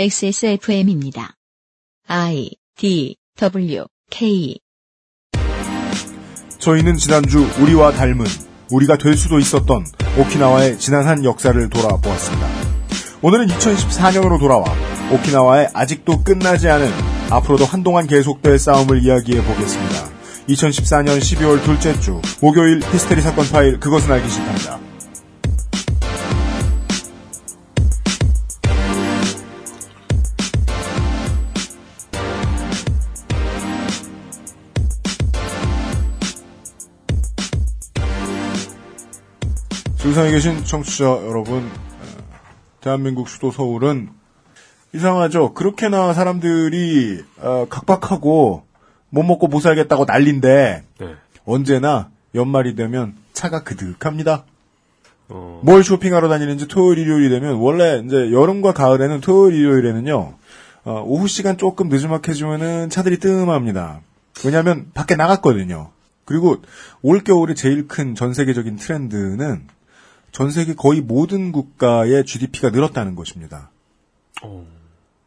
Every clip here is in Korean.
XSFM입니다. I D W K 저희는 지난주 우리와 닮은 우리가 될 수도 있었던 오키나와의 지난 한 역사를 돌아보았습니다. 오늘은 2014년으로 돌아와 오키나와의 아직도 끝나지 않은 앞으로도 한동안 계속될 싸움을 이야기해 보겠습니다. 2014년 12월 둘째 주 목요일 히스테리 사건 파일 그것은 알기 싫답니다. 지구상에 계신 청취자 여러분, 어, 대한민국 수도 서울은 이상하죠. 그렇게나 사람들이 어, 각박하고 못 먹고 못 살겠다고 난린데 네. 언제나 연말이 되면 차가 그득합니다. 어, 뭘 쇼핑하러 다니는지 토요일 일요일이 되면 원래 이제 여름과 가을에는 토요일 일요일에는요 어, 오후 시간 조금 늦지막해지면은 차들이 뜸합니다. 왜냐하면 밖에 나갔거든요. 그리고 올 겨울에 제일 큰 전 세계적인 트렌드는 전 세계 거의 모든 국가의 GDP가 늘었다는 것입니다. 어,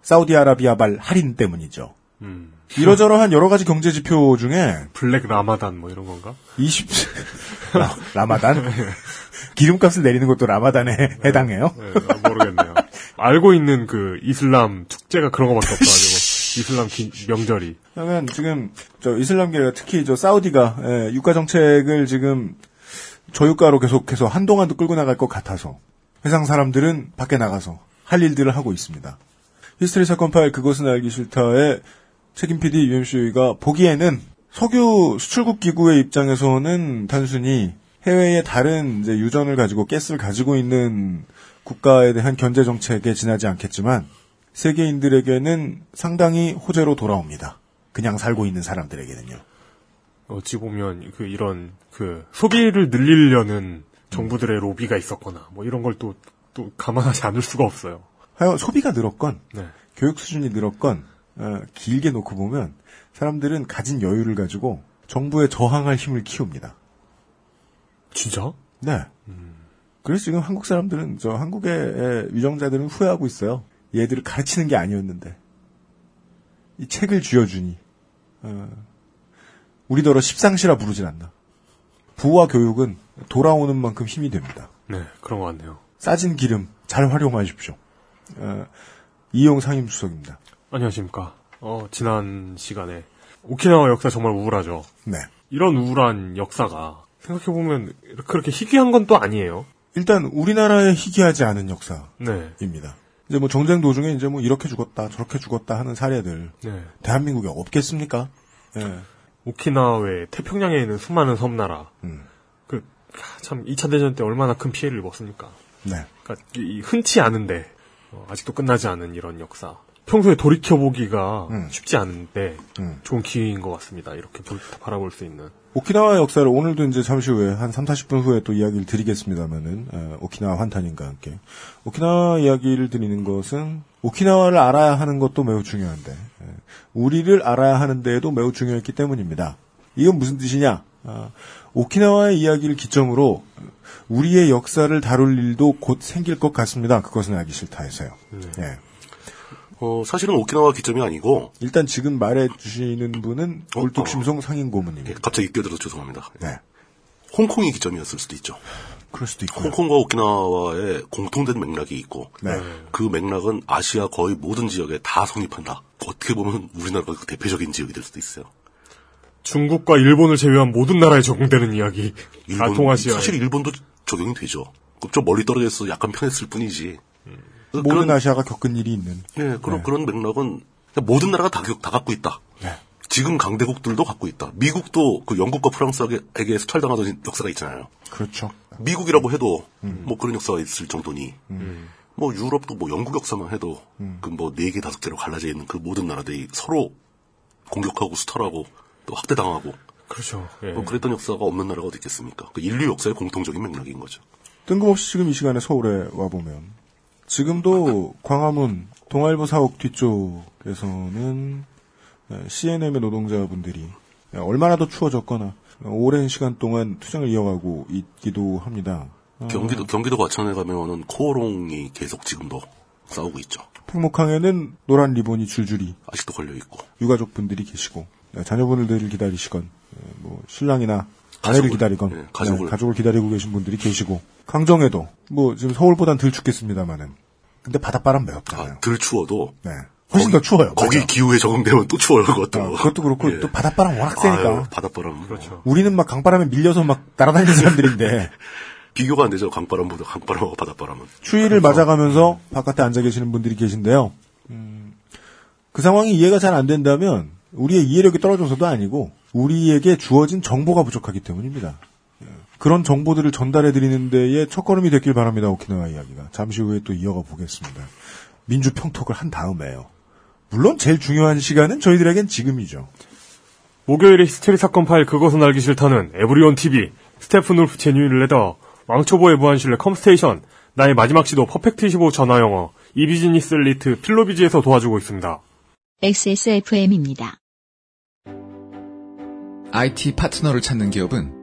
사우디아라비아발 할인 때문이죠. 음. 이러저러한 여러 가지 경제 지표 중에 블랙 라마단 뭐 이런 건가? 20 라, 라마단 기름값을 내리는 것도 라마단에 해당해요. 네, 아, 모르겠네요. 알고 있는 그 이슬람 축제가 그런 거밖에 없어가지고 이슬람 기- 명절이 그러면 지금 저 이슬람계가 특히 저 사우디가 예, 유가 정책을 지금 저유가로 계속해서 한동안도 끌고 나갈 것 같아서 세상 사람들은 밖에 나가서 할 일들을 하고 있습니다. 히스테리 사건 파일 그것은 알기 싫다의 책임 PD UMC가 보기에는 석유 수출국 기구의 입장에서는 단순히 해외의 다른 이제 유전을 가지고 가스를 가지고 있는 국가에 대한 견제 정책에 지나지 않겠지만 세계인들에게는 상당히 호재로 돌아옵니다. 그냥 살고 있는 사람들에게는요. 어찌 보면 그 이런 그 소비를 늘리려는 정부들의 로비가 있었거나 뭐 이런 걸 또 또 감안하지 않을 수가 없어요. 하여 소비가 늘었건 네. 교육 수준이 늘었건 어, 길게 놓고 보면 사람들은 가진 여유를 가지고 정부에 저항할 힘을 키웁니다. 진짜? 네. 그래서 지금 한국 사람들은 저 한국의 유정자들은 후회하고 있어요. 얘들을 가르치는 게 아니었는데 이 책을 쥐어주니 어, 우리더러 십상시라 부르질 않나. 부와 교육은 돌아오는 만큼 힘이 됩니다. 네, 그런 것 같네요. 싸진 기름 잘 활용하십시오. 어, 이용 상임수석입니다. 안녕하십니까. 어, 지난 시간에 오키나와 역사 정말 우울하죠. 네. 이런 우울한 역사가 생각해보면 그렇게 희귀한 건 또 아니에요. 일단 우리나라의 희귀하지 않은 역사입니다. 네. 이제 뭐 정쟁 도중에 이제 뭐 이렇게 죽었다 저렇게 죽었다 하는 사례들 네. 대한민국에 없겠습니까? 예. 오키나와의 태평양에 있는 수많은 섬나라. 음. 그, 참, 2차 대전 때 얼마나 큰 피해를 입었습니까? 네. 그러니까 이- 이 흔치 않은데, 어, 아직도 끝나지 않은 이런 역사. 평소에 돌이켜보기가 음. 쉽지 않은데, 음. 좋은 기회인 것 같습니다. 이렇게 볼- 바라볼 수 있는. 오키나와 역사를 오늘도 이제 잠시 후에 한 3, 40분 후에 또 이야기를 드리겠습니다만은 어, 오키나와 환탄인과 함께 오키나와 이야기를 드리는 것은 오키나와를 알아야 하는 것도 매우 중요한데 예, 우리를 알아야 하는 데에도 매우 중요했기 때문입니다. 이건 무슨 뜻이냐? 아, 오키나와의 이야기를 기점으로 우리의 역사를 다룰 일도 곧 생길 것 같습니다. 그것은 알기 싫다 해서요. 예. 어, 사실은 오키나와 기점이 아니고, 일단 지금 말해 주시는 분은 어, 올뚝심송 예, 상인 고문입니다. 갑자기 끼어들어서 죄송합니다. 네. 홍콩이 기점이었을 수도 있죠. 그럴 수도 있고요. 홍콩과 오키나와의 공통된 맥락이 있고, 네. 그 맥락은 아시아 거의 모든 지역에 다 성립한다. 어떻게 보면 우리나라가 그 대표적인 지역이 될 수도 있어요. 중국과 일본을 제외한 모든 나라에 적용되는 이야기. 다 일본. 사실 일본도 적용이 되죠. 좀 멀리 떨어져 있어 약간 편했을 뿐이지. 그- 모든 그런, 아시아가 겪은 일이 있는. 예, 그런, 네. 그런 맥락은 그냥 모든 나라가 다, 겪- 다 갖고 있다. 네. 지금 강대국들도 갖고 있다. 미국도 그 영국과 프랑스에게 수탈당하던 역사가 있잖아요. 그렇죠. 미국이라고 해도 음. 뭐 그런 역사가 있을 정도니 뭐 유럽도 뭐 영국 역사만 해도 음. 그뭐 네 개 다섯 개로 갈라져 있는 그 모든 나라들이 서로 공격하고 수탈하고 또 학대당하고 그렇죠. 예. 뭐 그랬던 역사가 없는 나라가 어디 있겠습니까? 그 인류 역사의 공통적인 맥락인 거죠. 뜬금없이 지금 이 시간에 서울에 와 보면, 지금도 광화문, 동아일보 사옥 뒤쪽에서는 CNM의 노동자분들이 얼마나 더 추워졌거나, 오랜 시간 동안 투쟁을 이어가고 있기도 합니다. 어, 경기도 경기도 과천에 가면은 코오롱이 계속 지금도 싸우고 있죠. 팽목항에는 노란 리본이 줄줄이 아직도 걸려 있고. 유가족 분들이 계시고 네, 자녀분들을 기다리시건 네, 뭐 신랑이나 아내를 기다리건 네, 가족을. 네, 가족을 기다리고 계신 분들이 계시고 강정에도 뭐 지금 서울보단 덜 춥겠습니다만은 근데 바닷바람 매웠잖아요. 아, 덜 추워도 네. 훨씬 더 추워요. 거기 맞아요. 기후에 적응되면 또 추워요, 그것도. 어, 그것도 그렇고 예. 또 바닷바람 워낙 세니까 아유, 바닷바람. 그렇죠. 우리는 막 강바람에 밀려서 막 날아다니는 사람들인데 비교가 안 되죠, 강바람보다. 강바람하고 바닷바람은. 추위를 맞아가면서 바깥에 앉아 계시는 분들이 계신데요. 음, 그 상황이 이해가 잘 안 된다면 우리의 이해력이 떨어져서도 아니고 우리에게 주어진 정보가 부족하기 때문입니다. 예. 그런 정보들을 전달해 드리는 데에 첫걸음이 됐길 바랍니다. 오키나와 이야기가. 잠시 후에 또 이어가 보겠습니다. 민주 평톡을 한 다음에요. 물론 제일 중요한 시간은 저희들에겐 지금이죠. 목요일의 히스테리 사건 파일 그것은 알기 싫다는 에브리온 TV, Steppenwolf genuine leather, 왕초보의 무한신뢰 컴스테이션, 나의 마지막 시도 퍼펙트 25 전화영어, e-business lead 필로비즈에서 도와주고 있습니다. XSFM입니다. IT 파트너를 찾는 기업은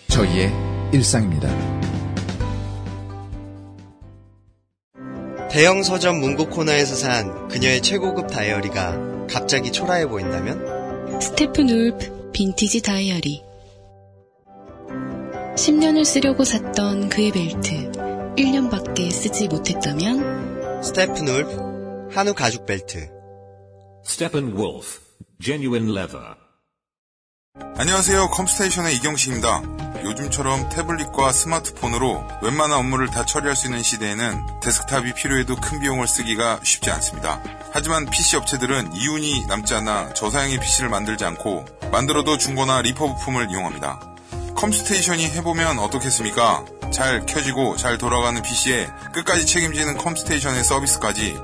저희의 일상입니다. 대형 서점 문고 코너에서 산 그녀의 최고급 다이어리가 갑자기 초라해 보인다면? 스테픈 울프 빈티지 다이어리 10년을 쓰려고 샀던 그의 벨트 1년밖에 쓰지 못했다면 Steppenwolf 한우 가죽 벨트 Steppenwolf, genuine leather. 안녕하세요. 컴스테이션의 이경식입니다. 요즘처럼 태블릿과 스마트폰으로 웬만한 업무를 다 처리할 수 있는 시대에는 데스크탑이 필요해도 큰 비용을 쓰기가 쉽지 않습니다. 하지만 PC 업체들은 이윤이 남지 않아 저사양의 PC를 만들지 않고 만들어도 중고나 리퍼 부품을 이용합니다. 컴스테이션이 해보면 어떻겠습니까? 잘 켜지고 잘 돌아가는 PC에 끝까지 책임지는 컴스테이션의 서비스까지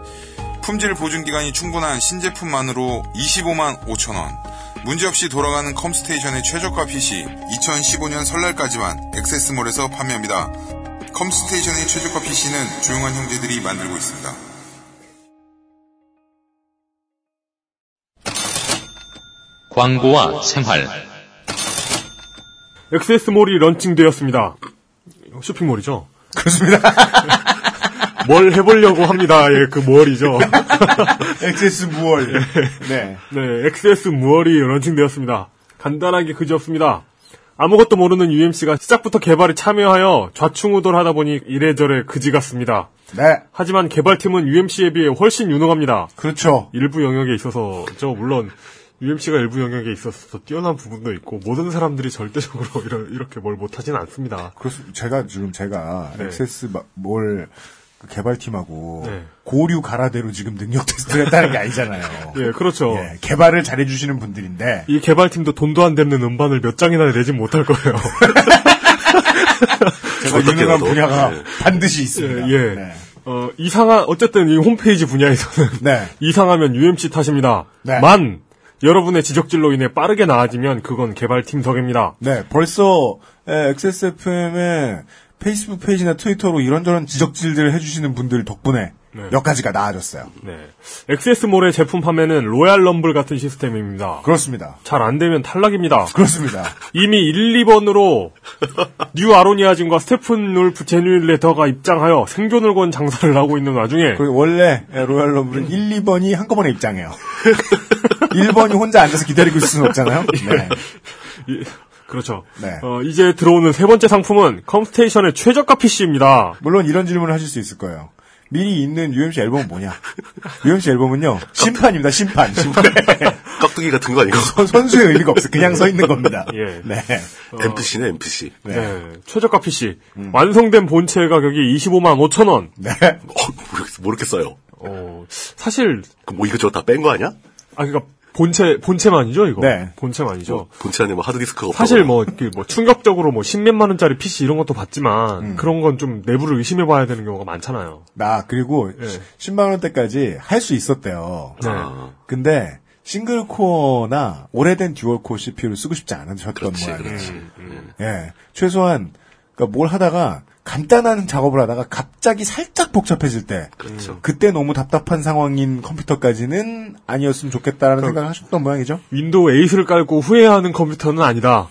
품질 보증 기간이 충분한 신제품만으로 25만 5천 원. 문제없이 돌아가는 컴스테이션의 최저가 PC 2015년 설날까지만 XS몰에서 판매합니다. 컴스테이션의 최저가 PC는 조용한 형제들이 만들고 있습니다. 광고와 생활 XS몰이 런칭되었습니다. 쇼핑몰이죠. 그렇습니다. 뭘 해보려고 합니다. 예, 그 뭘이죠. 엑세스 무얼. 네. 네, XS 무얼이 런칭되었습니다. 간단하게 그지없습니다. 아무것도 모르는 UMC가 시작부터 개발에 참여하여 좌충우돌하다 보니 이래저래 그지 같습니다. 네. 하지만 개발팀은 UMC에 비해 훨씬 유능합니다. 그렇죠. 일부 영역에 있어서죠. 물론 UMC가 일부 영역에 있어서 뛰어난 부분도 있고 모든 사람들이 절대적으로 이렇게 뭘 못하진 않습니다. 그렇습니다. 제가 지금 제가 네. 엑세스 마- 뭘 그 개발팀하고 네. 고류 가라대로 지금 능력 테스트를 했다는 게 아니잖아요. 예, 그렇죠. 예, 개발을 잘해주시는 분들인데 이 개발팀도 돈도 안 되는 음반을 몇 장이나 내진 못할 거예요. 제가 유능한 분야가 네. 반드시 있습니다. 예, 예. 네. 어, 이상한, 어쨌든 이 홈페이지 분야에서는 네. 이상하면 UMC 탓입니다. 네. 만, 여러분의 지적질로 인해 빠르게 나아지면 그건 개발팀 덕입니다. 네, 벌써 XSFM의 페이스북 페이지나 트위터로 이런저런 지적질들을 해주시는 분들 덕분에 네. 몇 가지가 나아졌어요. 네. XS몰의 제품 판매는 Royal Rumble 같은 시스템입니다. 그렇습니다. 잘 안 되면 탈락입니다. 그렇습니다. 이미 1, 2번으로 뉴 아로니아진과 Steppenwolf genuine leather가 입장하여 생존을 건 장사를 하고 있는 와중에 원래 Royal Rumble은 1, 2번이 한꺼번에 입장해요. 1번이 혼자 앉아서 기다리고 있을 수는 없잖아요. 네. 이- 그렇죠. 네. 어, 이제 들어오는 세 번째 상품은 컴스테이션의 최저가 PC입니다. 물론 이런 질문을 하실 수 있을 거예요. 미리 있는 UMC 앨범은 뭐냐? UMC 앨범은요, 심판입니다, 심판. 네. 깍두기 같은 거 아니고. 선- 선수의 의미가 없어요. 그냥 서 있는 겁니다. 예. 네. NPC네, NPC. 네. 네. 최저가 PC. 완성된 본체 가격이 25만 5천 원. 네. 어, 모르겠, 모르겠어요. 어, 사실, 그뭐 이것저것 다 뺀 거 아니야? 아, 그니까, 본체 본체만이죠 이거. 네. 본체만이죠. 뭐 본체 뭐 하드디스크가 없다고. 사실 뭐, 그 뭐, 충격적으로 뭐, 십몇만 원짜리 PC 이런 것도 봤지만, 음. 그런 건 좀 내부를 의심해 봐야 되는 경우가 많잖아요. 나 그리고 예. 10만 원대까지 할 수 있었대요. 네. 아, 근데 single core나 오래된 dual core CPU를 쓰고 싶지 않으셨던 그렇지, 모양이에요. 그렇지. 음. 예. 최소한 그러니까 뭘 하다가 간단한 작업을 하다가 갑자기 살짝 복잡해질 때 그렇죠. 그때 너무 답답한 상황인 컴퓨터까지는 아니었으면 좋겠다라는 생각을 하셨던 모양이죠. 윈도우 8을 깔고 후회하는 컴퓨터는 아니다.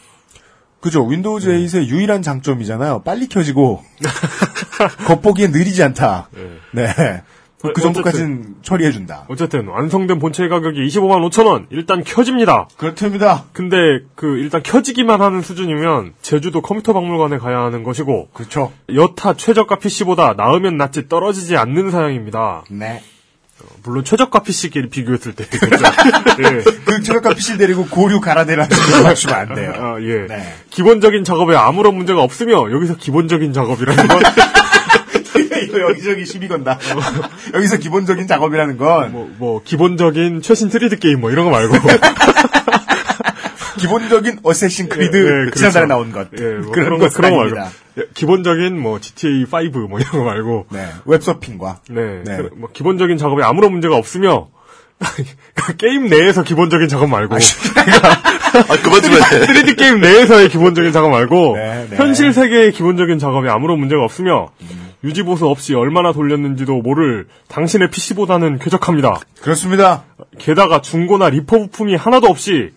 그죠. 윈도우즈 8의 유일한 장점이잖아요. 빨리 켜지고 겉보기엔 느리지 않다. 네. 그 어쨌든- 정도까지는 처리해준다. 어쨌든, 완성된 본체 가격이 25만 5천 원. 일단 켜집니다. 그렇답니다. 근데, 그, 일단 켜지기만 하는 수준이면, 제주도 컴퓨터 박물관에 가야 하는 것이고, 그렇죠. 여타 최저가 PC보다 나으면 낫지 떨어지지 않는 사양입니다. 네. 물론 최저가 PC끼리 비교했을 때. 그렇죠. 예. 그 최저가 PC를 데리고 고류 갈아대라는 걸 맞추면 안 돼요. 아, 예. 네. 기본적인 작업에 아무런 문제가 없으며 여기서 기본적인 작업이라는 건 이거 여기저기 시비 건다. 여기서 기본적인 작업이라는 건 뭐, 뭐 기본적인 최신 3D 게임 뭐 이런 거 말고 기본적인 어쌔신 크리드 예, 예, 지난달에 그렇죠. 나온 것 예, 뭐 그런 그런 거 그런 거 말고. 예, 기본적인 뭐 GTA 5 뭐 이런 거 말고 네, 웹서핑과 네, 네. 그, 뭐 기본적인 작업에 아무런 문제가 없으며 게임 내에서 기본적인 작업 말고 아, 그만 좀 해. 3D 게임 내에서의 기본적인 작업 말고 네, 네. 현실 세계의 기본적인 작업에 아무런 문제가 없으며 유지 보수 없이 얼마나 돌렸는지도 모를 당신의 PC보다는 쾌적합니다. 그렇습니다. 게다가 중고나 리퍼 부품이 하나도 없이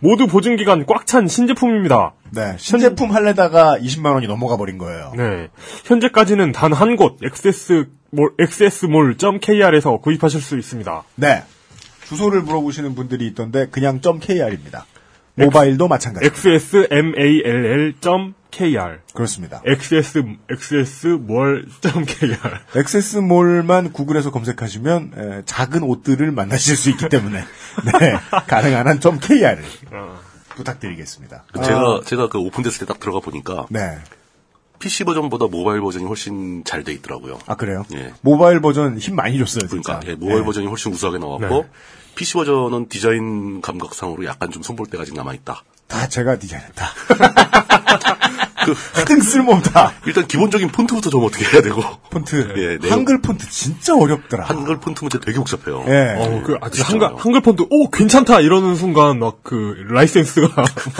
모두 보증 기간 꽉 찬 신제품입니다. 네, 신제품 할래다가 20만 원이 넘어가 버린 거예요. 네. 현재까지는 단 한 곳 XS몰 xs몰.kr에서 구입하실 수 있습니다. 네, 주소를 물어보시는 분들이 있던데 그냥 .kr입니다. 모바일도 마찬가지. xsmall.kr 그렇습니다. xs xs몰.kr 액세스몰만 구글에서 검색하시면 에, 작은 옷들을 만나실 수 있기 때문에 네, 가능한 한 .kr을 부탁드리겠습니다. 제가, 제가 그 오픈됐을 때 딱 들어가 보니까 네, PC 버전보다 모바일 버전이 훨씬 잘 돼 있더라고요. 아 그래요? 예. 모바일 버전 힘 많이 줬어요, 진짜. 그러니까 예, 모바일 네. 버전이 훨씬 우수하게 나왔고 네. PC 버전은 디자인 감각상으로 약간 좀 손볼 데가 아직 남아 있다. 다 제가 디자인했다. 그 하등 쓸모없다. 일단 기본적인 폰트부터 좀 어떻게 해야 되고 폰트. 예, 내용- 한글 폰트 진짜 어렵더라. 한글 폰트 문제 되게 복잡해요. 예. 어, 그, 아직 진짜요. 한글, 한글 폰트, 오, 괜찮다! 이러는 순간, 막, 그, 라이센스가. 그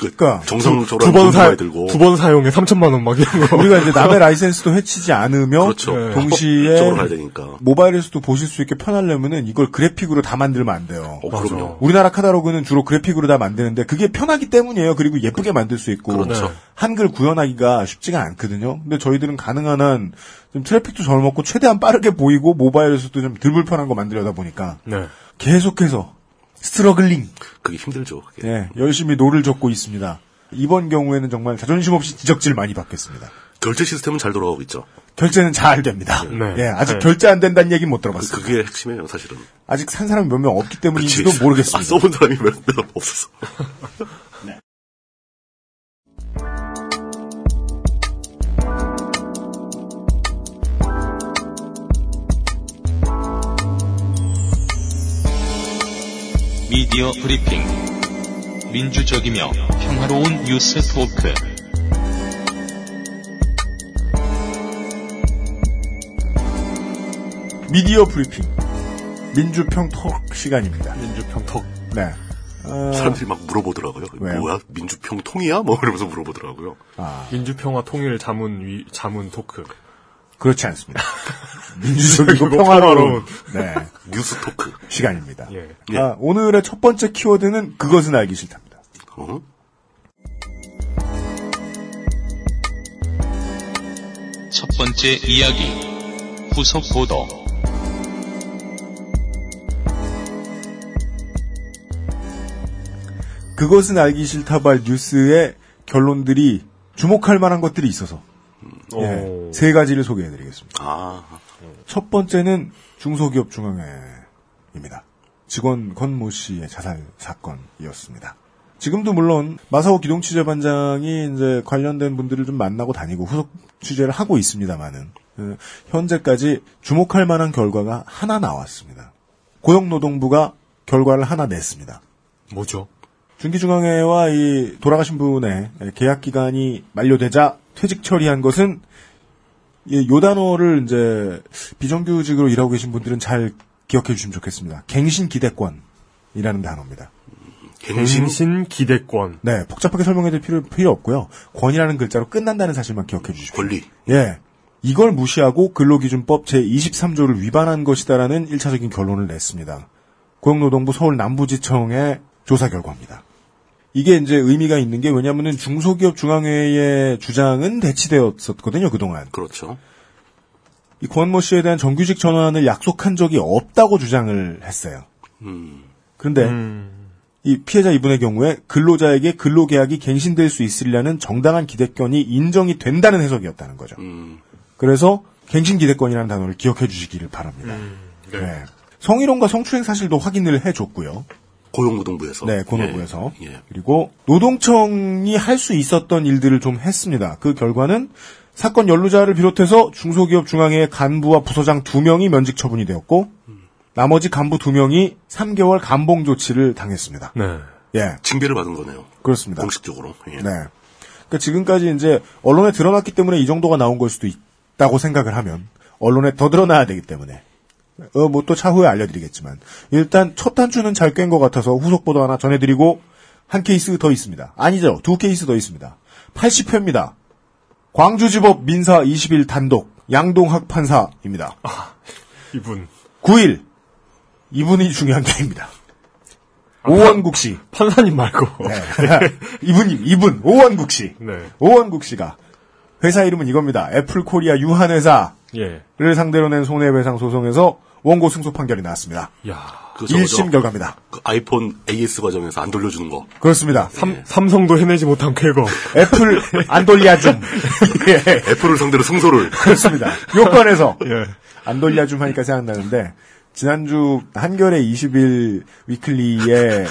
그러니까 정상적으로 두번돈 사, 두 번 사용에 3천만원 막 이런 거. 우리가 이제 남의 라이센스도 해치지 않으며 그렇죠. 네. 동시에 합법적으로 가야 되니까. 모바일에서도 보실 수 있게 편하려면은 이걸 그래픽으로 다 만들면 안 돼요. 어, 그럼요. 우리나라 카다로그는 주로 그래픽으로 다 만드는데 그게 편하기 때문이에요. 그리고 예쁘게 만들 수 있고 그렇죠. 한글 구현하기가 쉽지가 않거든요. 근데 저희들은 가능한 한 좀 트래픽도 잘 먹고 최대한 빠르게 보이고 모바일에서도 좀 덜 불편한 거 만들려다 보니까 네. 계속해서 struggling 그게 힘들죠. 그게. 예, 열심히 노를 젓고 있습니다. 이번 경우에는 정말 자존심 없이 지적질 많이 받겠습니다. 결제 시스템은 잘 돌아가고 있죠. 결제는 잘 됩니다. 네. 예, 아직 네. 결제 안 된다는 얘기는 못 들어봤어요. 그게 핵심이에요, 사실은. 아직 산 사람이 몇 명 없기. 때문인지도 모르겠습니다. 아, 써본 사람이 몇, 몇 없었어. 미디어 브리핑. 민주적이며 평화로운 뉴스 토크. 미디어 브리핑 민주평톡 시간입니다. 민주평톡. 네. 어, 사람들이 막 물어보더라고요. 왜요? 뭐야? 민주평통이야? 뭐 이러면서 물어보더라고요. 아, 민주평화 통일 자문 위, 자문 토크. 그렇지 않습니다. 민주적이고 평화로운 네, 뉴스 토크. 시간입니다. 예. 예. 아, 오늘의 첫 번째 키워드는 그것은 알기 싫답니다. 어? 첫 번째 이야기. 후속 보도. 그것은 알기 싫다발 뉴스의 결론들이 주목할 만한 것들이 있어서 예, 오. 세 가지를 소개해드리겠습니다. 아, 첫 번째는 중소기업 중앙회입니다. 직원 권모 씨의 자살 사건이었습니다. 지금도 물론 마사오 기동 취재 반장이 이제 관련된 분들을 좀 만나고 다니고 후속 취재를 하고 있습니다만은 어, 현재까지 주목할 만한 결과가 하나 나왔습니다. 고용노동부가 결과를 하나 냈습니다. 뭐죠? 중기중앙회와 이 돌아가신 분의 계약 기간이 만료되자 퇴직 처리한 것은 이 요 단어를 이제 비정규직으로 일하고 계신 분들은 잘 기억해 주시면 좋겠습니다. 갱신 기대권이라는 단어입니다. 갱신 기대권. 네, 복잡하게 설명해 드릴 필요, 필요 없고요. 권이라는 글자로 끝난다는 사실만 기억해 주십시오. 권리. 예. 이걸 무시하고 근로기준법 제23조를 위반한 것이다라는 1차적인 결론을 냈습니다. 고용노동부 서울 남부지청의 조사 결과입니다. 이게 이제 의미가 있는 게 왜냐면은 중소기업 중앙회의 주장은 대치되었었거든요, 그동안. 그렇죠. 이 권모 씨에 대한 정규직 전환을 약속한 적이 없다고 주장을 했어요. 음. 그런데 음. 이 피해자 이분의 경우에 근로자에게 근로계약이 갱신될 수 있으려는 정당한 기대권이 인정이 된다는 해석이었다는 거죠. 음. 그래서 갱신 기대권이라는 단어를 기억해 주시기를 바랍니다. 네. 네. 성희롱과 성추행 사실도 확인을 해줬고요. 고용노동부에서. 네, 고노부에서. 예. 예. 그리고 노동청이 할 수 있었던 일들을 좀 했습니다. 그 결과는 사건 연루자를 비롯해서 중소기업 중앙회 간부와 부서장 2명이 면직 처분이 되었고 나머지 간부 2명이 3개월 감봉 조치를 당했습니다. 네. 예, 징계를 받은 거네요. 그렇습니다. 공식적으로. 예. 네. 그러니까 지금까지 이제 언론에 드러났기 때문에 이 정도가 나온 걸 수도 있다고 생각을 하면 언론에 더 드러나야 되기 때문에 어, 뭐 또 차후에 알려드리겠지만 일단 첫 단추는 잘 꿰인 것 같아서 후속 보도 하나 전해드리고 한 케이스 더 있습니다. 아니죠. 두 케이스 더 있습니다. 80회입니다. 광주지법 민사 21단독 양동학 판사입니다. 이분. 9일 이분이 중요한 게 아닙니다. 오원국 씨. 판사님 말고. 네. 이분, 이분, 오원국 씨. 네. 오원국 씨가 회사 이름은 이겁니다. 애플 코리아 유한회사를 예. 상대로 낸 손해배상 소송에서 원고 승소 판결이 나왔습니다. 야. 그 저거죠. 1심 결과입니다. 그 아이폰 AS 과정에서 안 돌려주는 거. 그렇습니다. 삼, 삼성도 해내지 못한 쾌거. 애플 안 돌려줌. 예, 애플을 상대로 승소를. 그렇습니다. 요건에서 예. 안 돌려줌 하니까 생각나는데 지난주 한겨레 21 weekly의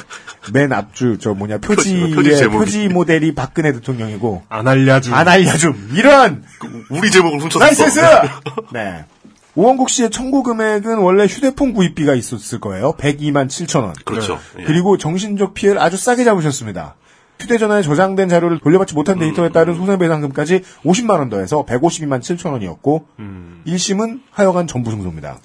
맨 앞주 저 뭐냐 표지의 표지 제목이. 표지 모델이 박근혜 대통령이고 안 알려줌. 안 알려줌 이런 우리 제목을 훔쳤어. nice! 네. 오원국 씨의 청구 금액은 원래 휴대폰 구입비가 있었을 거예요. 102만 7천 원. 그렇죠. 예. 그리고 정신적 피해를 아주 싸게 잡으셨습니다. 휴대전화에 저장된 자료를 돌려받지 못한 데이터에 따른 손해배상금까지 50만 원 더해서 152만 7천 원이었고 1심은 하여간 전부 승소입니다.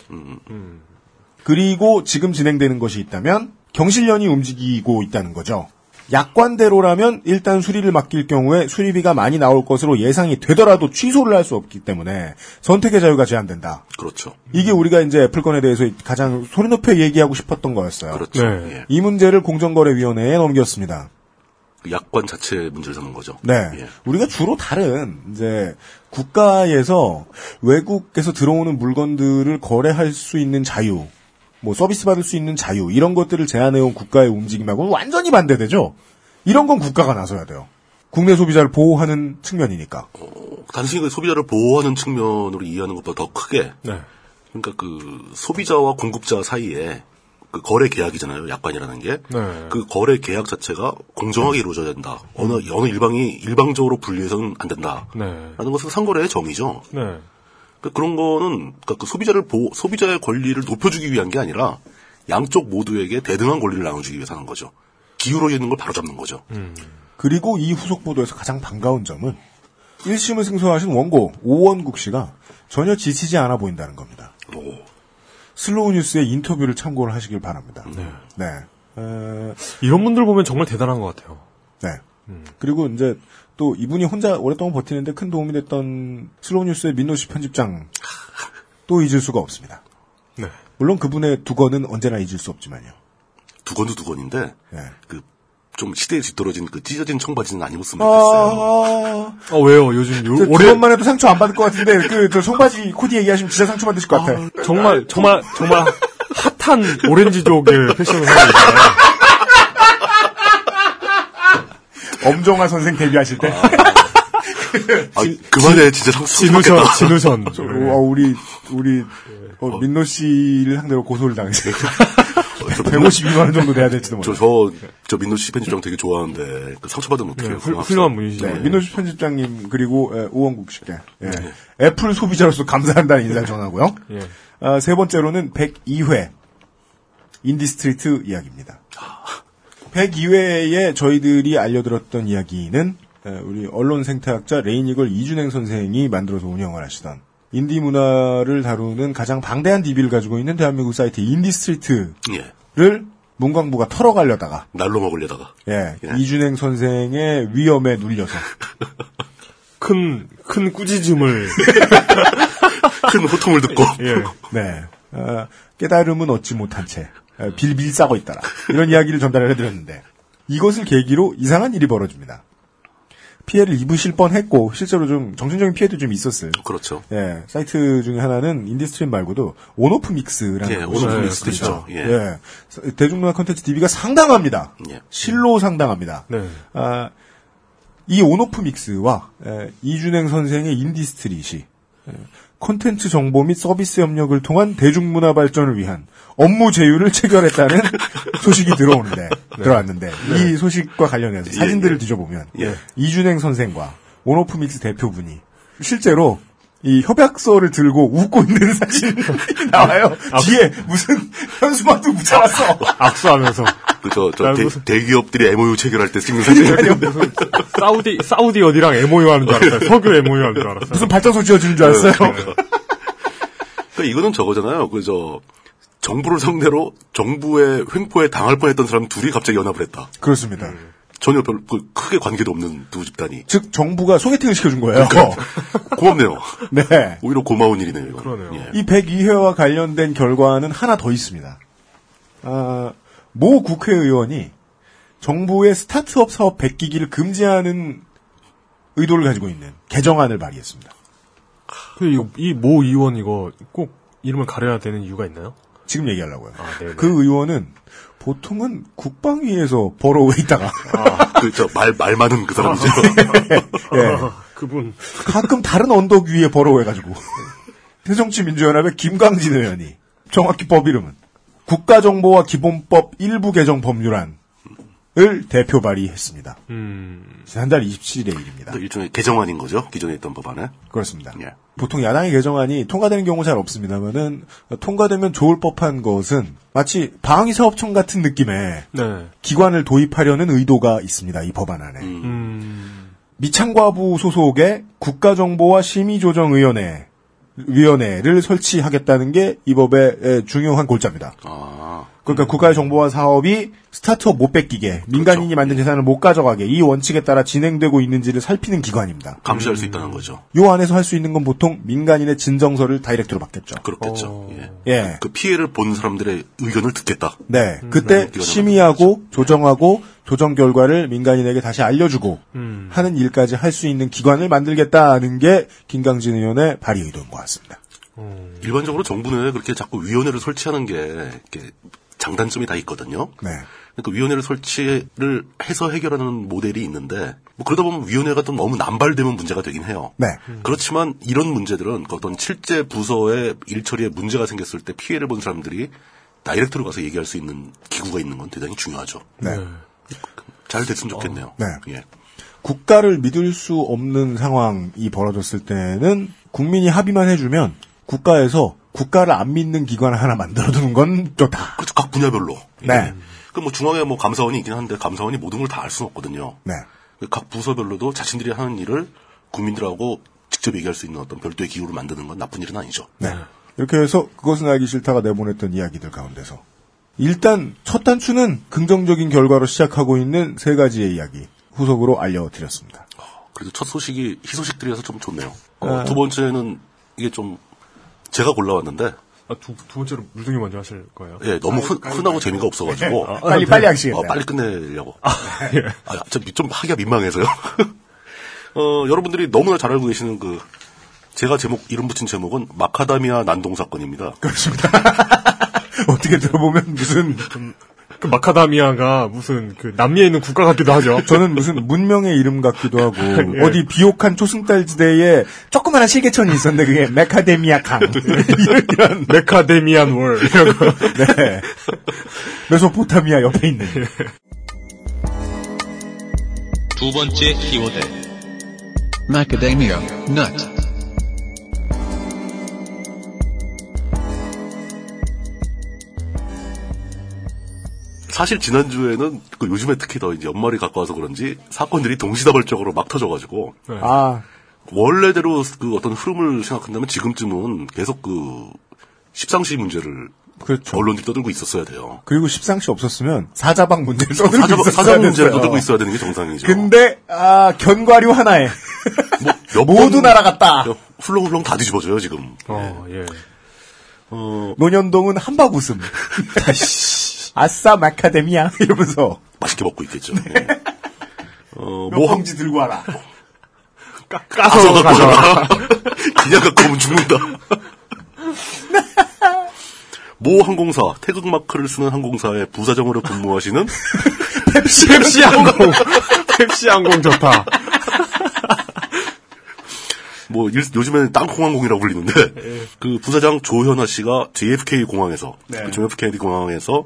그리고 지금 진행되는 것이 있다면 경실련이 움직이고 있다는 거죠. 약관대로라면 일단 수리를 맡길 경우에 수리비가 많이 나올 것으로 예상이 되더라도 취소를 할 수 없기 때문에 선택의 자유가 제한된다. 그렇죠. 이게 우리가 이제 애플건에 대해서 가장 소리 높여 얘기하고 싶었던 거였어요. 그렇죠. 네. 예. 이 문제를 공정거래위원회에 넘겼습니다. 그 약관 자체 문제를 삼는 거죠. 네. 예. 우리가 주로 다른 이제 국가에서 외국에서 들어오는 물건들을 거래할 수 있는 자유, 뭐 서비스 받을 수 있는 자유 이런 것들을 제한해온 국가의 움직임하고는 완전히 반대되죠. 이런 건 국가가 나서야 돼요. 국내 소비자를 보호하는 측면이니까. 단순히 그 소비자를 보호하는 측면으로 이해하는 것보다 더 크게 네. 그러니까 그 소비자와 공급자 사이에 그 거래 계약이잖아요. 약관이라는 게. 네. 그 거래 계약 자체가 공정하게 이루어져야 된다. 어느 어느 일방이 일방적으로 분리해서는 안 된다. 네. 라는 것은 상거래의 정의죠. 네. 그런 거는 그러니까 그 소비자를 보호, 소비자의 권리를 높여주기 위한 게 아니라 양쪽 모두에게 대등한 권리를 나눠주기 위해서 하는 거죠. 기울어 있는 걸 바로 잡는 거죠. 그리고 이 후속 보도에서 가장 반가운 점은 1심을 승소하신 원고 오원국 씨가 전혀 지치지 않아 보인다는 겁니다. 오. 슬로우 뉴스의 인터뷰를 참고를 하시길 바랍니다. 네. 에, 이런 분들 보면 정말 대단한 것 같아요. 네. 그리고 이제 또 이분이 혼자 오랫동안 버티는데 큰 도움이 됐던 슬로우 뉴스의 민노 씨 편집장 또 잊을 수가 없습니다. 네. 물론 그분의 두건은 언제나 잊을 수 없지만요. 두건도 두건인데 네. 그 좀 시대에 뒤떨어진 그 찢어진 청바지는 안 입었으면 좋겠어요. 아, 어, 왜요? 요즘 요, 그것만 해도 상처 안 받을 것 같은데 그저 청바지 코디 얘기하시면 진짜 상처 받으실 것 같아요. 정말, 정말, 정말 핫한 오렌지족의 패션을 하고 있잖아요. 엄정화 선생 데뷔하실 때. 아, 그만해 진짜 받겠다. 진우션. 저, 어, 우리 우리 어, 민노 씨를 상대로 고소를 당했어요. 152만 원 정도 돼야 될지도 저, 몰라요. 저, 저 민노 씨 편집장 되게 좋아하는데, 그 상처받으면 어떡해요. 훌, 훌륭한 분이시죠. 네, 민노 씨 편집장님 그리고 에, 오원국 씨께 예. 애플 소비자로서 감사한다는 인사를 전하고요. 예. 아, 세 번째로는 102회 인디스트리트 이야기입니다. 102회에 저희들이 알려드렸던 이야기는 에, 우리 언론 생태학자 레이니걸 이준행 선생이 만들어서 운영을 하시던 인디 문화를 다루는 가장 방대한 DB를 가지고 있는 대한민국 사이트 인디스트리트를 예. 문광부가 털어가려다가 날로 먹으려다가. 예, 이준행 선생의 위엄에 눌려서 큰, 큰 꾸짖음을. 큰 호통을 듣고. 예. 네. 어, 깨달음은 얻지 못한 채 어, 빌빌 싸고 있더라. 이런 이야기를 전달을 해드렸는데 이것을 계기로 이상한 일이 벌어집니다. 피해를 입으실 뻔했고 실제로 좀 정신적인 피해도 좀 있었어요. 그렇죠. 예, 사이트 중에 하나는 인디스트림 말고도 온오프 믹스라는 예, 온오프. 믹스도 있죠. 예. 예. 대중문화 콘텐츠 DB가 상당합니다. 예. 실로 상당합니다. 네. 아, 이 온오프 믹스와 에, 이준행 선생의 인디스트릿이 에, 콘텐츠 정보 및 서비스 협력을 통한 대중문화 발전을 위한 업무 제휴를 체결했다는 소식이 들어오는데 들어왔는데 이 소식과 관련해서 예, 사진들을 예. 뒤져보면 예. 이준행 선생과 온오프 믹스 대표분이 실제로 이 협약서를 들고 웃고 있는 사진이 나와요. 뒤에 무슨 현수막도 붙여놨어. 악수하면서. 그저 저 야, 대, 대기업들이 MOU 체결할 때 찍는 사진. 사우디, 사우디 어디랑 MOU 하는 줄 알았어요. 석유 MOU 하는 줄 알았어요. 무슨 발전소 지어주는 줄 알았어요. 그러니까 이거는 저거잖아요. 그저 정부를 상대로 정부의 횡포에 당할 뻔했던 사람 둘이 갑자기 연합을 했다. 그렇습니다. 전혀 별 그, 크게 관계도 없는 두 집단이. 즉 정부가 소개팅을 시켜준 거예요. 고맙네요. 네. 오히려 고마운 일이네요. 이거. 그러네요. 예. 이 102회와 관련된 결과는 하나 더 있습니다. 아, 모 국회의원이 정부의 스타트업 사업 베끼기를 금지하는 의도를 가지고 있는 개정안을 발의했습니다. 이모 의원 이거 꼭 이름을 가려야 되는 이유가 있나요? 지금 얘기하려고요. 아, 네네. 그 의원은 보통은 국방위에서 버러우에 있다가 그저 말 말 많은 그 사람이죠. 예. 그분 가끔 다른 언덕 위에 버러워해가지고 새정치민주연합의 김광진 의원이 정확히 법 이름은 국가정보와 기본법 일부 개정 법률안 을 대표 발의했습니다. 음, 지난달 27일의 일입니다. 일종의 개정안인 거죠. 기존에 있던 법안에. 그렇습니다. 예. 보통 야당의 개정안이 통과되는 경우 잘 없습니다만은 통과되면 좋을 법한 것은 마치 방위사업청 같은 느낌의 네. 기관을 도입하려는 의도가 있습니다. 이 법안 안에. 음, 미창과부 소속의 국가정보와 심의조정위원회 위원회를 설치하겠다는 게 이 법의 에, 중요한 골자입니다. 아, 그러니까 국가의 정보화 사업이 스타트업 못 뺏기게 민간인이 만든 재산을 못 가져가게 이 원칙에 따라 진행되고 있는지를 살피는 기관입니다. 감시할 수 있다는 거죠. 요 안에서 할 수 있는 건 보통 민간인의 진정서를 다이렉트로 받겠죠. 그렇겠죠. 예. 예. 그 피해를 본 사람들의 의견을 듣겠다. 네. 그때 기관을 심의하고 조정하고 조정 결과를 민간인에게 다시 알려주고 음. 하는 일까지 할 수 있는 기관을 만들겠다는 게 김강진 의원의 발의 의도인 것 같습니다. 일반적으로 정부 내에 그렇게 자꾸 위원회를 설치하는 게 이렇게 장단점이 다 있거든요. 네. 그러니까 위원회를 설치를 해서 해결하는 모델이 있는데 뭐 그러다 보면 위원회가 또 너무 남발되면 문제가 되긴 해요. 네. 그렇지만 이런 문제들은 그 어떤 실제 부서의 일처리에 문제가 생겼을 때 피해를 본 사람들이 다이렉트로 가서 얘기할 수 있는 기구가 있는 건 대단히 중요하죠. 네. 잘 됐으면 좋겠네요. 네. 예. 국가를 믿을 수 없는 상황이 벌어졌을 때는 국민이 합의만 해주면 국가에서 국가를 안 믿는 기관 하나 만들어두는 건 좋다. 그렇죠. 각 분야별로. 네. 그뭐 중앙에 뭐 감사원이 있긴 한데 감사원이 모든 걸 다 알 수는 없거든요. 네. 각 부서별로도 자신들이 하는 일을 국민들하고 직접 얘기할 수 있는 어떤 별도의 기구를 만드는 건 나쁜 일은 아니죠. 네. 이렇게 해서 그것은 알기 싫다가 내보냈던 이야기들 가운데서 일단 첫 단추는 긍정적인 결과로 시작하고 있는 세 가지의 이야기 후속으로 알려드렸습니다. 그래도 첫 소식이 희소식들이라서 좀 좋네요. 어, 아. 두 번째는 이게 좀 제가 골라왔는데 아, 두, 두 번째로 물등이 먼저 하실 거예요. 예, 너무 흔, 흔하고 재미가 없어가지고 아, 빨리 빨리 하시겠다. 어, 빨리 끝내려고. 아, 좀, 좀 하기가 민망해서요. 어, 여러분들이 너무나 잘 알고 계시는 그 제가 제목 이름 붙인 제목은 마카다미아 난동 사건입니다. 그렇습니다. 어떻게 들어보면 무슨 그 마카다미아가 무슨 그 남미에 있는 국가 같기도 하죠. 저는 무슨 문명의 이름 같기도 하고 예. 어디 비옥한 초승달 지대에 조그마한 실개천이 있었는데 그게 메카데미아 강 이런, 메카데미안 월 이런 거. 네 메소포타미아 옆에 있는 두 번째 키워드. Macadamia nut. 사실 지난주에는 그 요즘에 특히 더 이제 연말이 가까워서 그런지 사건들이 동시다발적으로 막 터져가지고 아, 원래대로 그 어떤 흐름을 생각한다면 지금쯤은 계속 그 십상시 문제를 그렇죠. 언론들이 떠들고 있었어야 돼요. 그리고 십상시 없었으면 사자방 문제를 써들고 사자, 있었어야 사자 문제를 됐어요. 떠들고 있어야 되는 게 정상이죠. 근데 아 견과류 하나에 몇 모두 번- 날아갔다. 훌렁훌렁 다 뒤집어져요 지금. 어, 예. 어, 노년동은 한박 웃음. 아싸 마카데미아 이러면서 맛있게 먹고 있겠죠. 네. 예. 어, 몇모 한, 봉지 들고 와라. 까서 가져와. 그냥 갖고 오면 죽는다. 모 항공사 태극 마크를 쓰는 항공사의 부사장으로 근무하시는 펩시, 펩시 항공. 펩시 항공 좋다. 뭐 일- 요즘에는 땅콩 항공이라고 불리는데 그 부사장 조현아 씨가 JFK 공항에서 네. 그 케네디 공항에서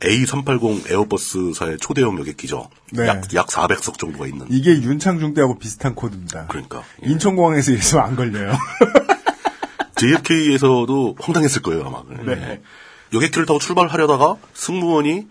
A380 에어버스사의 초대형 여객기죠. 네. 약, 약 400석 정도가 있는. 이게 윤창중 때하고 비슷한 코드입니다. 그러니까 예. 인천공항에서 있으면 안 걸려요. JFK에서도 황당했을 거예요 아마. 네. 여객기를 타고 출발하려다가 승무원이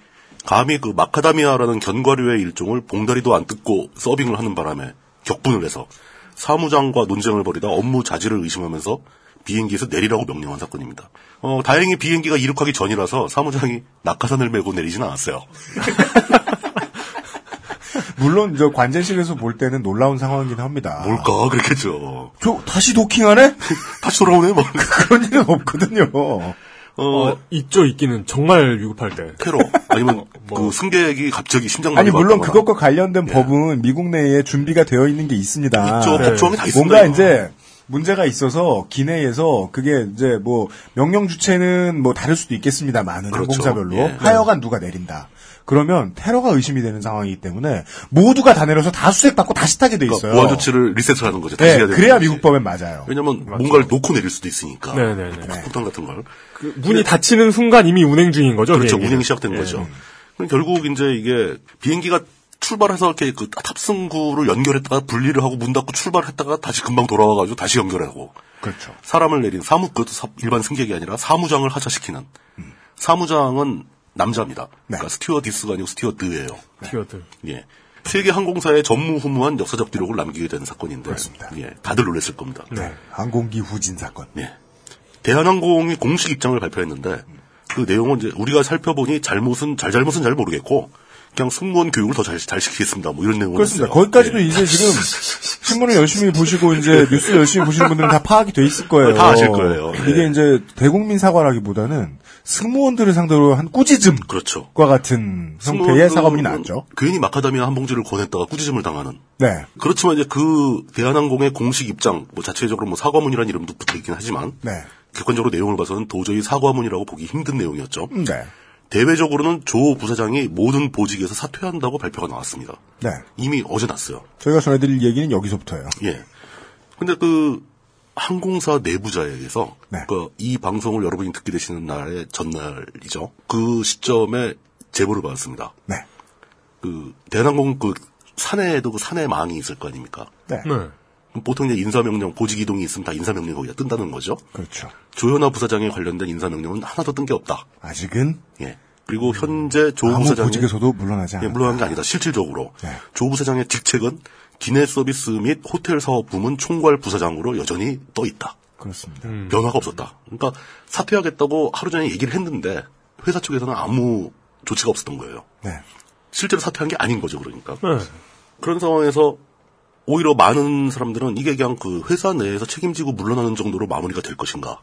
감히 그 마카다미아라는 견과류의 일종을 봉다리도 안 뜯고 서빙을 하는 바람에 격분을 해서 사무장과 논쟁을 벌이다 업무 자질을 의심하면서 비행기에서 내리라고 명령한 사건입니다. 어, 다행히 비행기가 이륙하기 전이라서 사무장이 낙하산을 메고 내리진 않았어요. 물론 저 관제실에서 볼 때는 놀라운 상황이긴 합니다. 뭘까 그랬겠죠. 저 다시 도킹하네? 다시 돌아오네 막. 그런 일은 없거든요. 어, 어, 있죠, 있기는. 정말 위급할 때. 테러 아니면 그 승객이 갑자기 심장 아니 물론. 그것과 관련된 법은 미국 내에 준비가 되어 있는 게 있습니다. 있죠. 법 조항이 다 있습니다, 뭔가. 이제 문제가 있어서 기내에서 그게 이제 뭐 명령 주체는 뭐 다를 수도 있겠습니다만은 그렇죠. 항공사별로 예. 하여간 누가 내린다. 그러면 테러가 의심이 되는 상황이기 때문에 모두가 다 내려서 다 수색받고 다시 타게 돼 있어요. 그러니까 보안 조치를 리셋을 하는 거죠. 다시 네, 해야 되는 그래야 거지. 미국 법엔 맞아요. 왜냐면 뭔가를 놓고 내릴 수도 있으니까. 네네네. 폭탄 같은 걸. 그 문이 닫히는 순간 이미 운행 중인 거죠, 그렇죠. 운행이 시작된 예. 거죠. 결국 이제 이게 비행기가 출발해서 이렇게 그 탑승구를 연결했다가 분리를 하고 문 닫고 출발했다가 다시 금방 돌아와가지고 다시 연결하고 그렇죠. 사람을 내린 사무 그것도 사- 일반 승객이 아니라 사무장을 하차시키는 사무장은 남자입니다. 네. 그러니까 스튜어디스가 아니고 스튜어드예요. 티어들. 예. 세계 항공사의 전무후무한 역사적 기록을 남기게 된 사건인데, 그렇습니다. 예, 다들 놀랐을 겁니다. 네. 항공기 후진 사건. 예. 대한항공이 공식 입장을 발표했는데 그 내용은 이제 우리가 살펴보니 잘못은 잘잘못은 잘 모르겠고 그냥 승무원 교육을 더 잘 잘 시키겠습니다. 뭐 이런 내용을 그렇습니다. 거기까지도 예. 이제 지금 신문을 열심히 보시고 이제 뉴스 열심히 보시는 분들은 다 파악이 돼 있을 거예요. 다 아실 거예요. 이게 예. 이제 대국민 사과라기보다는 승무원들을 상대로 한 꾸짖음과 그렇죠. 같은 형태의 사과문이 나왔죠. 괜히 마카다미아 한 봉지를 권했다가 꾸짖음을 당하는. 네. 그렇지만 이제 그 대한항공의 공식 입장, 뭐 자체적으로 뭐 사과문이라는 이름도 붙어 있긴 하지만 네. 객관적으로 내용을 봐서는 도저히 사과문이라고 보기 힘든 내용이었죠. 네. 대외적으로는 조 부사장이 모든 보직에서 사퇴한다고 발표가 나왔습니다. 네. 이미 어제 났어요. 저희가 전해드릴 얘기는 여기서부터예요. 예. 근데 그 항공사 내부자에게서 네. 그이 방송을 여러분이 듣게 되시는 날의 전날이죠. 그 시점에 제보를 받았습니다. 네. 그 대한항공 그 사내에도 그 사내 망이 있을 거 아닙니까? 네. 네. 보통 이제 인사명령 보직 이동이 있으면 다 인사명령 거기다 뜬다는 거죠. 그렇죠. 조현아 부사장에 관련된 인사명령은 하나도 뜬 게 없다. 아직은 예. 그리고 현재 조 아무 부사장이 보직에서도 물러나지 예, 않아. 물러난 게 아니다. 실질적으로 네. 조 부사장의 직책은 기내 서비스 및 호텔 사업 부문 총괄 부사장으로 여전히 떠 있다. 그렇습니다. 변화가 없었다. 그러니까 사퇴하겠다고 하루 전에 얘기를 했는데 회사 쪽에서는 아무 조치가 없었던 거예요. 네. 실제로 사퇴한 게 아닌 거죠, 그러니까. 네. 그런 상황에서 오히려 많은 사람들은 이게 그냥 그 회사 내에서 책임지고 물러나는 정도로 마무리가 될 것인가.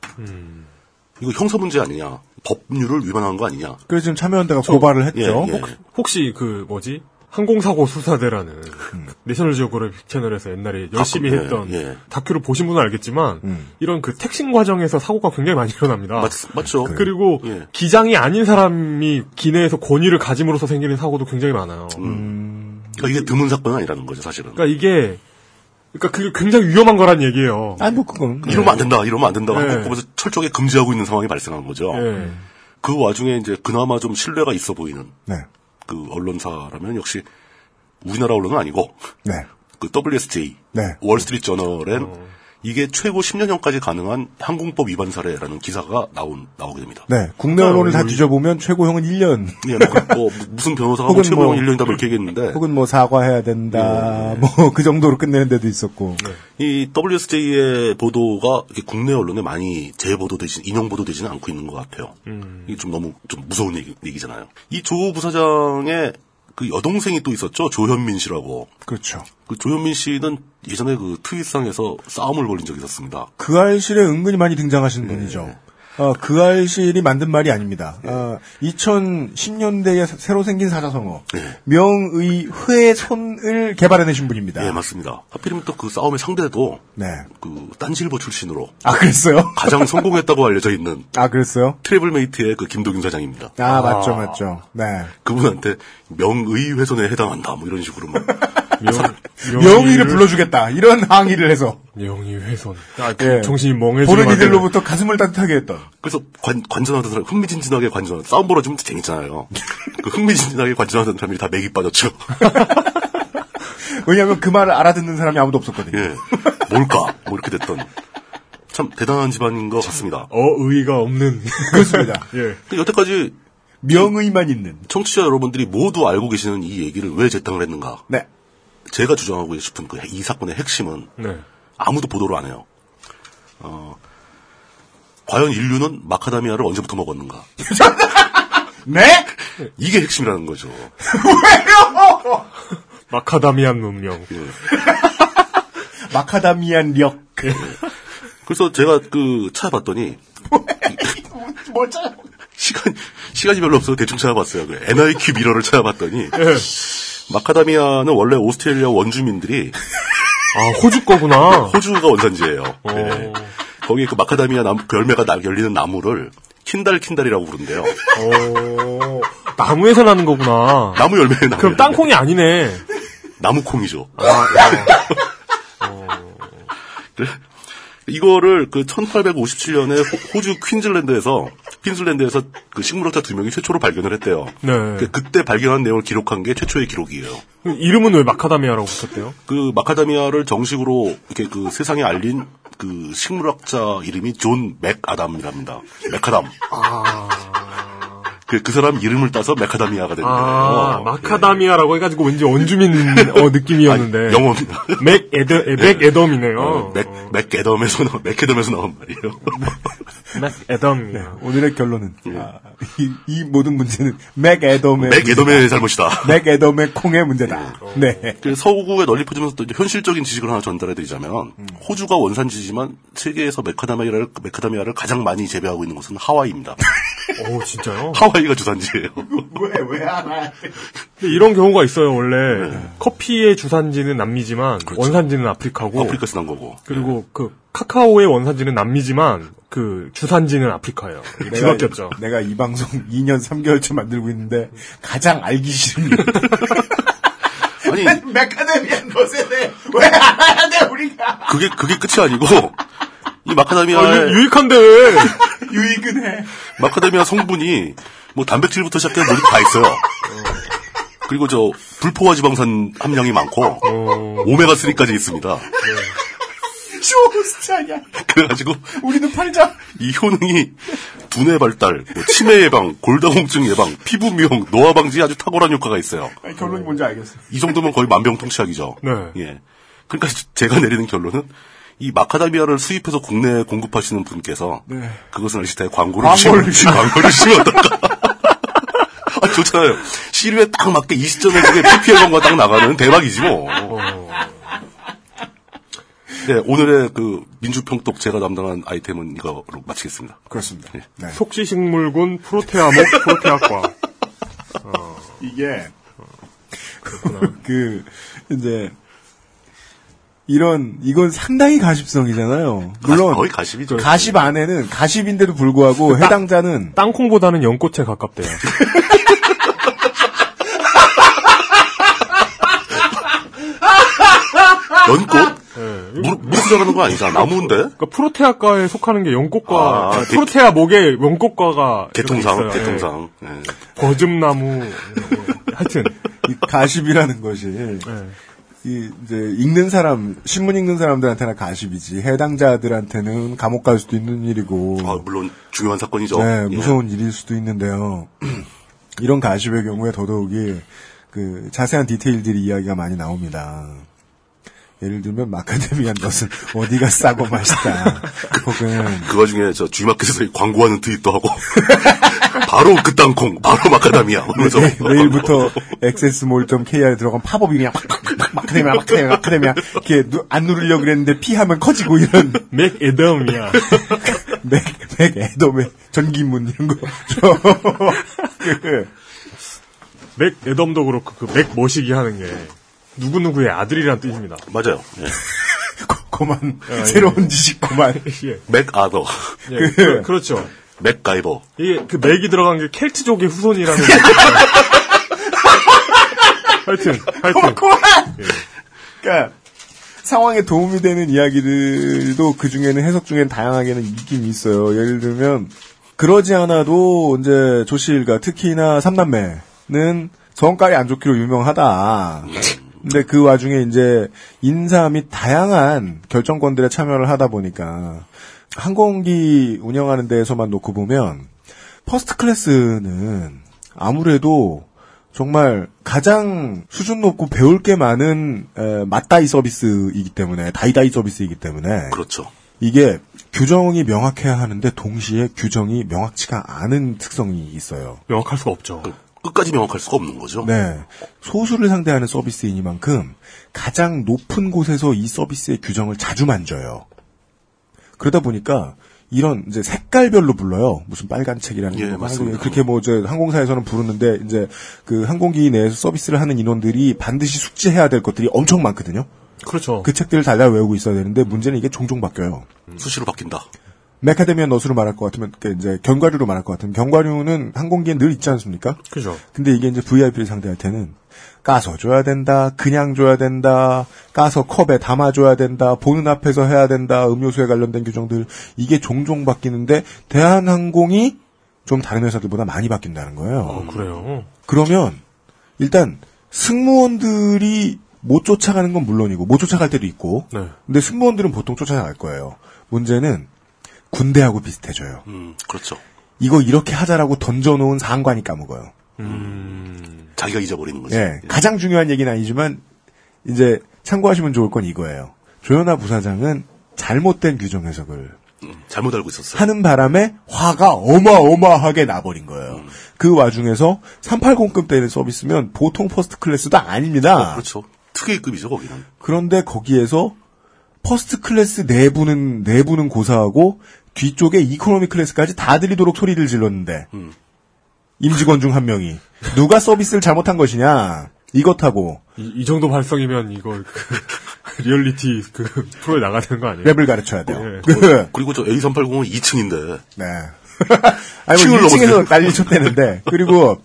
이거 형사 문제 아니냐. 법률을 위반한 거 아니냐. 그래서 지금 참여연대가 고발을 했죠. 예, 예. 혹 시 그 뭐지? 항공사고 수사대라는 음. 내셔널 지오그래픽 채널에서 옛날에 열심히 예, 했던 예. 다큐를 보신 분은 알겠지만 음. 이런 그 택신 과정에서 사고가 굉장히 많이 일어납니다. 맞, 맞죠. 그리고 예. 기장이 아닌 사람이 기내에서 권위를 가짐으로써 생기는 사고도 굉장히 많아요. 그러니까 이게 드문 사건은 아니라는 거죠, 사실은. 그러니까 이게 그러니까 그게 굉장히 위험한 거란 얘기예요. 아니 뭐 그건 이러면 안 된다, 이러면 안 된다. 네. 한국 법에서 철저하게 금지하고 있는 상황이 발생한 거죠. 예. 그 와중에 이제 그나마 좀 신뢰가 있어 보이는 네. 그 언론사라면 역시 우리나라 언론은 아니고 네. 그 WSJ 네. 월스트리트 저널엔 이게 최고 10년형까지 가능한 항공법 위반 사례라는 기사가 나온 나오게 됩니다. 네, 국내 언론을 다 뒤져보면 최고형은 1년. 예, 뭐, 뭐 무슨 변호사가 뭐 혹은 최고형 뭐- 1년이다 이렇게 얘기했는데 혹은 뭐 사과해야 된다. 뭐그 정도로 끝내는 데도 있었고. 이 WSJ의 보도가 이렇게 국내 언론에 많이 재보도되지 인용 보도되지는 않고 있는 것 같아요. 이게 좀 너무 좀 무서운 얘기, 얘기잖아요. 이 조 부사장의 그 여동생이 또 있었죠. 조현민 씨라고. 그렇죠. 그 조현민 씨는 예전에 그 트윗상에서 싸움을 벌인 적이 있었습니다. 그 알실에 은근히 많이 등장하시는 네. 분이죠. 어, 그 알실이 만든 말이 아닙니다. 어, 2010년대에 새로 생긴 사자성어 네. 명의회 손을 개발해내신 분입니다. 예, 맞습니다. 하필이면 또 그 싸움의 상대도 네. 그 딴지일보 출신으로 아 그랬어요? 가장 성공했다고 알려져 있는 아 그랬어요? 트래블메이트의 그 김동윤 사장입니다. 아, 맞죠 맞죠. 네. 그분한테 명예훼손에 해당한다 뭐 이런 식으로 막 명의를 불러주겠다 이런 항의를 해서 명예 훼손. 아, 예. 정신이 멍해지게 보는. 이들로부터 가슴을 따뜻하게 했던. 그래서 관, 관전하던 사람 흥미진진하게 관전 싸움 벌어지면 재밌잖아요. 그 흥미진진하게 관전하던 사람들이 다 맥이 빠졌죠. 왜냐하면 그 말을 알아듣는 사람이 아무도 없었거든요. 예, 뭘까 뭐 이렇게 됐던 참 대단한 집안인 것 같습니다. 어의가 없는. 그렇습니다. 예. 그 여태까지 명의만 있는. 청취자 여러분들이 모두 알고 계시는 이 얘기를 왜 재탕을 했는가? 네. 제가 주장하고 싶은 그 이 사건의 핵심은 네. 아무도 보도를 안 해요. 어, 과연 인류는 마카다미아를 언제부터 먹었는가? 네? 이게 핵심이라는 거죠. 마카다미안 문명. 마카다미안력. 그래서 제가 그 찾아봤더니 뭐죠? 시간 시간이 별로 없어서 대충 찾아봤어요. 그 NIQ 미러를 찾아봤더니 마카다미아는 원래 오스트레일리아 원주민들이 아, 호주 거구나. 호주가 원산지예요. 네. 거기에 그 마카다미아 나무, 그 열매가 나- 열리는 나무를 킨달킨달이라고 부른대요. 오, 나무에서 나는 거구나. 나무 열매 나무 그럼 열매. 땅콩이 아니네. 나무콩이죠. 아, 그래? 이거를 그 1857년에 호, 주 퀸즐랜드에서 퀸즐랜드에서 그 식물학자 두 명이 최초로 발견을 했대요. 네. 그, 그때 발견한 내용을 기록한 게 최초의 기록이에요. 이름은 왜 마카다미아라고 붙였대요? 그 마카다미아를 정식으로 이렇게 그 세상에 알린 그 식물학자 이름이 존 맥아담이랍니다. 맥아담. 그, 그 사람 이름을 따서 맥아다미아가 된 아, 거예요. 마카다미아라고 해가지고 왠지 원주민 어, 느낌이었는데. 아니, 영어입니다. 맥 에더, 맥 에덤이네요. 어, 맥, 맥애덤에서, 나- 맥애덤에서 나온 말이에요. 맥 에덤. 네, 오늘의 결론은 아, 이, 이 모든 문제는 맥 애덤의 맥애덤의 잘못이다. 맥 애덤의 콩의 문제다. 네. 그 서구에 널리 퍼지면서 또 이제 현실적인 지식을 하나 전달해드리자면 음. 호주가 원산지지만 세계에서 마카다미아를 마카다미아를 가장 많이 재배하고 있는 곳은 하와이입니다. 오, 진짜요? 하와이 가 주산지예요. 왜, 왜 알아? 이런 경우가 있어요, 원래. 커피의 주산지는 남미지만, 원산지는 아프리카고. 아프리카에서 난 거고. 그리고 그, 카카오의 원산지는 남미지만, 그, 주산지는 아프리카예요. 뒤바뀌었죠. 내가 이 방송 2년 3개월째 만들고 있는데 가장 알기 싫은 일. 아니 메카데미안 것에 대해 왜 알아야 돼 우리가? 그게 그게 끝이 아니고 이 아, 마카다미아의 유, 유익한데! 유익은 해. 마카다미아 성분이 뭐 단백질부터 시작해서 모두 다 있어요. 그리고 저 불포화 지방산 함량이 많고 오메가 3까지 있습니다. 쇼스타냐? 그래가지고 우리는 팔자. 이 효능이 두뇌 발달, 뭐 치매 예방, 골다공증 예방, 피부 미용, 노화 방지에 아주 탁월한 효과가 있어요. 아니, 결론이 뭔지 알겠어. 이 정도면 거의 만병통치약이죠. 네. 예. 그러니까 제가 내리는 결론은 이 마카다미아를 수입해서 국내에 공급하시는 분께서 네. 그것은 알시다에 광고를 광고를 주시면 광고를 주시면 어떨까? 아, 좋잖아요. 시류에 딱 맞게 이 시점에 그게 PPL 광고가 딱 나가면 대박이지 뭐. 네, 오늘의 그 민주평독 제가 담당한 아이템은 이거로 마치겠습니다. 그렇습니다. 네. 네. 속지식물군 프로테아목 프로테아과. 이게 그 이제 이런 이건 상당히 가십성이잖아요. 물론 거의 가십이죠. 가십 안에는 가십인데도 불구하고 해당자는 땅콩보다는 연꽃에 가깝대요. 연꽃? 물, 물에서 자라는 거 아니잖아. 나무인데? 그러니까 프로테아과에 속하는 게 연꽃과, 아, 아, 개- 프로테아 목에 연꽃과가 개통상. 개통상. 예. 예. 버즘나무, 예, 예. 하여튼. 이 가십이라는 것이 예. 이, 이제, 읽는 사람, 신문 읽는 사람들한테는 가십이지, 해당자들한테는 감옥 갈 수도 있는 일이고. 아, 물론 중요한 사건이죠. 네, 예. 무서운 일일 수도 있는데요. 이런 가십의 경우에 더더욱이, 그, 자세한 디테일들이 이야기가 많이 나옵니다. 예를 들면, 마카데미안 넛은 어디가 싸고 맛있다. 혹은, 그 와중에 저 G마켓에서 광고하는 트윗도 하고 바로 그 땅콩, 바로 마카다미아. 네, 내일부터 액세스몰.kr에 들어간 팝업이 그냥 팍팍팍 마카데미아, 마카데미아, 마카데미아, 이렇게 누- 안 누르려고 그랬는데 피하면 커지고 이런. 맥 에덤이야. 맥, 맥 애덤의 전기문 이런 거. 저, 그, 맥 에덤도 그렇고 그 맥 머시기 하는 게 누구누구의 아들이란 뜻입니다. 맞아요. 예. 고만, 예. 새로운 지식 고만. 예. 맥아더, 예, 그, 그렇죠. 맥가이버. 이게 그 맥이 들어간 게 켈트족의 후손이라는. 하여튼, 하여튼. 고만! 그러니까, 상황에 도움이 되는 이야기들도 그 중에는 해석 중엔 다양하게는 있긴 있어요. 예를 들면, 그러지 않아도 이제 조실과 특히나 삼남매는 성깔이 안 좋기로 유명하다. 근데 그 와중에 이제 인사 및 다양한 결정권들에 참여를 하다 보니까 항공기 운영하는 데에서만 놓고 보면 first class는 아무래도 정말 가장 수준 높고 배울 게 많은 에, 맞다이 서비스이기 때문에 다이다이 서비스이기 때문에 그렇죠. 이게 규정이 명확해야 하는데 동시에 규정이 명확치가 않은 특성이 있어요. 명확할 수가 없죠. 끝까지 명확할 수가 없는 거죠. 네. 소수를 상대하는 서비스이니만큼 가장 높은 곳에서 이 서비스의 규정을 자주 만져요. 그러다 보니까 이런 이제 색깔별로 불러요. 무슨 빨간 책이라는 예, 거. 맞습니다. 그렇게 뭐 이제 항공사에서는 부르는데 이제 그 항공기 내에서 서비스를 하는 인원들이 반드시 숙지해야 될 것들이 엄청 많거든요. 그렇죠. 그 책들을 달달 외우고 있어야 되는데 문제는 이게 종종 바뀌어요. 수시로 바뀐다. 메카데미안 너스로 말할 것 같으면 그 이제 견과류로 말할 것 같으면 견과류는 항공기에 늘 있지 않습니까? 그죠. 근데 이게 이제 VIP를 상대할 때는 까서 줘야 된다, 그냥 줘야 된다, 까서 컵에 담아줘야 된다, 보는 앞에서 해야 된다, 음료수에 관련된 규정들 이게 종종 바뀌는데 대한항공이 좀 다른 회사들보다 많이 바뀐다는 거예요. 어, 그래요. 그러면 일단 승무원들이 못 쫓아가는 건 물론이고 못 쫓아갈 때도 있고, 네. 근데 승무원들은 보통 쫓아갈 거예요. 문제는 군대하고 비슷해져요. 음, 그렇죠. 이거 이렇게 하자라고 던져놓은 상관이 까먹어요. 자기가 잊어버리는 거죠. 예, 가장 중요한 얘기는 아니지만 이제 참고하시면 좋을 건 이거예요. 조현아 부사장은 잘못된 규정 해석을 음, 잘못 알고 있었어요. 하는 바람에 화가 어마어마하게 나버린 거예요. 그 와중에서 380급 되는 서비스면 보통 first class도 아닙니다. 그렇죠. 특혜급이죠, 거기는. 그런데 거기에서 first class 내부는 내부는 고사하고 뒤쪽에 economy class까지 다 들리도록 소리를 질렀는데 음. 임직원 중 한 명이 누가 서비스를 잘못한 것이냐 이것하고 이, 이 정도 발성이면 이거 그 리얼리티 그 프로에 나가야 되는 거 아니에요? 랩을 가르쳐야 돼요. 예. 그, 그리고 저 A380은 2층인데. 네. 아니 뭐 층을 1층에서 넘었어요. 난리 쳤대는데 그리고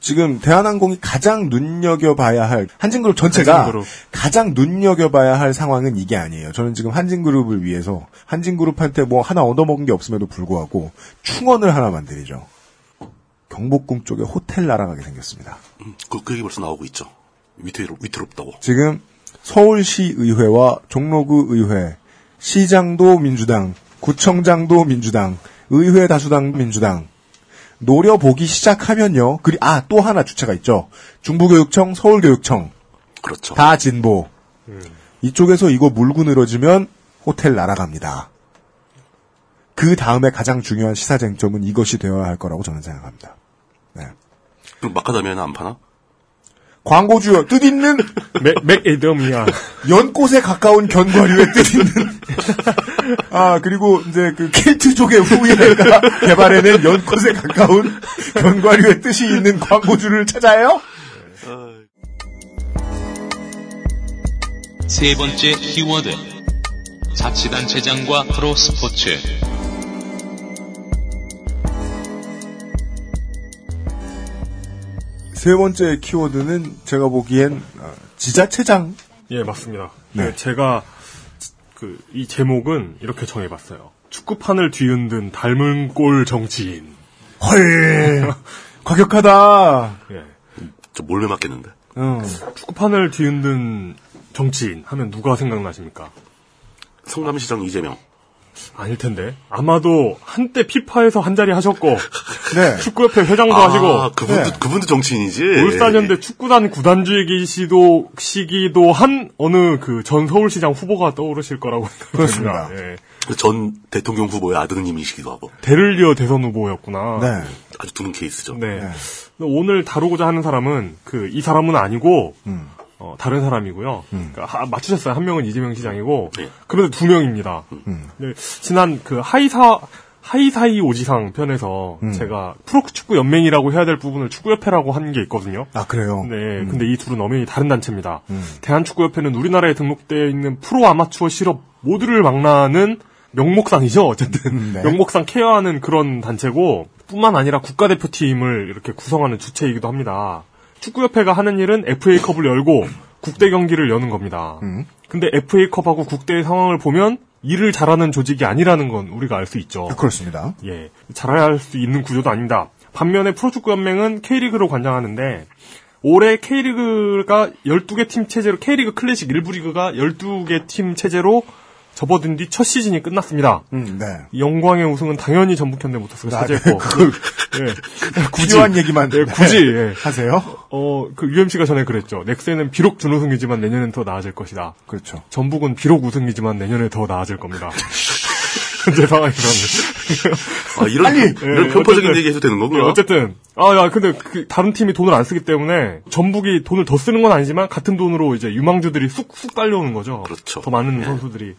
지금 대한항공이 가장 눈여겨봐야 할 한진그룹 전체가 한진그룹. 가장 눈여겨봐야 할 상황은 이게 아니에요. 저는 지금 한진그룹을 위해서 한진그룹한테 뭐 하나 얻어먹은 게 없음에도 불구하고 충원을 하나 만들이죠. 경복궁 쪽에 호텔 날아가게 생겼습니다. 음, 그, 그 얘기 벌써 나오고 있죠. 위태로, 위태롭다고. 지금 서울시 의회와 종로구 의회, 시장도 민주당, 구청장도 민주당, 의회 다수당 민주당 노려보기 시작하면요. 그리 아 또 하나 주체가 있죠. 중부교육청, 서울교육청 그렇죠. 다 진보. 이쪽에서 이거 물고 늘어지면 호텔 날아갑니다. 그 다음에 가장 중요한 시사 쟁점은 이것이 되어야 할 거라고 저는 생각합니다. 네. 그럼 마카다미아는 안 파나? 광고주요 뜻있는 맥, 맥 에덤이야. 연꽃에 가까운 견과류의 뜻 있는 아 그리고 이제 그 켈트족의 후예가 개발해낸 연꽃에 가까운 견과류의 뜻이 있는 광고주를 찾아요? 세 번째 키워드. 자치단체장과 프로스포츠. 세 번째 키워드는 제가 보기엔 어, 지자체장 예, 맞습니다. 네. 네, 제가 그 이 제목은 이렇게 정해봤어요. 축구판을 뒤흔든 닮은 꼴 정치인. 헐 과격하다 예. 저 몰매 맞겠는데. 어. 축구판을 뒤흔든 정치인 하면 누가 생각나십니까? 성남시장 이재명. 아닐 텐데. 아마도 한때 피파에서 한 자리 하셨고 네. 축구협회 회장도 아, 하시고 그분도 네. 그분도 정치인이지. 울산현대 축구단 구단주에 계시도 시기도 한 어느 그 전 서울시장 후보가 떠오르실 거라고 그렇습니다. 예. 그전 대통령 후보의 아드님이시기도 하고 데를리어 대선 후보였구나. 네. 아주 드문 케이스죠. 네. 네. 오늘 다루고자 하는 사람은 그 이 사람은 아니고 음. 어, 다른 사람이고요. 그러니까 하- 맞추셨어요. 한 명은 이재명 시장이고 네. 그런데 두 명입니다. 음. 네, 지난 그 하이사 하이사이 오지상 편에서 음. 제가 프로축구 연맹이라고 해야 될 부분을 축구협회라고 한 게 있거든요. 아 그래요. 네, 근데 이 둘은 엄연히 다른 단체입니다. 음. 대한축구협회는 우리나라에 등록되어 있는 프로 아마추어 실업 모두를 망라하는 명목상이죠. 어쨌든 음, 네. 명목상 케어하는 그런 단체고 뿐만 아니라 국가대표팀을 이렇게 구성하는 주체이기도 합니다. 축구협회가 하는 일은 FA컵을 열고 국대 경기를 여는 겁니다. 음. 근데 FA컵하고 국대의 상황을 보면 일을 잘하는 조직이 아니라는 건 우리가 알 수 있죠. 그렇습니다. 예, 잘해야 할 수 있는 구조도 아닙니다. 반면에 프로축구연맹은 K리그를 관장하는데 올해 K리그가 12개 팀 체제로 K리그 클래식 1부 리그가 12개 팀 체제로 접어든 뒤 첫 시즌이 끝났습니다. 음, 네. 영광의 우승은 당연히 전북 현대 모터스가 아, 네. 차지했고 그걸 예. 굳이 필요한 얘기만 예, 굳이 예. 하세요. 어, 그 UMC가 전에 그랬죠. 넥센은 비록 준우승이지만 내년엔 더 나아질 것이다. 그렇죠. 전북은 비록 우승이지만 내년에 더 나아질 겁니다. 현재 상황에서는. 아, 이런 아니, 이런 예, 편파적인 얘기 해도 되는 예, 거구나. 어쨌든 아 야 근데 그 다른 팀이 돈을 안 쓰기 때문에 전북이 돈을 더 쓰는 건 아니지만 같은 돈으로 이제 유망주들이 쑥쑥 깔려오는 거죠. 그렇죠. 더 많은 예. 선수들이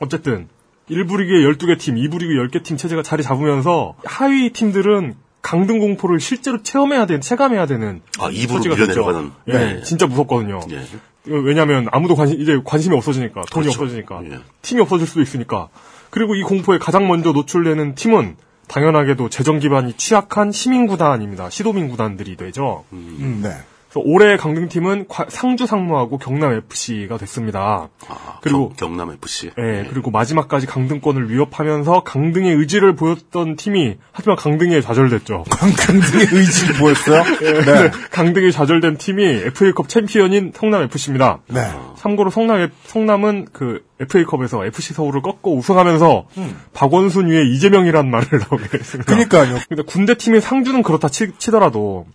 어쨌든 1부 리그에 12개 팀, 2부 리그 10개 팀 체제가 자리 잡으면서 하위 팀들은 강등 공포를 실제로 체험해야 되는 체감해야 되는 아, 입으로 처지가 밀려 됐죠. 내려가는. 예, 네. 진짜 무섭거든요. 예. 왜냐하면 아무도 관심 이제 관심이 없어지니까 돈이 그렇죠. 없어지니까 예. 팀이 없어질 수도 있으니까 그리고 이 공포에 가장 먼저 노출되는 팀은 당연하게도 재정 기반이 취약한 시민 구단입니다. 시도민 구단들이 되죠. 음, 네. 그래서 올해 강등팀은 과- 상주 상무하고 경남 FC가 됐습니다. 아, 그리고- 경, 경남 FC. 예, 그리고 마지막까지 강등권을 위협하면서 강등의 의지를 보였던 팀이 하지만 강등에 좌절됐죠. 강등의 의지를 보였어요. 네. 강등에 좌절된 팀이 FA컵 챔피언인 성남 FC입니다. 네. 참고로 성남 성남은 그 FA컵에서 FC 서울을 꺾고 우승하면서 박원순 위에 이재명이란 말을 나오게 했습니다. 그러니까요. 근데 군대 팀의 상주는 그렇다 치, 치더라도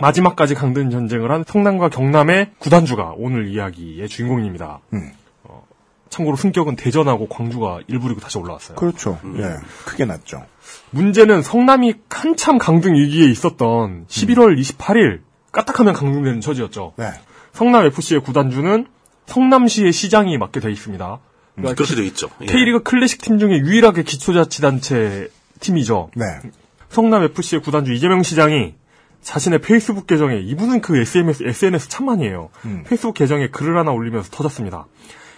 마지막까지 강등 전쟁을 한 성남과 경남의 구단주가 오늘 이야기의 주인공입니다. 음. 어, 참고로 승격은 대전하고 광주가 일부 리그 다시 올라왔어요. 그렇죠. 예. 크게 났죠. 문제는 성남이 한참 강등 위기에 있었던 11월 28일 까딱하면 강등되는 처지였죠. 네. 성남 FC의 구단주는 성남시의 시장이 맡게 돼 있습니다. 그러니까 그렇게 돼 있죠. 예. K리그 클래식 팀 중에 유일하게 기초자치단체 팀이죠. 네. 성남 FC의 구단주 이재명 시장이 자신의 페이스북 계정에 이분은 그 SNS, SNS 참 많이 해요. 음. 페이스북 계정에 글을 하나 올리면서 터졌습니다.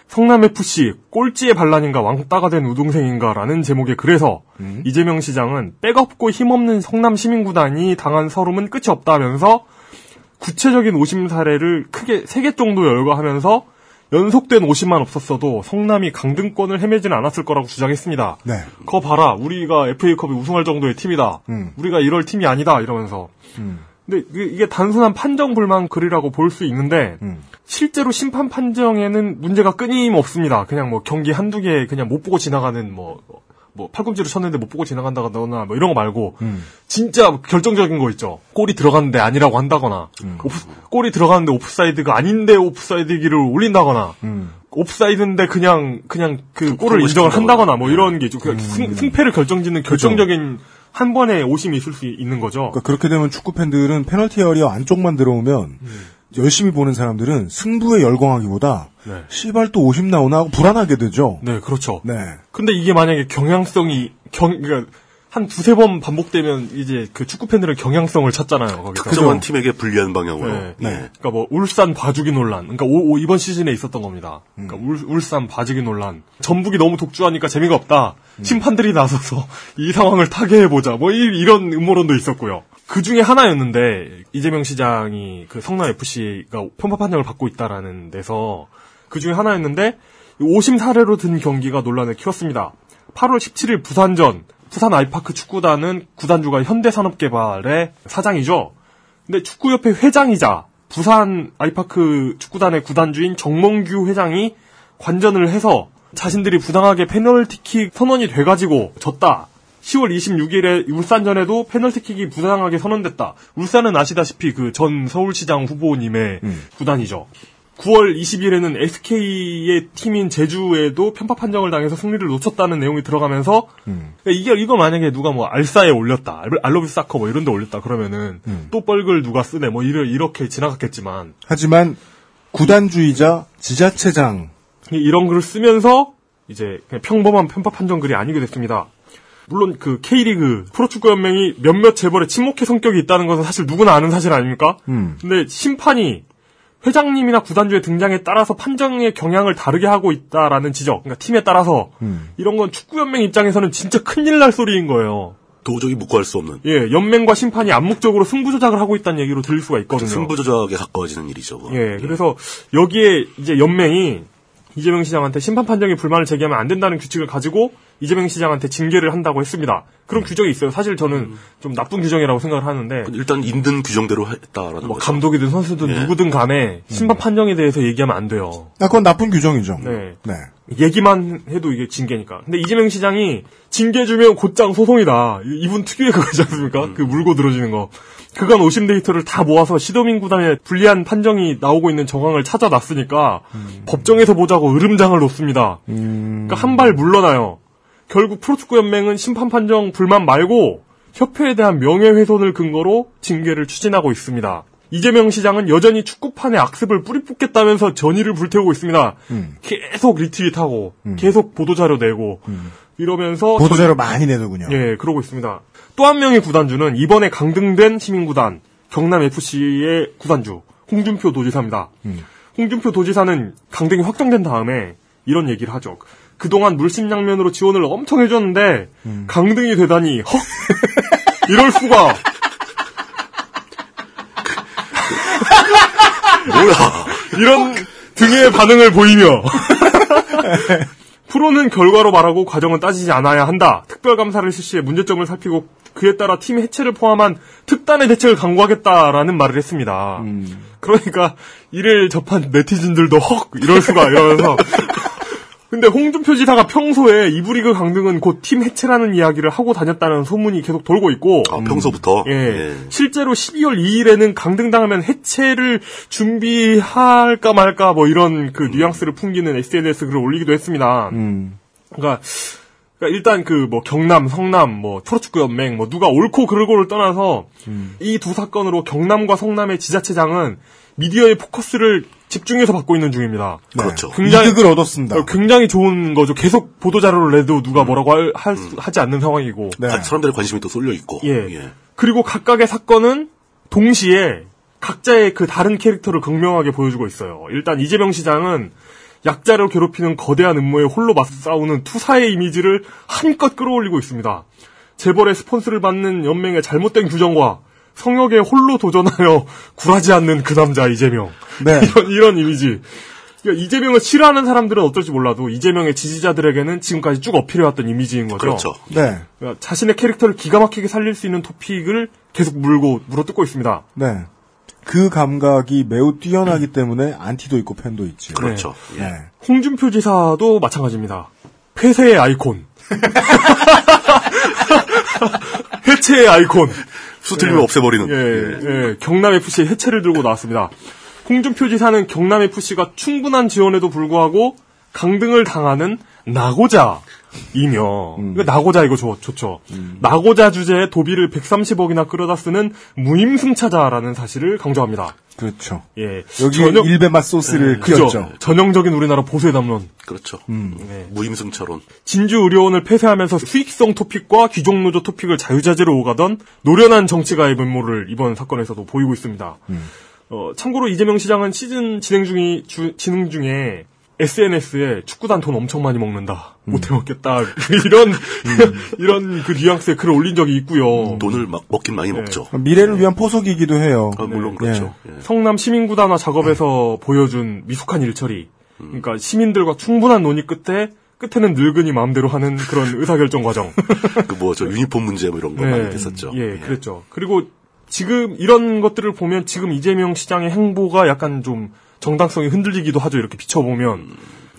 성남 FC 꼴찌의 반란인가 왕따가 된 우동생인가라는 제목의 글에서 음. 이재명 시장은 백없고 힘없는 성남 시민구단이 당한 서름은 끝이 없다면서 구체적인 오심 사례를 크게 세 개 정도 열거하면서 연속된 오심만 없었어도 성남이 강등권을 헤매지는 않았을 거라고 주장했습니다. 네. 거 봐라, 우리가 FA컵에 우승할 정도의 팀이다. 음. 우리가 이럴 팀이 아니다. 이러면서. 음. 근데 이게- 이게 단순한 판정 불만 글이라고 볼 수 있는데 음. 실제로 심판 판정에는 문제가 끊임없습니다. 그냥 뭐 경기 한두 개 그냥 못 보고 지나가는 뭐, 뭐 팔꿈치로 쳤는데 못 보고 지나간다거나 뭐 이런 거 말고 음. 진짜 결정적인 거 있죠. 골이 들어갔는데 아니라고 한다거나 음. 오프- 골이 들어갔는데 오프사이드가 아닌데 오프사이드기를 올린다거나 음. 옵사이드인데 그냥 그냥 그 골을 인정을. 한다거나 뭐 이런 게 있죠. 그 승, 승패를 결정짓는 결정적인 한 번의 오심이 있을 수 있는 거죠. 그러니까 그렇게 되면 축구 팬들은 페널티 에리어 안쪽만 들어오면 열심히 보는 사람들은 승부에 열광하기보다 네. 씨발 또 50 나오나 하고 불안하게 되죠. 네, 그렇죠. 네. 근데 이게 만약에 경향성이 경 그러니까 한 두세 번 반복되면 이제 그 축구 팬들은 경향성을 찾잖아요. 거기서. 특정한 팀에게 불리한 방향으로. 네. 예. 그러니까 뭐 울산 봐주기 논란. 그러니까 오- 오- 이번 시즌에 있었던 겁니다. 그러니까 음. 울, 울산 봐주기 논란. 전북이 너무 독주하니까 재미가 없다. 음. 심판들이 나서서 이 상황을 타개해 보자. 뭐 이, 런 음모론도 있었고요. 그 중에 하나였는데 이재명 시장이 그 성남 FC가 편파 판정을 받고 있다라는 데서 그 중에 하나였는데 오심 사례로 든 경기가 논란을 키웠습니다. 8월 17일 부산전 부산 아이파크 축구단은 구단주가 현대산업개발의 사장이죠. 근데 축구협회 회장이자 부산 아이파크 축구단의 구단주인 정몽규 회장이 관전을 해서 자신들이 부당하게 페널티킥 선언이 돼가지고 졌다. 10월 26일에 울산전에도 페널티킥이 부당하게 선언됐다. 울산은 아시다시피 그 전 서울시장 후보님의 구단이죠. 9월 20일에는 SK의 팀인 제주에도 편파 판정을 당해서 승리를 놓쳤다는 내용이 들어가면서 그러니까 이게 이거 만약에 누가 뭐 알싸에 올렸다, 알- 알로비 사커 뭐 이런데 올렸다 그러면은 또 뻘글 누가 쓰네 뭐 이래 이렇게 지나갔겠지만 하지만 구단주의자 지자체장 이런 글을 쓰면서 이제 그냥 평범한 편파 판정 글이 아니게 됐습니다. 물론 그 K리그 프로축구 연맹이 몇몇 재벌의 친목회 성격이 있다는 것은 사실 누구나 아는 사실 아닙니까? 음. 근데 심판이 회장님이나 구단주의 등장에 따라서 판정의 경향을 다르게 하고 있다라는 지적, 그러니까 팀에 따라서 음. 이런 건 축구 연맹 입장에서는 진짜 큰일 날 소리인 거예요. 도저히 묵고할 수 없는 예, 연맹과 심판이 암묵적으로 승부 조작을 하고 있다는 얘기로 들릴 수가 있거든요. 승부 조작에 가까워지는 일이죠. 그거. 예, 그래서 여기에 이제 연맹이 이재명 시장한테 심판 판정에 불만을 제기하면 안 된다는 규칙을 가지고 이재명 시장한테 징계를 한다고 했습니다. 그런 규정이 있어요. 사실 저는 좀 나쁜 규정이라고 생각을 하는데 일단 있는 규정대로 했다라는 뭐 거죠. 감독이든 선수든 예. 누구든 간에 심판 판정에 대해서 얘기하면 안 돼요. 아, 그건 나쁜 규정이죠. 네. 네. 얘기만 해도 이게 징계니까. 근데 이재명 시장이 징계 주면 곧장 소송이다. 이- 이분 특유의 그거지 않습니까? 그 물고 들어지는 거. 그간 오심 데이터를 다 모아서 시도민 구단에 불리한 판정이 나오고 있는 정황을 찾아놨으니까 법정에서 보자고 으름장을 놓습니다. 그러니까 한 발 물러나요. 결국 프로축구 연맹은 심판 판정 불만 말고 협회에 대한 명예훼손을 근거로 징계를 추진하고 있습니다. 이재명 시장은 여전히 축구판에 악습을 뿌리 뽑겠다면서 전의를 불태우고 있습니다. 계속 리트윗하고 계속 보도자료 내고 이러면서 보도자료 많이 내더군요. 예, 그러고 있습니다. 또 한 명의 구단주는 이번에 강등된 시민구단 경남FC의 구단주 홍준표 도지사입니다. 홍준표 도지사는 강등이 확정된 다음에 이런 얘기를 하죠. 그동안 물심양면으로 지원을 엄청 해줬는데 강등이 되다니 헉 이럴 수가. 뭐야? 이런 등의 반응을 보이며. 프로는 결과로 말하고 과정은 따지지 않아야 한다. 특별감사를 실시해 문제점을 살피고 그에 따라 팀 해체를 포함한 특단의 대책을 강구하겠다라는 말을 했습니다. 그러니까 이를 접한 네티즌들도 헉 이럴 수가 이러면서 근데 홍준표 지사가 평소에 이브리그 강등은 곧 팀 해체라는 이야기를 하고 다녔다는 소문이 계속 돌고 있고 아, 평소부터. 예. 예. 실제로 12월 2일에는 강등당하면 해체를 준비할까 말까 뭐 이런 그 뉘앙스를 풍기는 SNS 글을 올리기도 했습니다. 음. 그러니까, 그러니까 일단 그 뭐 경남, 성남, 뭐 프로축구 연맹 뭐 누가 옳고 그르고를 떠나서 이두 사건으로 경남과 성남의 지자체장은 미디어의 포커스를 집중해서 받고 있는 중입니다. 그렇죠. 굉장히- 이득을 얻었습니다. 어, 굉장히 좋은 거죠. 계속 보도 자료를 내도 누가 뭐라고 할, 할 수- 하지 않는 상황이고. 네. 아, 사람들의 관심이 또 쏠려 있고. 예. 그리고 각각의 사건은 동시에 각자의 그 다른 캐릭터를 극명하게 보여주고 있어요. 일단 이재명 시장은 약자를 괴롭히는 거대한 음모에 홀로 맞싸우는 투사의 이미지를 한껏 끌어올리고 있습니다. 재벌의 스폰서를 받는 연맹의 잘못된 규정과 성역에 홀로 도전하여 굴하지 않는 그 남자 이재명. 네. 이런, 이런 이미지. 그러니까 이재명을 싫어하는 사람들은 어떨지 몰라도 이재명의 지지자들에게는 지금까지 쭉 어필해왔던 이미지인 거죠. 그렇죠. 네. 그러니까 자신의 캐릭터를 기가 막히게 살릴 수 있는 토픽을 계속 물고 물어뜯고 있습니다. 네. 그 감각이 매우 뛰어나기 때문에 안티도 있고 팬도 있지. 그렇죠. 예. 네. 홍준표 지사도 마찬가지입니다. 폐쇄의 아이콘. 해체의 아이콘. 수틀림을 없애버리는. 예, 예, 경남FC의 해체를 들고 나왔습니다. 홍준표 지사는 경남FC가 충분한 지원에도 불구하고 강등을 당하는 나고자 이며, 이거 나고자 이거 좋, 좋죠. 나고자 주제에 도비를 130억이나 끌어다 쓰는 무임승차자라는 사실을 강조합니다. 그렇죠. 예. 여기 전형- 일베맛 소스를 그죠. 그렸죠. 전형적인 우리나라 보수의 담론. 그렇죠. 네. 무임승차론. 진주 의료원을 폐쇄하면서 수익성 토픽과 귀족노조 토픽을 자유자재로 오가던 노련한 정치가의 면모를 이번 사건에서도 보이고 있습니다. 어, 참고로 이재명 시장은 시즌 진행 중이 주- 진행 중에 SNS에 축구단 돈 엄청 많이 먹는다. 못 해 먹겠다. 이런, 이런 그 뉘앙스의 글을 올린 적이 있고요. 돈을 막 먹긴 많이 먹죠. 미래를 위한 포석이기도 해요. 아, 물론 그렇죠. 예. 성남 시민구단화 작업에서 보여준 미숙한 일처리. 그러니까 시민들과 충분한 논의 끝에 끝에는 늙은이 마음대로 하는 그런 의사결정 과정. 그 뭐 저 유니폼 문제 뭐 이런 거 많이 됐었죠. 예, 그랬죠. 그리고 지금 이런 것들을 보면 지금 이재명 시장의 행보가 약간 좀 정당성이 흔들리기도 하죠. 이렇게 비춰보면.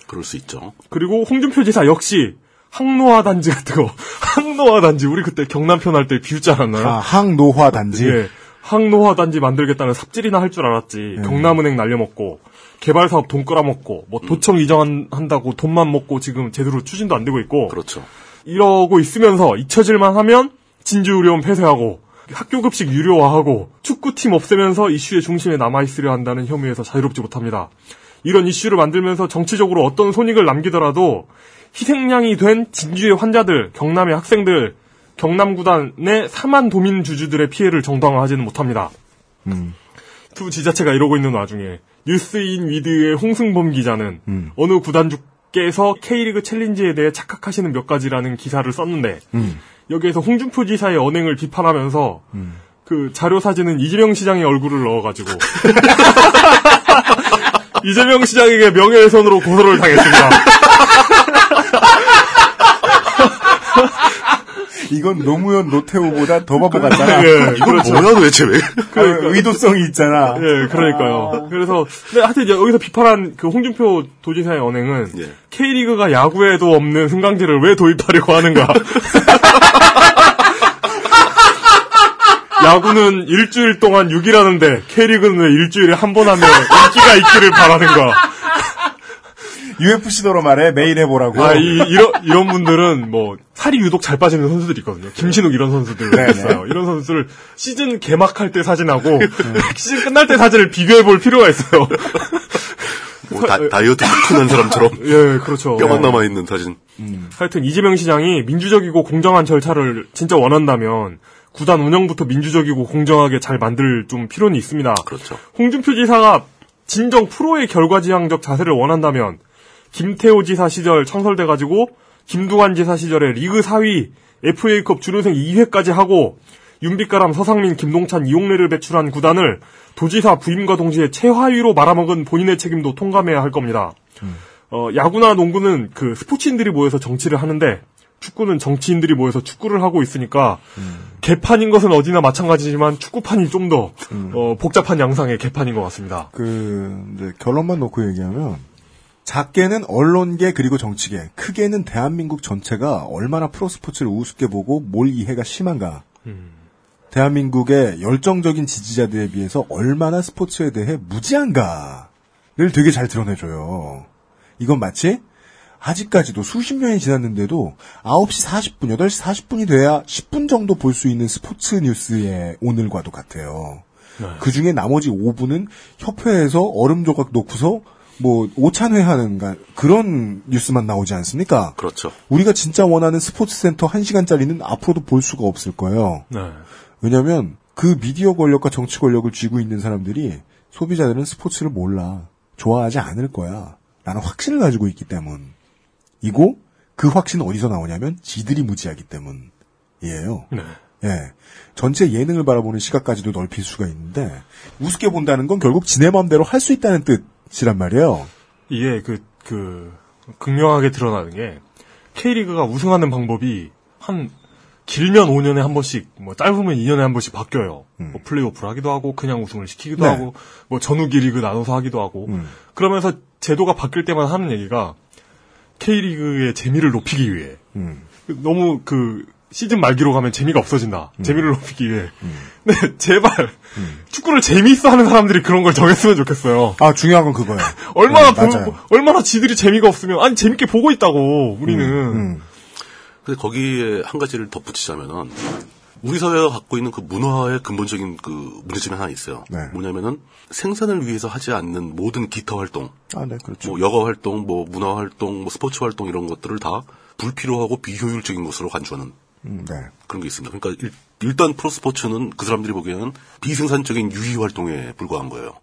그럴 수 있죠. 그리고 홍준표 지사 역시 항노화 단지 같은 거. 항노화 단지. 우리 그때 경남편 할 때 비웃지 않았나요? 아, 항노화 단지. 예. 항노화 단지 만들겠다는 삽질이나 할 줄 알았지. 경남은행 날려먹고 개발 사업 돈 끌어먹고 뭐 도청 이전한다고 돈만 먹고 지금 제대로 추진도 안 되고 있고. 그렇죠. 이러고 있으면서 잊혀질만 하면 진주의료원 폐쇄하고 학교 급식 유료화하고 축구팀 없애면서 이슈의 중심에 남아있으려 한다는 혐의에서 자유롭지 못합니다. 이런 이슈를 만들면서 정치적으로 어떤 손익을 남기더라도 희생양이 된 진주의 환자들, 경남의 학생들, 경남 구단의 4만 도민 주주들의 피해를 정당화하지는 못합니다. 두 지자체가 이러고 있는 와중에 뉴스인 위드의 홍승범 기자는 음. 어느 구단주께서 K리그 챌린지에 대해 착각하시는 몇 가지라는 기사를 썼는데 음. 여기에서 홍준표 지사의 언행을 비판하면서 그 자료 사진은 이재명 시장의 얼굴을 넣어가지고 이재명 시장에게 명예훼손으로 고소를 당했습니다. 이건 노무현 노태우보다 더 바보 같잖아. 예, 이건 그렇죠. 뭐야 도대체 왜? 그 의도성이 있잖아. 예, 그러니까요. 그래서 근데 하여튼 이제 여기서 비판한 그 홍준표 도지사의 언행은 예. K리그가 야구에도 없는 승강제를 왜 도입하려고 하는가? 야구는 일주일 동안 6일 하는데 K리그는 왜 일주일에 한 번 하면 인기가 있기를 바라는가? UFC더러 말해 매일 해보라고. 아, 이, 이런, 이런 분들은 뭐, 살이 유독 잘 빠지는 선수들이 있거든요. 김신욱 이런 선수들 네, 있어요. 이런 선수들 시즌 개막할 때 사진하고 시즌 끝날 때 사진을 비교해 볼 필요가 있어요. 뭐 다, 다이어트 큰 사람처럼 예, 그렇죠. 뼈만 남아 있는 사진. 하여튼 이재명 시장이 민주적이고 공정한 절차를 진짜 원한다면 구단 운영부터 민주적이고 공정하게 잘 만들 좀 필요는 있습니다. 그렇죠. 홍준표 지사가 진정 프로의 결과지향적 자세를 원한다면 김태호 지사 시절 창설돼 가지고 김두관 지사 시절에 리그 4위, FA컵 준우승 2회까지 하고 윤빛가람, 서상민, 김동찬, 이용래를 배출한 구단을 도지사 부임과 동시에 최하위로 말아먹은 본인의 책임도 통감해야 할 겁니다. 어, 야구나 농구는 그 스포츠인들이 모여서 정치를 하는데 축구는 정치인들이 모여서 축구를 하고 있으니까 개판인 것은 어디나 마찬가지지만 축구판이 좀더 어, 복잡한 양상의 개판인 것 같습니다. 그 결론만 놓고 얘기하면 작게는 언론계 그리고 정치계, 크게는 대한민국 전체가 얼마나 프로스포츠를 우습게 보고 몰 이해가 심한가. 대한민국의 열정적인 지지자들에 비해서 얼마나 스포츠에 대해 무지한가를 되게 잘 드러내줘요. 이건 마치 아직까지도 수십 년이 지났는데도 9시 40분, 8시 40분이 돼야 10분 정도 볼 수 있는 스포츠 뉴스의 오늘과도 같아요. 그 중에 나머지 5분은 협회에서 얼음 조각 놓고서 뭐 오찬회 하는 가- 그런 뉴스만 나오지 않습니까? 그렇죠. 우리가 진짜 원하는 스포츠 센터 1시간짜리는 앞으로도 볼 수가 없을 거예요. 네. 왜냐하면 그 미디어 권력과 정치 권력을 쥐고 있는 사람들이 소비자들은 스포츠를 몰라 좋아하지 않을 거야 라는 확신을 가지고 있기 때문이고 그 확신은 어디서 나오냐면 지들이 무지하기 때문이에요. 네. 예. 전체 예능을 바라보는 시각까지도 넓힐 수가 있는데 우습게 본다는 건 결국 지네 마음대로 할 수 있다는 뜻 이란 말이에요. 이게 그, 그, 극명하게 드러나는 게, K리그가 우승하는 방법이 한, 길면 5년에 한 번씩, 뭐, 짧으면 2년에 한 번씩 바뀌어요. 뭐, 플레이오프를 하기도 하고, 그냥 우승을 시키기도 네. 하고, 뭐, 전후기 리그 나눠서 하기도 하고, 그러면서 제도가 바뀔 때마다 하는 얘기가, K리그의 재미를 높이기 위해, 너무 그, 시즌 말기로 가면 재미가 없어진다. 재미를 높이기 위해. 근데 제발 축구를 재미있어 하는 사람들이 그런 걸 정했으면 좋겠어요. 아 중요한 건 그거예요. 얼마나 네, 보-. 얼마나 지들이 재미가 없으면 아니 재밌게 보고 있다고 우리는 음. 근데 거기에 한 가지를 덧붙이자면은 우리 사회가 갖고 있는 그 문화의 근본적인 그 문제점이 하나 있어요. 네. 뭐냐면은 생산을 위해서 하지 않는 모든 기타 활동, 아, 네, 그렇죠. 뭐 여가 활동, 뭐 문화 활동, 뭐 스포츠 활동 이런 것들을 다 불필요하고 비효율적인 것으로 간주하는 음, 네. 그런 게 있습니다. 그러니까 일, 단 프로스포츠는 그 사람들이 보기에는 비생산적인 유희 활동에 불과한 거예요.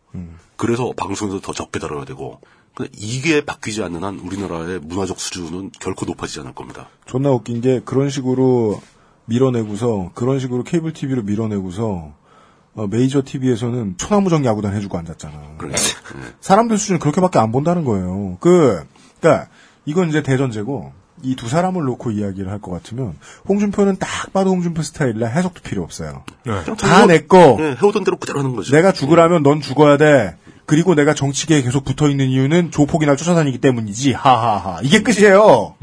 그래서 방송에서 더 적게 다뤄야 되고 근데 이게 바뀌지 않는 한 우리나라의 문화적 수준은 결코 높아지지 않을 겁니다. 존나 웃긴 게 그런 식으로 밀어내고서 그런 식으로 케이블 TV로 밀어내고서 어, 메이저 TV에서는 초나무정 야구단 해주고 앉았잖아. 그러니까 사람들 수준 그렇게밖에 안 본다는 거예요. 그, 그니까, 이건 이제 대전제고, 이 두 사람을 놓고 이야기를 할 것 같으면 홍준표는 딱 봐도 홍준표 스타일이라 해석도 필요 없어요. 다내 거. 네, 해오던 대로 그대로 하는 거죠. 내가 죽으라면 넌 죽어야 돼. 그리고 내가 정치계에 계속 붙어 있는 이유는 조폭이나 쫓아다니기 때문이지. 하하하. 이게 끝이에요.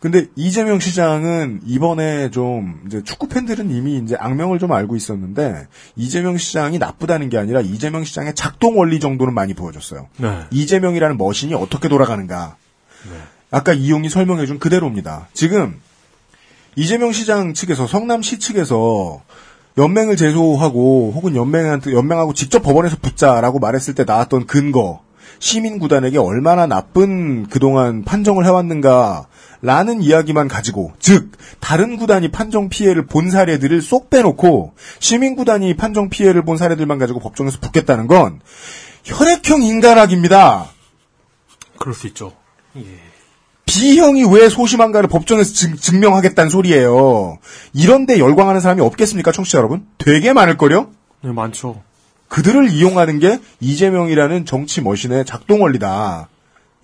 근데 이재명 시장은 이번에 좀 이제 축구 팬들은 이미 이제 악명을 좀 알고 있었는데 이재명 시장이 나쁘다는 게 아니라 이재명 시장의 작동 원리 정도는 많이 보여줬어요. 네. 이재명이라는 머신이 어떻게 돌아가는가. 아까 이용이 설명해준 그대로입니다. 지금 이재명 시장 측에서 성남시 측에서 연맹을 제소하고 혹은 연맹한테 연맹하고 직접 법원에서 붙자라고 말했을 때 나왔던 근거 시민 구단에게 얼마나 나쁜 그동안 판정을 해왔는가라는 이야기만 가지고 즉 다른 구단이 판정 피해를 본 사례들을 쏙 빼놓고 시민 구단이 판정 피해를 본 사례들만 가지고 법정에서 붙겠다는 건 혈액형 인간학입니다. 그럴 수 있죠. B형이 왜 소심한가를 법정에서 증, 증명하겠다는 소리예요. 이런데 열광하는 사람이 없겠습니까, 청취자 여러분? 되게 많을걸요? 네, 많죠. 그들을 이용하는 게 이재명이라는 정치 머신의 작동 원리다.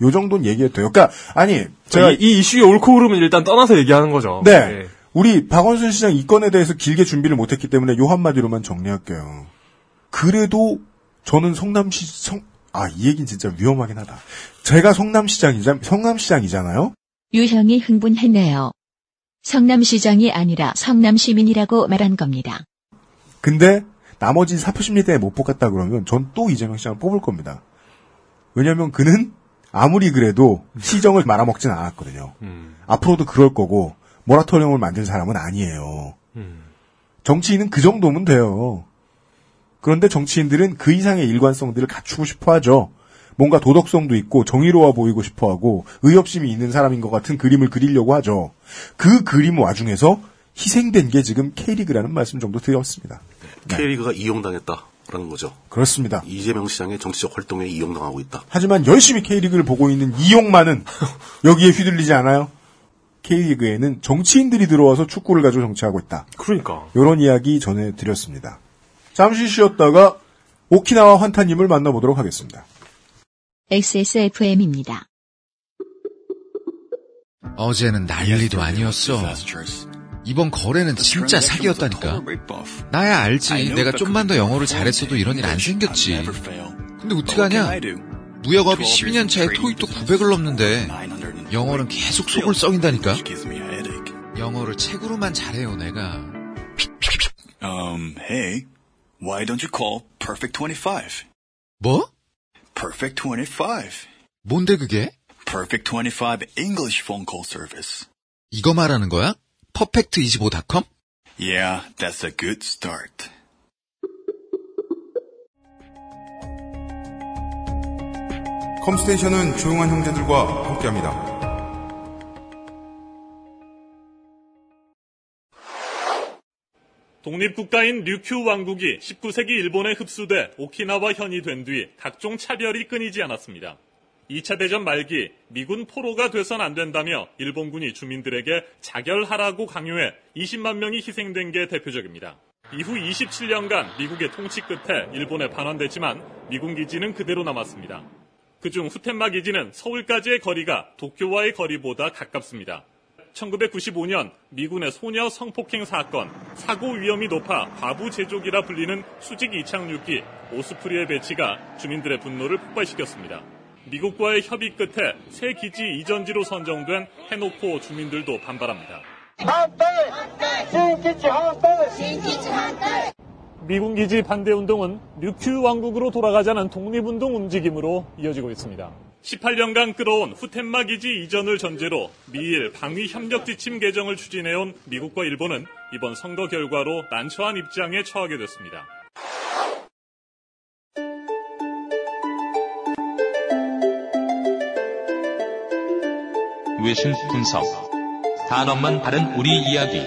요 정도는 얘기해도 돼요. 그러니까 아니 제가 이, 이 이슈의 옳고 그름은 일단 떠나서 얘기하는 거죠. 네. 예. 우리 박원순 시장 이 건에 대해서 길게 준비를 못했기 때문에 요 한마디로만 정리할게요. 그래도 저는 성남시 성, 아, 이 얘기는 진짜 위험하긴 하다. 제가 성남시장이자, 성남시장이잖아요? 유형이 흥분했네요. 성남시장이 아니라 성남시민이라고 말한 겁니다. 근데 나머지 사표심리 때문에 못 뽑겠다 그러면 전 또 이재명 시장을 뽑을 겁니다. 왜냐면 그는 아무리 그래도 시정을 말아먹진 않았거든요. 앞으로도 그럴 거고 모라토리엄을 만든 사람은 아니에요. 정치인은 그 정도면 돼요. 그런데 정치인들은 그 이상의 일관성들을 갖추고 싶어 하죠. 뭔가 도덕성도 있고 정의로워 보이고 싶어 하고 의협심이 있는 사람인 것 같은 그림을 그리려고 하죠. 그 그림 와중에서 희생된 게 지금 K리그라는 말씀 정도 드렸습니다. K리그가 이용당했다라는 거죠. 그렇습니다. 이재명 시장의 정치적 활동에 이용당하고 있다. 하지만 열심히 K리그를 보고 있는 이용만은 여기에 휘둘리지 않아요. K리그에는 정치인들이 들어와서 축구를 가지고 정치하고 있다. 그러니까. 이런 이야기 전해드렸습니다. 잠시 쉬었다가 오키나와 환타님을 만나보도록 하겠습니다. XSFM입니다. 어제는 난리도 아니었어. 이번 거래는 진짜 사기였다니까. 나야 알지. 내가 좀만 더 영어를 잘했어도 이런 일 안 생겼지. 근데 어떡하냐? 무역업이 12년 차에 토익도 900을 넘는데 영어는 계속 속을 썩인다니까. 영어를 책으로만 잘해요, 내가. Um, hey, why don't you call Perfect 25? 뭐? Perfect 25. 뭔데 그게? Perfect 25 English phone call service. 이거 말하는 거야? 퍼펙트25.com? Yeah, that's a good start. 컴스테이션은 조용한 형제들과 함께합니다. 독립국가인 류큐 왕국이 19세기 일본에 흡수돼 오키나와 현이 된 뒤 각종 차별이 끊이지 않았습니다. 2차 대전 말기 미군 포로가 돼선 안 된다며 일본군이 주민들에게 자결하라고 강요해 20만 명이 희생된 게 대표적입니다. 이후 27년간 미국의 통치 끝에 일본에 반환됐지만 미군 기지는 그대로 남았습니다. 그중 후텐마 기지는 서울까지의 거리가 도쿄와의 거리보다 가깝습니다. 1995년 미군의 소녀 성폭행 사건, 사고 위험이 높아 과부 제족이라 불리는 수직 이착륙기 오스프리의 배치가 주민들의 분노를 폭발시켰습니다. 미국과의 협의 끝에 새 기지 이전지로 선정된 해놓고 주민들도 반발합니다. 미군 기지 반대 운동은 류큐 왕국으로 돌아가자는 독립운동 움직임으로 이어지고 있습니다. 18년간 끌어온 후텐마 기지 이전을 전제로 미일 방위 협력 지침 개정을 추진해온 미국과 일본은 이번 선거 결과로 난처한 입장에 처하게 됐습니다. 외신 분석. 단어만 다른 우리 이야기.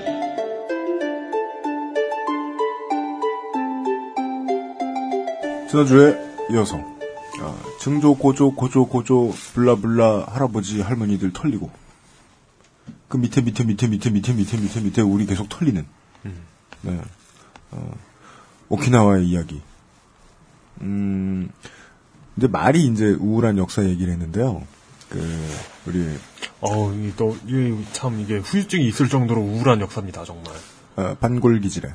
지난주에 이어서 아, 증조 고조 고조 고조 블라블라 할아버지 할머니들 털리고 그 밑에 밑에 밑에 밑에 밑에 밑에 밑에 밑에 우리 계속 털리는 네. 어, 오키나와의 이야기. 음, 이제 말이 이제 우울한 역사 얘기를 했는데요. 그 우리 어, 이 또, 이게 참 이게 후유증이 있을 정도로 우울한 역사입니다, 정말. 어, 반골 기질에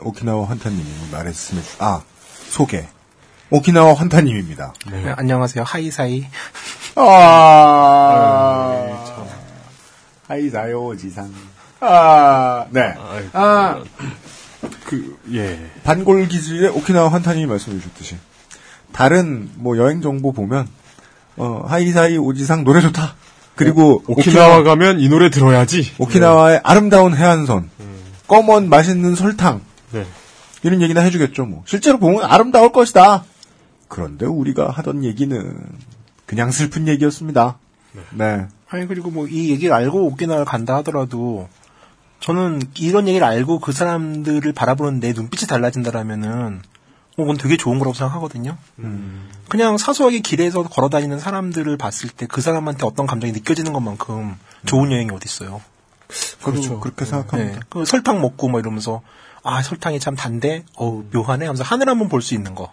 오키나와 환타님이 말했음에 주- 아 소개 오키나와 환타님입니다. 네, 안녕하세요. 하이사이. 아, 하이사요 지상. 아, 네. 아, 그, 예. 반골 기질의 오키나와 환타님이 말씀해 주셨듯이 다른 뭐 여행 정보 보면 어, 하이사이 오지상 노래 좋다. 그리고 오 키나와 가면 이 노래 들어야지. 오키나와의 아름다운 해안선, 검은 맛있는 설탕 네. 이런 얘기나 해주겠죠. 뭐 실제로 보면 아름다울 것이다. 그런데 우리가 하던 얘기는 그냥 슬픈 얘기였습니다. 네. 아니 그리고 뭐 이 얘기를 알고 오키나와를 간다 하더라도 저는 이런 얘기를 알고 그 사람들을 바라보는 내 눈빛이 달라진다라면은 어, 그건 되게 좋은 거라고 생각하거든요. 그냥 사소하게 길에서 걸어다니는 사람들을 봤을 때 그 사람한테 어떤 감정이 느껴지는 것만큼 좋은 여행이 어디 있어요. 그렇죠. 그렇게 생각합니다. 네. 그 설탕 먹고 뭐 이러면서 아 설탕이 참 단데 어우 묘하네 하면서 하늘 한번 볼 수 있는 거.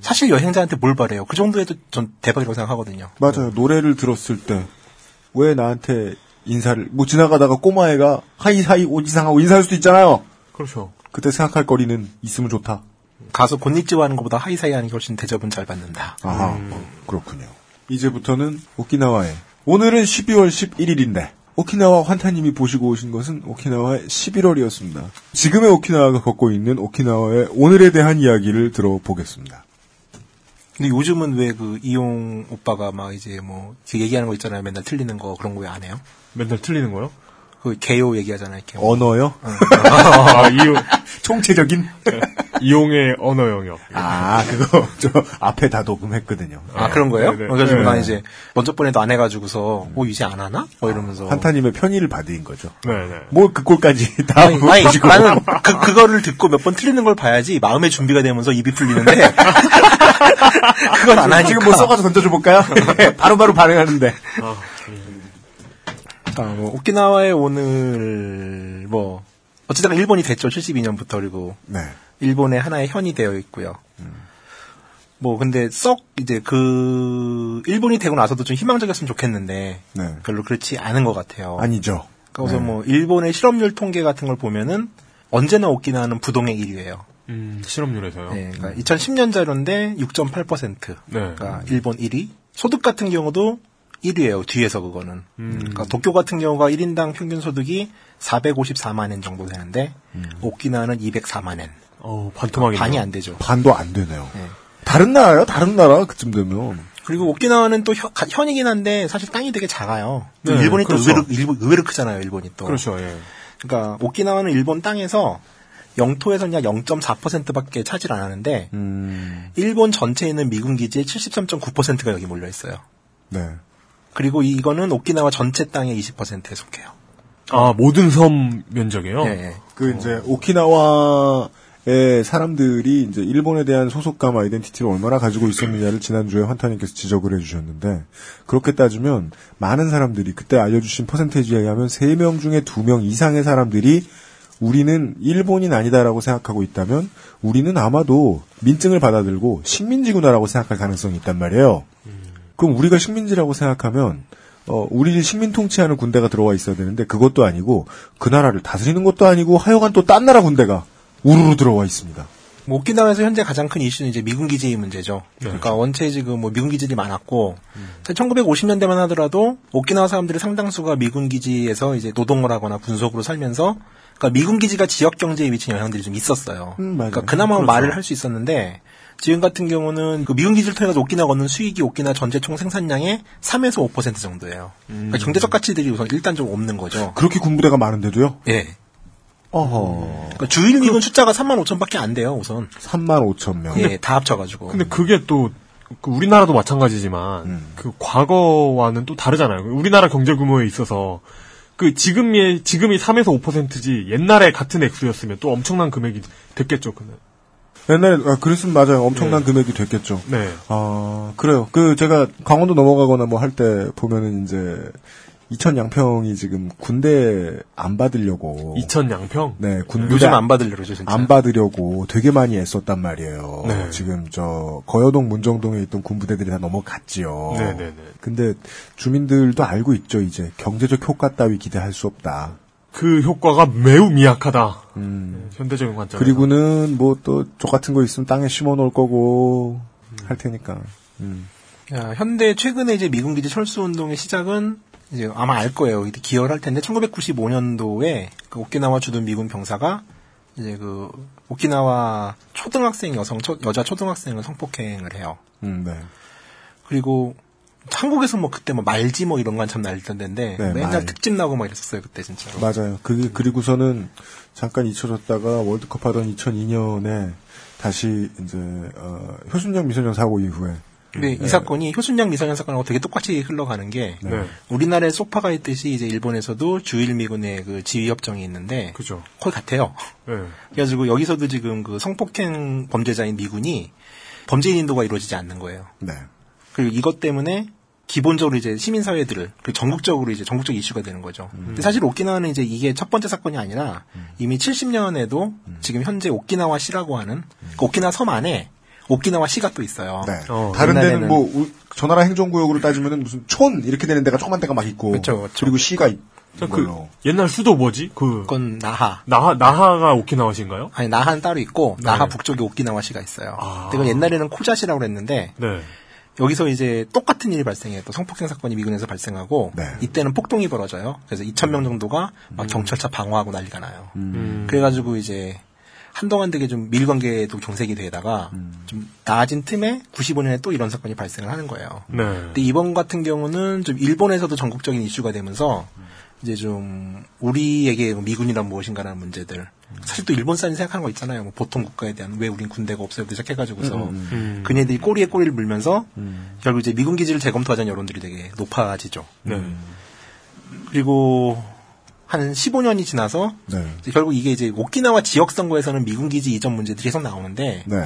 사실 여행자한테 뭘 바래요. 그 정도에도 전 대박이라고 생각하거든요. 맞아요. 노래를 들었을 때 왜 나한테 인사를 뭐 지나가다가 꼬마애가 하이사이 오지상하고 인사할 수도 있잖아요. 그렇죠. 그때 생각할 거리는 있으면 좋다. 가서 こんにちは 하는 것보다 ハイサイ 하는 게 훨씬 대접은 잘 받는다. 아하, 그렇군요. 이제부터는 오키나와에 오늘은 12월 11일인데 오키나와 환타님이 보시고 오신 것은 오키나와의 11월이었습니다. 지금의 오키나와가 걷고 있는 오키나와의 오늘에 대한 이야기를 들어보겠습니다. 근데 요즘은 왜 그 이용 오빠가 막 이제 뭐 지금 얘기하는 거 있잖아요. 맨날 틀리는 거 그런 거 왜 안 해요? 맨날 틀리는 거요? 그 개요 얘기하잖아요. 개요. 언어요? 아, 이용, 총체적인? 이용의 언어 영역. 아, 그거 저 앞에 다 녹음했거든요. 아 그런 거예요? 네네. 그래가지고 네. 난 이제 먼저 번에도 안 해가지고서 어 이제 안 하나? 뭐 이러면서 환타님의 편의를 받은 거죠. 네네. 뭘그 꼴까지 다 아니, 아니 보시고 나는 그 그거를 듣고 몇 번 틀리는 걸 봐야지 마음의 준비가 되면서 입이 풀리는데 그건 안 하니까 지금 뭐 써가지고 던져줘 볼까요? 바로바로 반응하는데. 자, 뭐 오키나와에 오늘 뭐 어쨌든 일본이 됐죠 72년부터 그리고 네. 일본의 하나의 현이 되어 있고요. 뭐 근데 썩 이제 그 일본이 되고 나서도 좀 희망적이었으면 좋겠는데 네. 별로 그렇지 않은 것 같아요. 아니죠. 그래서 네. 뭐 일본의 실업률 통계 같은 걸 보면은 언제나 오키나와는 부동의 1위예요. 음, 실업률에서요. 네, 그러니까 2010년 자료인데 6.8%. 네. 그러니까 일본 1위. 소득 같은 경우도 1위예요. 뒤에서 그거는. 그러니까 도쿄 같은 경우가 1인당 평균 소득이 454만 엔 정도 되는데 오키나와는 204만 엔. 어, 반토막이네요. 반이 안 되죠. 반도 안 되네요. 다른 나라요? 다른 나라 그쯤 되면. 그리고 오키나와는 또 현, 가- 현이긴 한데 사실 땅이 되게 작아요. 또 네, 일본이 그렇죠. 또 의외로, 일본- 의외로 크잖아요. 일본이 또. 그렇죠, 예. 그러니까 오키나와는 일본 땅에서 영토에서 그냥 0.4%밖에 차질 안 하는데 음, 일본 전체에 있는 미군 기지의 73.9%가 여기 몰려 있어요. 네. 그리고 이- 이거는 오키나와 전체 땅의 20%에 속해요. 아, 모든 섬 면적이요? 예, 예. 그 이제 오키나와의 사람들이 이제 일본에 대한 소속감 아이덴티티를 얼마나 가지고 있었느냐를 지난주에 환타님께서 지적을 해주셨는데 그렇게 따지면 많은 사람들이 그때 알려주신 퍼센테이지에 의하면 3명 중에 2명 이상의 사람들이 우리는 일본인 아니다라고 생각하고 있다면 우리는 아마도 민증을 받아들고 식민지구나라고 생각할 가능성이 있단 말이에요. 그럼 우리가 식민지라고 생각하면 어, 우리를 식민 통치하는 군대가 들어와 있어야 되는데 그것도 아니고 그 나라를 다스리는 것도 아니고 하여간 또 딴 나라 군대가 우르르 들어와 있습니다. 뭐 오키나와에서 현재 가장 큰 이슈는 이제 미군 기지의 문제죠. 그러니까 원체 지금 뭐 미군 기지들이 많았고 1950년대만 하더라도 오키나와 사람들의 상당수가 미군 기지에서 이제 노동을 하거나 군속으로 살면서 그러니까 미군 기지가 지역 경제에 미친 영향들이 좀 있었어요. 음. 그러니까 그나마 그렇죠. 말을 할 수 있었는데 지금 같은 경우는 그 미군 기지를 통해서 오키나와 얻는 수익이 오키나와 전체 총 생산량의 3에서 5% 정도예요. 그러니까 경제적 가치들이 우선 일단 좀 없는 거죠. 그렇게 군부대가 많은데도요? 예. 어허. 그러니까 주일 미군 숫자가 3만 5천밖에 안 돼요, 우선. 3만 5천 명. 예, 다 합쳐가지고. 근데 그게 또, 그 우리나라도 마찬가지지만, 음. 그 과거와는 또 다르잖아요. 우리나라 경제 규모에 있어서, 그 지금이, 지금이 3에서 5%지, 옛날에 같은 액수였으면 또 엄청난 금액이 됐겠죠, 그는. 옛날에 아, 그랬으면 맞아요. 엄청난 금액이 됐겠죠. 네. 아 그래요. 그 제가 강원도 넘어가거나 뭐 할 때 보면은 이제 이천 양평이 지금 군대 안 받으려고 이천 양평? 네, 군대 요즘 안 받으려고 진짜. 안 받으려고 되게 많이 애썼단 말이에요. 네. 지금 저 거여동 문정동에 있던 군부대들이 다 넘어갔지요. 네네네. 근데 주민들도 알고 있죠. 이제 경제적 효과 따위 기대할 수 없다. 그 효과가 매우 미약하다. 네, 현대적인 관점. 그리고는 뭐또족 같은 거 있으면 땅에 심어 놓을 거고 할 테니까. 음. 야, 현대 최근에 이제 미군 기지 철수 운동의 시작은 이제 아마 알 거예요. 이때 기여를 할 텐데 1995년도에 그 오키나와 주둔 미군 병사가 이제 그 오키나와 초등학생 여성 초- 여자 초등학생을 성폭행을 해요. 음, 네. 그리고 한국에서 뭐 그때 뭐 말지 뭐 이런 건 참 날던데 네, 맨날 말. 특집 나고 막 이랬었어요 그때 진짜로. 맞아요. 그 그리고서는 잠깐 잊혀졌다가 월드컵 하던 2002년에 다시 이제 어, 효순양 미소년 사고 이후에 근데 이 사건이 효순양 미성년 사건하고 되게 똑같이 흘러가는 게 네. 우리나라에 소파가 있듯이 이제 일본에서도 주일 미군의 그 지휘 협정이 있는데 그죠. 거의 같아요. 네. 그래가지고 여기서도 지금 그 성폭행 범죄자인 미군이 범죄인 인도가 이루어지지 않는 거예요. 네. 그리고 이것 때문에 기본적으로 이제 시민사회들을 그 전국적으로 이제 전국적 이슈가 되는 거죠. 근데 사실 오키나와는 이제 이게 첫 번째 사건이 아니라 이미 70년에도 지금 현재 오키나와 시라고 하는 그 오키나와 섬 안에 오키나와 시가 또 있어요. 네. 다른 데는 뭐 우- 저 나라 행정구역으로 따지면은 무슨 촌 이렇게 되는 데가 조그만 데가 막 있고 그쵸, 그쵸. 리고 시가 있 그. 옛날 수도 뭐지? 그 그건 나하. 나하 나하가 오키나와신가요? 아니 나하는 따로 있고 네. 나하 북쪽에 오키나와시가 있어요. 아. 근데 이건 옛날에는 코자시라고 그랬는데 네. 여기서 이제 똑같은 일이 발생해요. 또 성폭행 사건이 미군에서 발생하고 네. 이때는 폭동이 벌어져요. 그래서 2천 명 정도가 막 경찰차 방어하고 난리가 나요. 음. 그래가지고 이제 한동안 되게 좀 밀관계도 경색이 되다가 좀 나아진 틈에 95년에 또 이런 사건이 발생을 하는 거예요. 네. 근데 이번 같은 경우는 좀 일본에서도 전국적인 이슈가 되면서 이제 좀 우리에게 미군이란 무엇인가라는 문제들 사실 또 일본 사람이 생각하는 거 있잖아요. 뭐 보통 국가에 대한 왜 우린 군대가 없어요? 시작해가지고서 음, 음. 그네들이 꼬리에 꼬리를 물면서 결국 이제 미군 기지를 재검토하자는 여론들이 되게 높아지죠. 네. 그리고 한 15년이 지나서 네. 결국 이게 이제 오키나와 지역 선거에서는 미군 기지 이전 문제들이 계속 나오는데 네.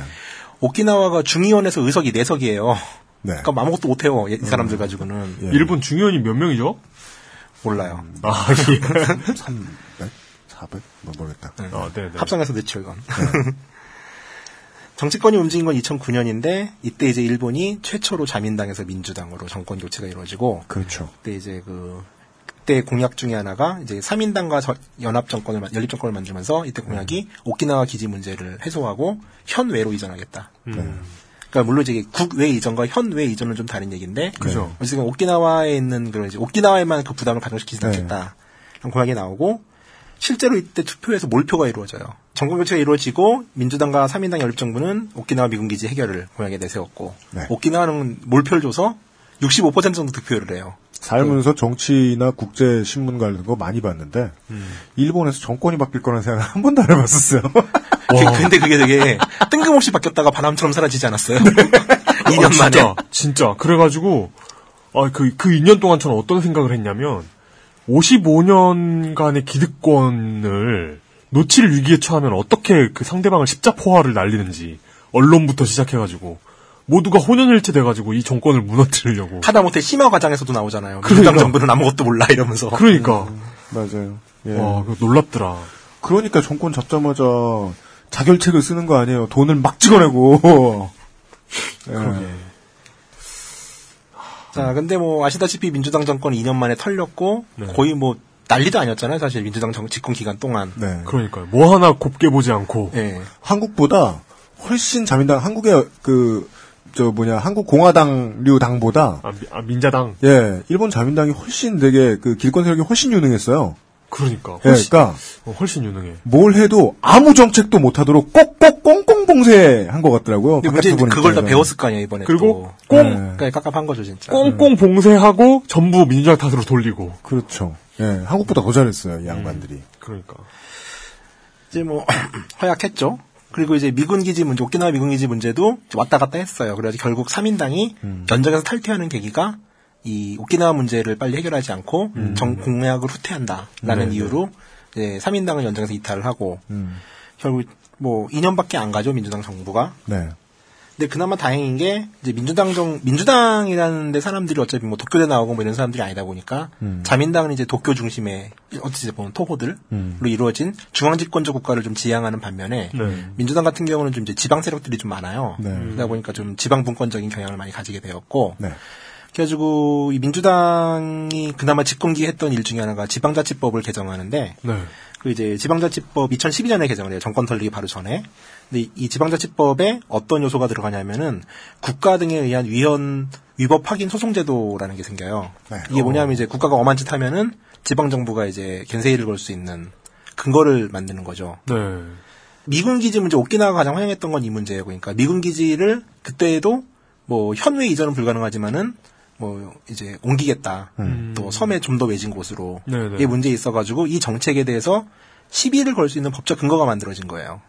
오키나와가 중의원에서 의석이 4석이에요. 네. 그러니까 아무것도 못해요. 이 사람들 가지고는. 예. 일본 중의원이 몇 명이죠? 몰라요. 아, 예. 300? 400? 뭐 모르겠다. 아, 네, 네. 합성해서 넣죠, 이건. 정치권이 움직인 건 2009년인데 이때 이제 일본이 최초로 자민당에서 민주당으로 정권 교체가 이루어지고 그렇죠. 그때 이제 그 그때 공약 중에 하나가 이제 3인당과 연합 정권을 만- 연립 정권을 만들면서 이때 공약이 오키나와 기지 문제를 해소하고 현외로 이전하겠다. 음. 그러니까 물론 이제 국외 이전과 현외 이전은 좀 다른 얘기인데 그죠. 지금 오키나와에 있는 그런 이제 오키나와에만 그 부담을 가중시키지 네. 않겠다. 그런 공약이 나오고 실제로 이때 투표에서 몰표가 이루어져요. 정권 교체가 이루어지고 민주당과 3인당 연립정부는 오키나와 미군기지 해결을 공약에 내세웠고 네. 오키나와는 몰표를 줘서 65% 정도 득표를 해요. 살면서 정치나 국제 신문 같은 거 많이 봤는데 일본에서 정권이 바뀔 거라는 생각 한 번도 안 해봤었어요. 그- 근데 그게 되게 뜬금없이 바뀌었다가 바람처럼 사라지지 않았어요? 2년 아, 만에. 진짜, 진짜. 그래가지고, 아, 그, 그 2년 동안 저는 어떤 생각을 했냐면, 55년간의 기득권을 놓칠 위기에 처하면 어떻게 그 상대방을 십자포화를 날리는지, 언론부터 시작해가지고, 모두가 혼연일체 돼가지고 이 정권을 무너뜨리려고. 하다못해 심화 과장에서도 나오잖아요. 그러니까. 민주당 정부는 아무것도 몰라 이러면서. 그러니까. 맞아요. 예. 와, 그거 놀랍더라. 그러니까 정권 잡자마자 자결책을 쓰는 거 아니에요. 돈을 막 찍어내고. 예. 그러게. 자, 근데 뭐 아시다시피 민주당 정권 2년 만에 털렸고 네. 거의 뭐 난리도 아니었잖아요. 사실 민주당 정, 집권 기간 동안. 네. 그러니까요. 뭐 하나 곱게 보지 않고. 예. 한국보다 훨씬 자민당 한국의 그 저 뭐냐 한국 공화당류 당보다 아, 미- 아, 민자당. 예 일본 자민당이 훨씬 되게 그 길권 세력이 훨씬 유능했어요. 그러니까. 예, 훨씬, 그러니까 어, 훨씬 유능해. 뭘 해도 아무 정책도 못하도록 꼭꼭 꽁꽁 봉쇄한 것 같더라고요. 근데 바깥에서 그걸 다. 배웠을 거 아니에요 이번에. 그리고 또. 꽁, 네. 그러니까 깝깝한 거죠 진짜. 꽁꽁 봉쇄하고 전부 민주당 탓으로 돌리고. 그렇죠. 예, 한국보다 더 잘했어요 이 양반들이. 그러니까. 이제 뭐 허약했죠. 그리고 이제 미군 기지 문제, 오키나와 미군 기지 문제도 왔다 갔다 했어요. 그래서 결국 3인당이 연정에서 탈퇴하는 계기가 이 오키나와 문제를 빨리 해결하지 않고 정 공약을 후퇴한다라는 네, 이유로 이제 3인당을 연정에서 이탈을 하고 음. 결국 뭐 2년밖에 안 가죠 민주당 정부가 네. 근데 그나마 다행인 게 이제 민주당 정 민주당이라는 데 사람들이 어차피 뭐 도쿄대 나오고 뭐 이런 사람들이 아니다 보니까 음. 자민당은 이제 도쿄 중심의 어찌 보면 토호들로 음. 이루어진 중앙 집권적 국가를 좀 지향하는 반면에 네. 민주당 같은 경우는 좀 이제 지방 세력들이 좀 많아요. 네. 그러다 보니까 좀 지방 분권적인 경향을 많이 가지게 되었고 네. 그래가지고 이 민주당이 그나마 집권기 했던 일 중에 하나가 지방자치법을 개정하는데 네. 그 이제 지방자치법 2012년에 개정을 해요. 정권 털리기 바로 전에. 근데 이 지방자치법에 어떤 요소가 들어가냐면은 국가 등에 의한 위헌 위법 확인 소송 제도라는 게 생겨요. 네. 이게 뭐냐면 이제 국가가 엄한 짓 하면은 지방 정부가 이제 견세일을 걸수 있는 근거를 만드는 거죠. 네. 미군 기지 문제 오키나와가 가장 환영했던 건 이 문제예요. 그러니까 미군 기지를 그때에도 뭐 현외 이전은 불가능하지만은 뭐 이제 옮기겠다. 음. 또 섬에 좀 더 외진 곳으로 네네. 이 문제에 있어가지고 이 정책에 대해서 시비를 걸 수 있는 법적 근거가 만들어진 거예요.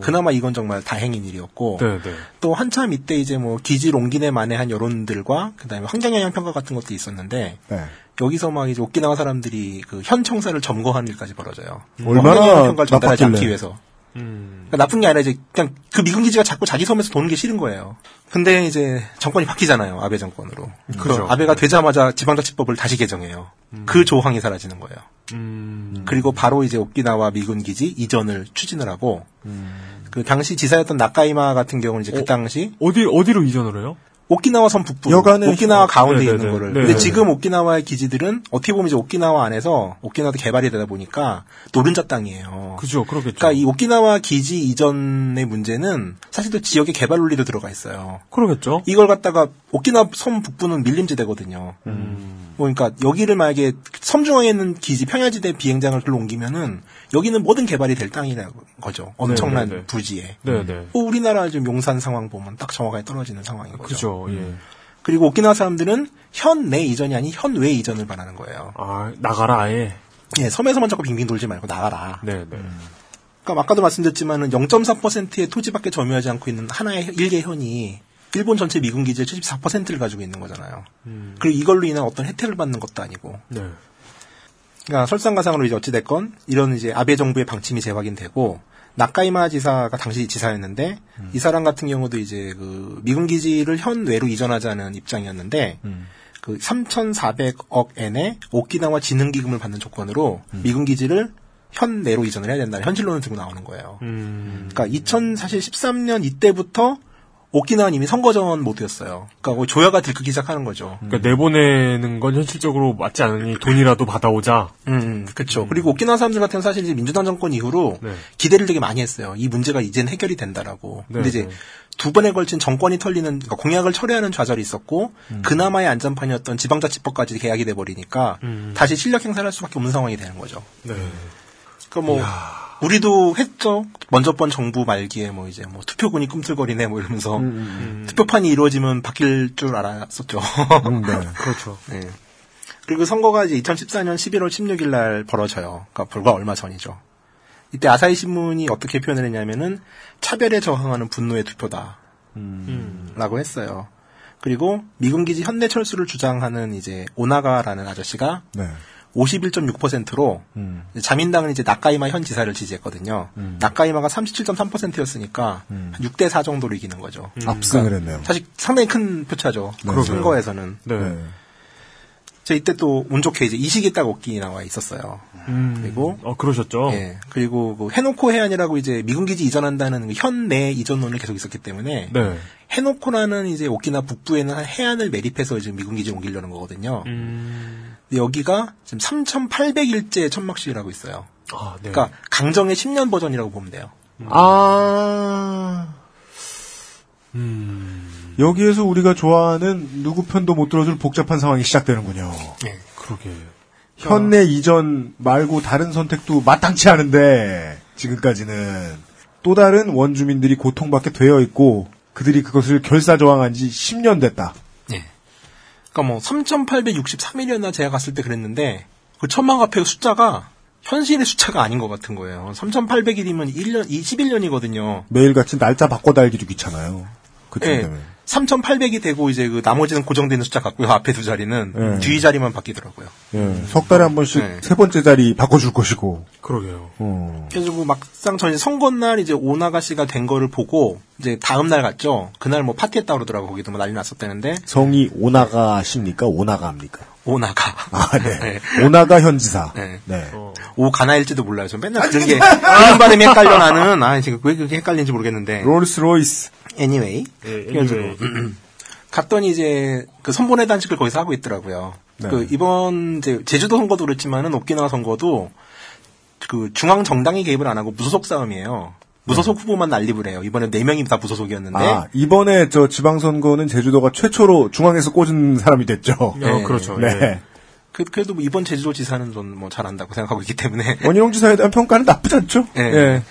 그나마 이건 정말 다행인 일이었고 네, 네. 또 한참 이때 이제 뭐 기지를 옮기네 만에 한 여론들과 그다음에 환경 영향 평가 같은 것도 있었는데 네. 여기서 막 이제 오키나와 사람들이 그 현 청사를 점거하는 일까지 벌어져요. 얼마나 평가를 전달하지. 않기 위해서. 음. 그러니까 나쁜 게 아니라 이제 그냥 그 미군 기지가 자꾸 자기 섬에서 도는 게 싫은 거예요. 근데 이제 정권이 바뀌잖아요. 아베 정권으로. 그렇죠. 그래서 아베가 되자마자 지방자치법을 다시 개정해요. 그 조항이 사라지는 거예요. 음. 그리고 바로 이제 오키나와 미군 기지 이전을 추진을 하고 그 당시 지사였던 나카이마 같은 경우는 이제 그 당시 어디 어디로 이전을 해요? 오키나와 섬 북부, 여간에 오키나와 가운데 네네네. 있는 거를. 네네. 근데 지금 오키나와의 기지들은 어떻게 보면 이제 오키나와 안에서 오키나와도 개발이 되다 보니까 노른자 땅이에요. 그죠, 그러겠죠. 그러니까 이 오키나와 기지 이전의 문제는 사실 또 지역의 개발 논리도 들어가 있어요. 그러겠죠. 이걸 갖다가 오키나와 섬 북부는 밀림지대거든요. 음. 뭐 그러니까 여기를 만약에 섬 중앙에 있는 기지 평야지대 비행장을 글로 옮기면은 여기는 모든 개발이 될 땅이라는 거죠. 엄청난 네네네. 부지에. 네, 네. 뭐 우리나라 지금 용산 상황 보면 딱 정확하게 떨어지는 상황인 거죠. 그죠. 예. 그리고 오키나와 사람들은 현 내 이전이 아닌 현 외 이전을 바라는 거예요. 아, 나가라 아예. 예, 섬에서만 자꾸 빙빙 돌지 말고 나가라. 네, 네. 그러니까 아까도 말씀드렸지만은 0.4%의 토지밖에 점유하지 않고 있는 하나의 일개 현이 일본 전체 미군 기지의 74%를 가지고 있는 거잖아요. 음. 그리고 이걸로 인한 어떤 혜택을 받는 것도 아니고. 네. 그러니까 설상가상으로 이제 어찌됐건 이런 이제 아베 정부의 방침이 재확인되고 나카이마 지사가 당시 지사였는데 이 사람 같은 경우도 이제 그 미군 기지를 현외로 이전하자는 입장이었는데 그 3,400억 엔의 오키나와 지능 기금을 받는 조건으로 미군 기지를 현내로 이전을 해야 된다는 현실론을 들고 나오는 거예요. 음. 그러니까 2013년 이때부터 오키나와는 이미 선거 전 모드였어요. 그러니까 조야가 들끓기 시작하는 거죠. 그러니까 내보내는 건 현실적으로 맞지 않으니 돈이라도 받아오자. 음, 그렇죠. 그리고 오키나와 사람들 같은 사실 이제 민주당 정권 이후로 네. 기대를 되게 많이 했어요. 이 문제가 이제는 해결이 된다라고. 네, 근데 이제 네. 두 번에 걸친 정권이 털리는 그러니까 공약을 철회하는 좌절이 있었고 음. 그나마의 안전판이었던 지방자치법까지 계약이 돼 버리니까 음. 다시 실력 행사를 할 수밖에 없는 상황이 되는 거죠. 네. 그러니까 뭐 우리도 했죠. 먼저 번 정부 말기에 뭐 이제 뭐 투표군이 꿈틀거리네 뭐 이러면서 음. 투표판이 이루어지면 바뀔 줄 알았었죠. 그렇죠. 네. 그리고 선거가 이제 2014년 11월 16일 날 벌어져요. 그러니까 불과 얼마 전이죠. 이때 아사히 신문이 어떻게 표현을 했냐면은 차별에 저항하는 분노의 투표다. 라고 했어요. 그리고 미군 기지 현대 철수를 주장하는 이제 오나가라는 아저씨가 네. 51.6%로 음. 자민당은 이제 나카이마 현 지사를 지지했거든요. 나카이마가 37.3%였으니까 6대 4 정도로 이기는 거죠. 압승을 했네요. 사실 상당히 큰 표차죠. 네. 선거에서는. 네. 저 이때 또 운 좋게 이제 이 시기 딱 오키나와 있었어요. 음. 그리고 어, 그러셨죠. 예. 그리고 그 해노코 해안이라고 이제 미군 기지 이전한다는 그 현내 이전론을 계속 있었기 때문에 네. 해노코라는 이제 오키나 북부에는 한 해안을 매립해서 이제 미군 기지 옮기려는 거거든요. 음. 여기가 지금 3,800일째 천막시라고 있어요. 아, 네. 그러니까 강정의 10년 버전이라고 보면 돼요. 아. 여기에서 우리가 좋아하는 누구 편도 못 들어줄 복잡한 상황이 시작되는군요. 네. 그러게. 현내 이전 말고 다른 선택도 마땅치 않은데 지금까지는 또 다른 원주민들이 고통받게 되어 있고 그들이 그것을 결사 저항한 지 10년 됐다. 그러니까 뭐 3,863일이었나 제가 갔을 때 그랬는데 그 천막 앞에 숫자가 현실의 숫자가 아닌 것 같은 거예요. 3,800일이면 1년, 21년이거든요. 매일같이 날짜 바꿔 달기도 귀찮아요. 그쯤 예. 되면. 3,800이 되고 이제 그 나머지는 고정되는 숫자 같고요. 앞에 두 자리는 네. 뒤 자리만 바뀌더라고요. 예, 석 달에 한 번씩 네. 세 번째 자리 바꿔줄 것이고. 그러게요. 어. 그래가지고 막상 전 이제 선거 날 이제 오나가 씨가 된 거를 보고 이제 다음 날 갔죠. 그날 뭐 파티했다 그러더라고 거기도 뭐 난리 났었다는데 성이 오나가십니까? 오나가입니까? 오나가. 아, 네. 오나가 현지사. 네. 네. 오 가나일지도 몰라요. 전 맨날 그런 게 이런 발음이 헷갈려 나는. 아 지금 왜 그렇게 헷갈리는지 모르겠는데. 롤스 로이스. Anyway. 예, 그래가지고 갔더니 이제 그 선본회 단식을 거기서 하고 있더라고요. 네. 그 이번 이제 제주도 선거도 그렇지만은 오키나와 선거도 그 중앙 정당이 개입을 안 하고 무소속 싸움이에요. 무소속 후보만 난립을 해요. 이번에 네 명이 다 무소속이었는데. 아, 이번에 저 지방선거는 제주도가 최초로 중앙에서 꽂은 사람이 됐죠. 네. 그렇죠. 네. 예. 그, 그래도 뭐 이번 제주도 지사는 전뭐 잘한다고 생각하고 있기 때문에. 원희룡 지사에 대한 평가는 나쁘지 않죠? 네,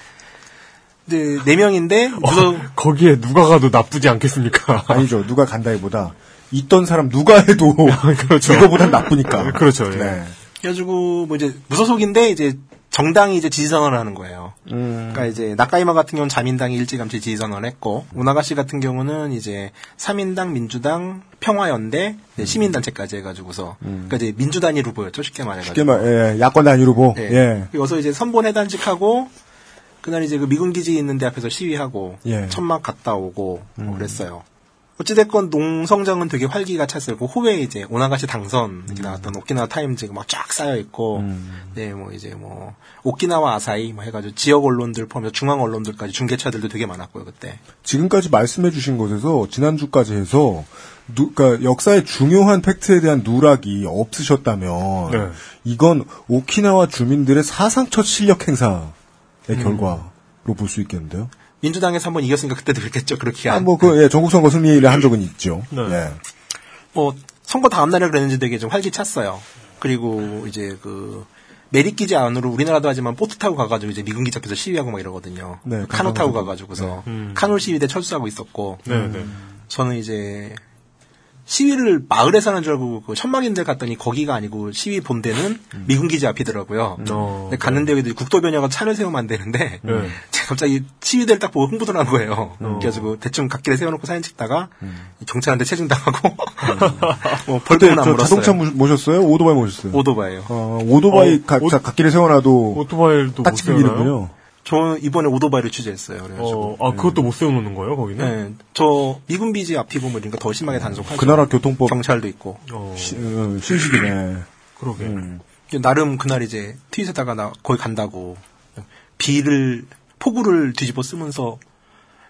네 명인데 무소 거기에 누가 가도 나쁘지 않겠습니까? 아니죠. 누가 간다기보다 있던 사람 누가 해도 그렇죠. 이거보단 나쁘니까. 그렇죠. 예. 네. 그래가지고 뭐 이제 무소속인데 이제 정당이 이제 지지선언을 하는 거예요. 음. 그러니까 이제 낙가이마 같은 경우는 자민당이 일찌감치 지지선언을 했고 오나가 씨 같은 경우는 이제 3인당, 민주당, 평화연대, 이제 시민단체까지 해가지고서 그러니까 이제 민주단일 후보였죠 쉽게 말해가지고. 쉽게 말, 예, 야권 단위 후보. 예. 예. 여기서 이제 선본회 단식하고 그날 이제 그 미군 기지 있는 데 앞에서 시위하고 예. 천막 갔다 오고 뭐 그랬어요. 어찌됐건 농성장은 되게 활기가 찼었고 후에 이제 오나가시 당선 이렇게 나왔던 오키나와 타임즈가 막쫙 쌓여 있고 네뭐 이제 뭐 오키나와 아사히 뭐 해가지고 지역 언론들 포함해서 중앙 언론들까지 중계차들도 되게 많았고요 그때. 지금까지 말씀해 주신 것에서 지난주까지 해서 누, 그러니까 역사의 중요한 팩트에 대한 누락이 없으셨다면 네. 이건 오키나와 주민들의 사상 첫 실력 행사 의 결과로 볼 수 있겠는데요. 민주당에서 한번 이겼으니까 그때도 그랬겠죠 그렇게 아, 한. 뭐, 그, 예, 전국선거 승리를 한 적은 있죠. 네. 예. 뭐 선거 다음 날에 그랬는지 되게 좀 활기찼어요. 그리고 이제 그 메리 기지 안으로 우리나라도 하지만 보트 타고 가가지고 이제 미군 기지 앞에서 시위하고 막 이러거든요. 네, 카누 타고. 가가지고서 음. 카누 시위대 철수하고 있었고 네, 네. 저는 이제 시위를 마을에서 하는 줄 알고 그 천막인들 갔더니 거기가 아니고 시위 본대는 미군 기지 앞이더라고요. 어, 근데 갔는데 여기 국도변화가 차를 세우면 안 되는데 네. 제가 갑자기 시위대를 딱 보고 흥분을 한 거예요. 어. 그래가지고 대충 갓길에 세워놓고 사진 찍다가 음. 경찰한테 체증당하고 뭐 그때 벌금은 안저 물었어요. 자동차 모- 모셨어요? 오토바이 모셨어요? 오토바이요. 어, 오토바이 어, 가, 오- 자, 갓길에 세워놔도 오토바이도 딱못 찍히는군요. 저 이번에 오토바이를 취재했어요. 그래가지고 어, 아 그것도 못 세워놓는 거예요 거기는? 네, 저 미군 비지 앞이고 뭐 이러니까 더 심하게 단속하죠. 그 나라 교통법 경찰도 있고. 어, 시- 어, 신식이네. 그러게. 음. 나름 그날 이제 트윗에다가 나 거기 간다고 비를 폭우를 뒤집어 쓰면서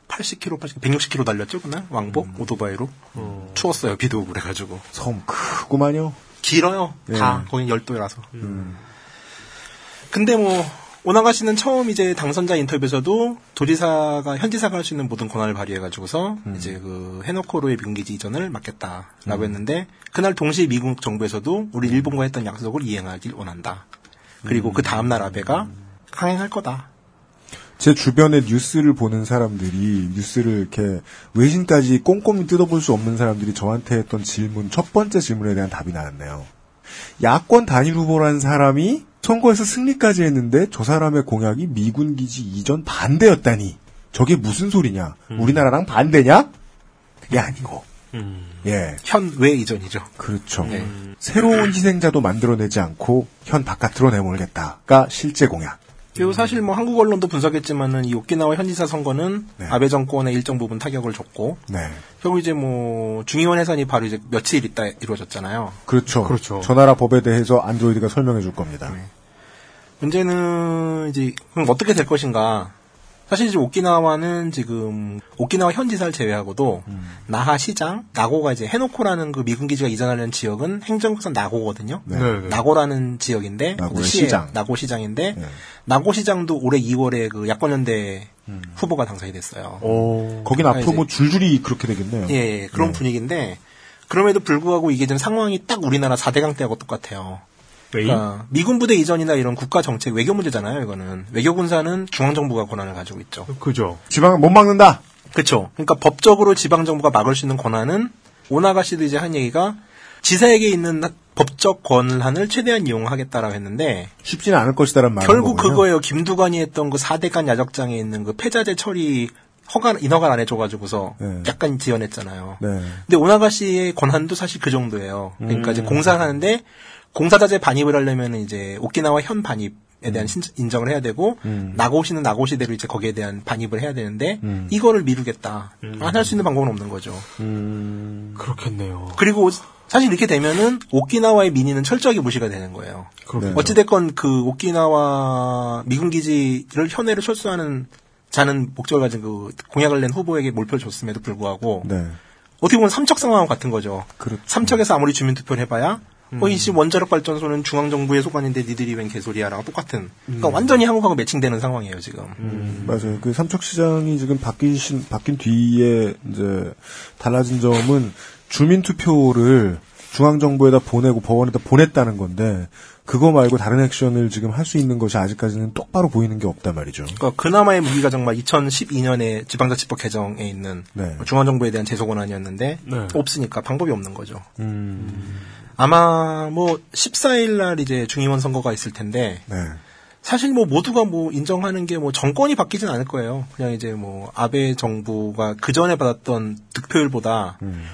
80km, 80, 160km 달렸죠 그날 왕복 음. 오토바이로 어. 추웠어요 비도 오고 그래가지고 섬 크구만요. 길어요 예. 다 거긴 열도라서 음. 근데 뭐 오나가 씨는 처음 이제 당선자 인터뷰에서도 도지사가 현지사가 할 수 있는 모든 권한을 발휘해가지고서 음. 이제 그 해노코로의 미군기지 이전을 막겠다라고 했는데 그날 동시에 미국 정부에서도 우리 일본과 했던 약속을 이행하길 원한다. 그리고 그 다음 날 아베가 강행할 거다. 제 주변에 뉴스를 보는 사람들이 뉴스를 이렇게 외신까지 꼼꼼히 뜯어볼 수 없는 사람들이 저한테 했던 질문 첫 번째 질문에 대한 답이 나왔네요. 야권 단일 후보라는 사람이 선거에서 승리까지 했는데 저 사람의 공약이 미군 기지 이전 반대였다니 저게 무슨 소리냐? 우리나라랑 반대냐? 그게 아니고 음. 예 현 외 이전이죠. 그렇죠. 네. 새로운 희생자도 만들어내지 않고 현 바깥으로 내몰겠다가 실제 공약. 그리고 사실 뭐 한국 언론도 분석했지만은 이 오키나와 현지사 선거는 네. 아베 정권에 일정 부분 타격을 줬고 네, 결국 이제 뭐 중의원 해산이 바로 이제 며칠 있다 이루어졌잖아요. 그렇죠. 그렇죠. 저 나라 법에 대해서 안드로이드가 설명해 줄 겁니다. 네. 문제는 이제 그럼 어떻게 될 것인가? 사실 이제 오키나와는 지금 오키나와 현지사를 제외하고도 음. 나하 시장, 나고가 이제 해노코라는 그 미군 기지가 이전하려는 지역은 행정구선 나고거든요. 네. 네, 네. 나고라는 지역인데 시장. 나고 시장인데 네. 나고 시장도 올해 2월에 그 야권연대 후보가 당선이 됐어요. 어. 거긴 앞으로 이제- 뭐 줄줄이 그렇게 되겠네요. 예, 예, 그런 네. 분위기인데 그럼에도 불구하고 이게 지금 상황이 딱 우리나라 4대강 때하고 똑같아요. 그러니까 미군 부대 이전이나 이런 국가 정책 외교 문제잖아요. 이거는 외교 군사는 중앙 정부가 권한을 가지고 있죠. 그죠. 지방은 못 막는다. 그렇죠. 그러니까 법적으로 지방 정부가 막을 수 있는 권한은 오나가 씨도 이제 한 얘기가 지사에게 있는 법적 권한을 최대한 이용하겠다라고 했는데 쉽지는 않을 것이다라는 말. 결국 그거예요. 김두관이 했던 그 4대간 야적장에 있는 그 폐자재 처리 허가 인허가 안 해줘가지고서 네. 약간 지연했잖아요. 네. 근데 오나가 씨의 권한도 사실 그 정도예요. 그러니까 이제 음. 공사하는데 공사자재 반입을 하려면 이제 오키나와 현 반입 에 대한 신- 인정을 해야 되고 음. 나고시는 나고시대로 이제 거기에 대한 반입을 해야 되는데 음. 이거를 미루겠다. 음. 안할 수 있는 방법은 없는 거죠. 그렇겠네요. 그리고 사실 이렇게 되면은 오키나와의 민의는 철저하게 무시가 되는 거예요. 그렇겠죠. 어찌됐건 그 오키나와 미군 기지를 현해로 철수하는 자는 목적을 가진 그 공약을 낸 후보에게 몰표를 줬음에도 불구하고 네. 어떻게 보면 삼척 상황과 같은 거죠. 그렇죠. 삼척에서 아무리 주민 투표를 해봐야 음. 어, 이씨 원자력 발전소는 중앙 정부의 소관인데 니들이 웬 개소리야랑 똑같은. 그러니까 음. 완전히 한국하고 매칭되는 상황이에요 지금. 맞아요. 그 삼척 시장이 지금 바뀌신, 바뀐 뒤에 이제 달라진 점은 주민 투표를 중앙 정부에다 보내고 법원에다 보냈다는 건데 그거 말고 다른 액션을 지금 할 수 있는 것이 아직까지는 똑바로 보이는 게 없단 말이죠. 그러니까 그나마의 무기가 정말 2012년에 지방자치법 개정에 있는 네. 중앙정부에 대한 제소 권한이었는데 네. 없으니까 방법이 없는 거죠. 음. 아마 뭐 14일 날 이제 중의원 선거가 있을 텐데 네. 사실 뭐 모두가 뭐 인정하는 게 뭐 정권이 바뀌진 않을 거예요. 그냥 이제 뭐 아베 정부가 그 전에 받았던 득표율보다 음.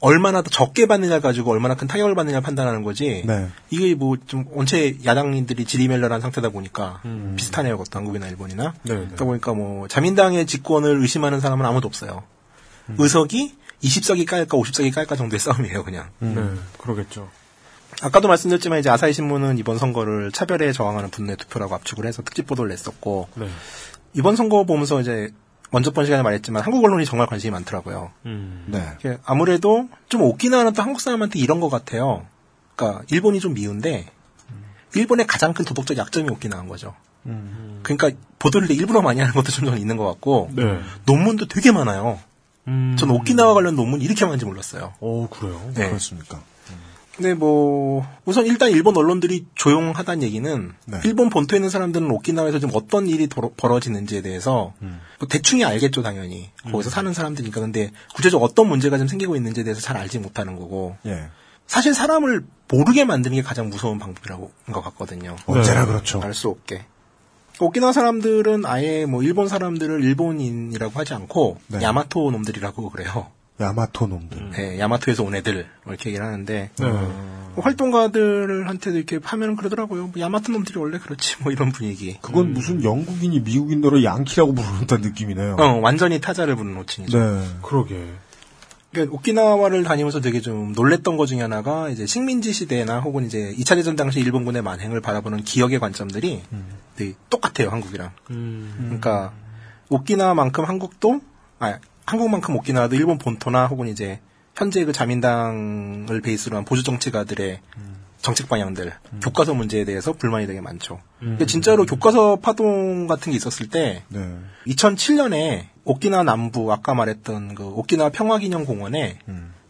얼마나 더 적게 받느냐 가지고 얼마나 큰 타격을 받느냐 판단하는 거지. 네. 이게 뭐 좀 원체 야당인들이 지리멸렬한 상태다 보니까 비슷하네요, 그것도 한국이나 일본이나. 네, 네. 그러다 보니까 뭐 자민당의 집권을 의심하는 사람은 아무도 없어요. 의석이 20석이 깔까 50석이 깔까 정도의 싸움이에요, 그냥. 네, 그러겠죠. 아까도 말씀드렸지만 이제 아사히 신문은 이번 선거를 차별에 저항하는 분노의 투표라고 압축을 해서 특집 보도를 냈었고 네. 이번 선거 보면서 이제 먼저 번 시간에 말했지만 한국 언론이 정말 관심이 많더라고요. 음. 네. 아무래도 좀 오키나와는 또 한국 사람한테 이런 것 같아요. 그러니까 일본이 좀 미운데 일본의 가장 큰 도덕적 약점이 오키나와인 거죠. 그러니까 보도를 일부러 많이 하는 것도 좀 있는 것 같고 네. 논문도 되게 많아요. 전 오키나와 관련 논문 이렇게 많은지 몰랐어요. 오, 그래요? 네. 그렇습니까? 근데 뭐 우선 일단 일본 언론들이 조용하다는 얘기는 네. 일본 본토에 있는 사람들은 오키나와에서 지금 어떤 일이 도로- 벌어지는지에 대해서 뭐 대충이 알겠죠 당연히 거기서 사는 사람들이니까 근데 구체적으로 어떤 문제가 좀 생기고 있는지에 대해서 잘 알지 못하는 거고 예. 사실 사람을 모르게 만드는 게 가장 무서운 방법이라고 것 같거든요. 언제나 그렇죠. 알 수 없게. 오키나와 사람들은 아예 뭐 일본 사람들을 일본인이라고 하지 않고 네. 야마토 놈들이라고 그래요. 야마토 놈들. 네, 야마토에서 온 애들 이렇게 얘기를 하는데 네. 뭐 활동가들한테도 이렇게 하면 그러더라고요. 뭐 야마토 놈들이 원래 그렇지 뭐 이런 분위기. 그건 무슨 영국인이 미국인으로 양키라고 부르는 느낌이네요. 어, 완전히 타자를 부는 호칭이죠. 네. 그러게. 그러니까 오키나와를 다니면서 되게 좀 놀랬던 것 중에 하나가 이제 식민지 시대나 혹은 이제 2차 대전 당시 일본군의 만행을 바라보는 기억의 관점들이 되게 똑같아요, 한국이랑. 그러니까 오키나와만큼 한국도 아 한국만큼 오키나와도 일본 본토나 혹은 이제 현재 그 자민당을 베이스로 한 보수 정치가들의 정책 방향들, 교과서 문제에 대해서 불만이 되게 많죠. 근데 진짜로 교과서 파동 같은 게 있었을 때 네. 2007년에 오키나와 남부 아까 말했던 그 오키나와 평화기념공원에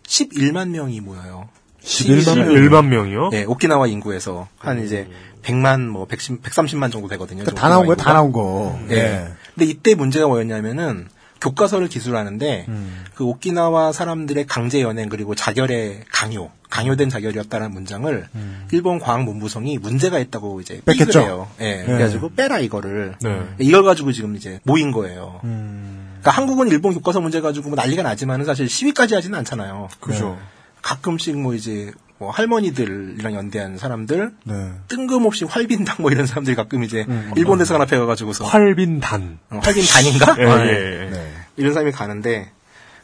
11만 명이 모여요. 11만 명? 11만 명이요? 네, 오키나와 인구에서 한 이제 100만 뭐 110, 130만 정도 되거든요. 그러니까 다 나온 거예요, 다 나온. 거. 네. 예. 근데 이때 문제가 뭐였냐면은 교과서를 기술하는데 음. 그 오키나와 사람들의 강제 연행 그리고 자결의 강요, 강요된 자결이었다는 문장을 일본 과학문부성이 문제가 있다고 이제 음. 뺐겠죠. 예, 네. 그래가지고 빼라 이거를. 네. 이걸 가지고 지금 이제 모인 거예요. 음. 그러니까 한국은 일본 교과서 문제 가지고 뭐 난리가 나지만은 사실 시위까지 하지는 않잖아요. 그죠. 가끔씩 뭐 이제 뭐 할머니들이랑 연대한 사람들 네. 뜬금없이 활빈당 뭐 이런 사람들이 가끔 이제 음. 일본 대사관 앞에 가가지고서 활빈단. 어, 활빈단인가? 예, 아, 예, 예. 네. 이런 사람이 가는데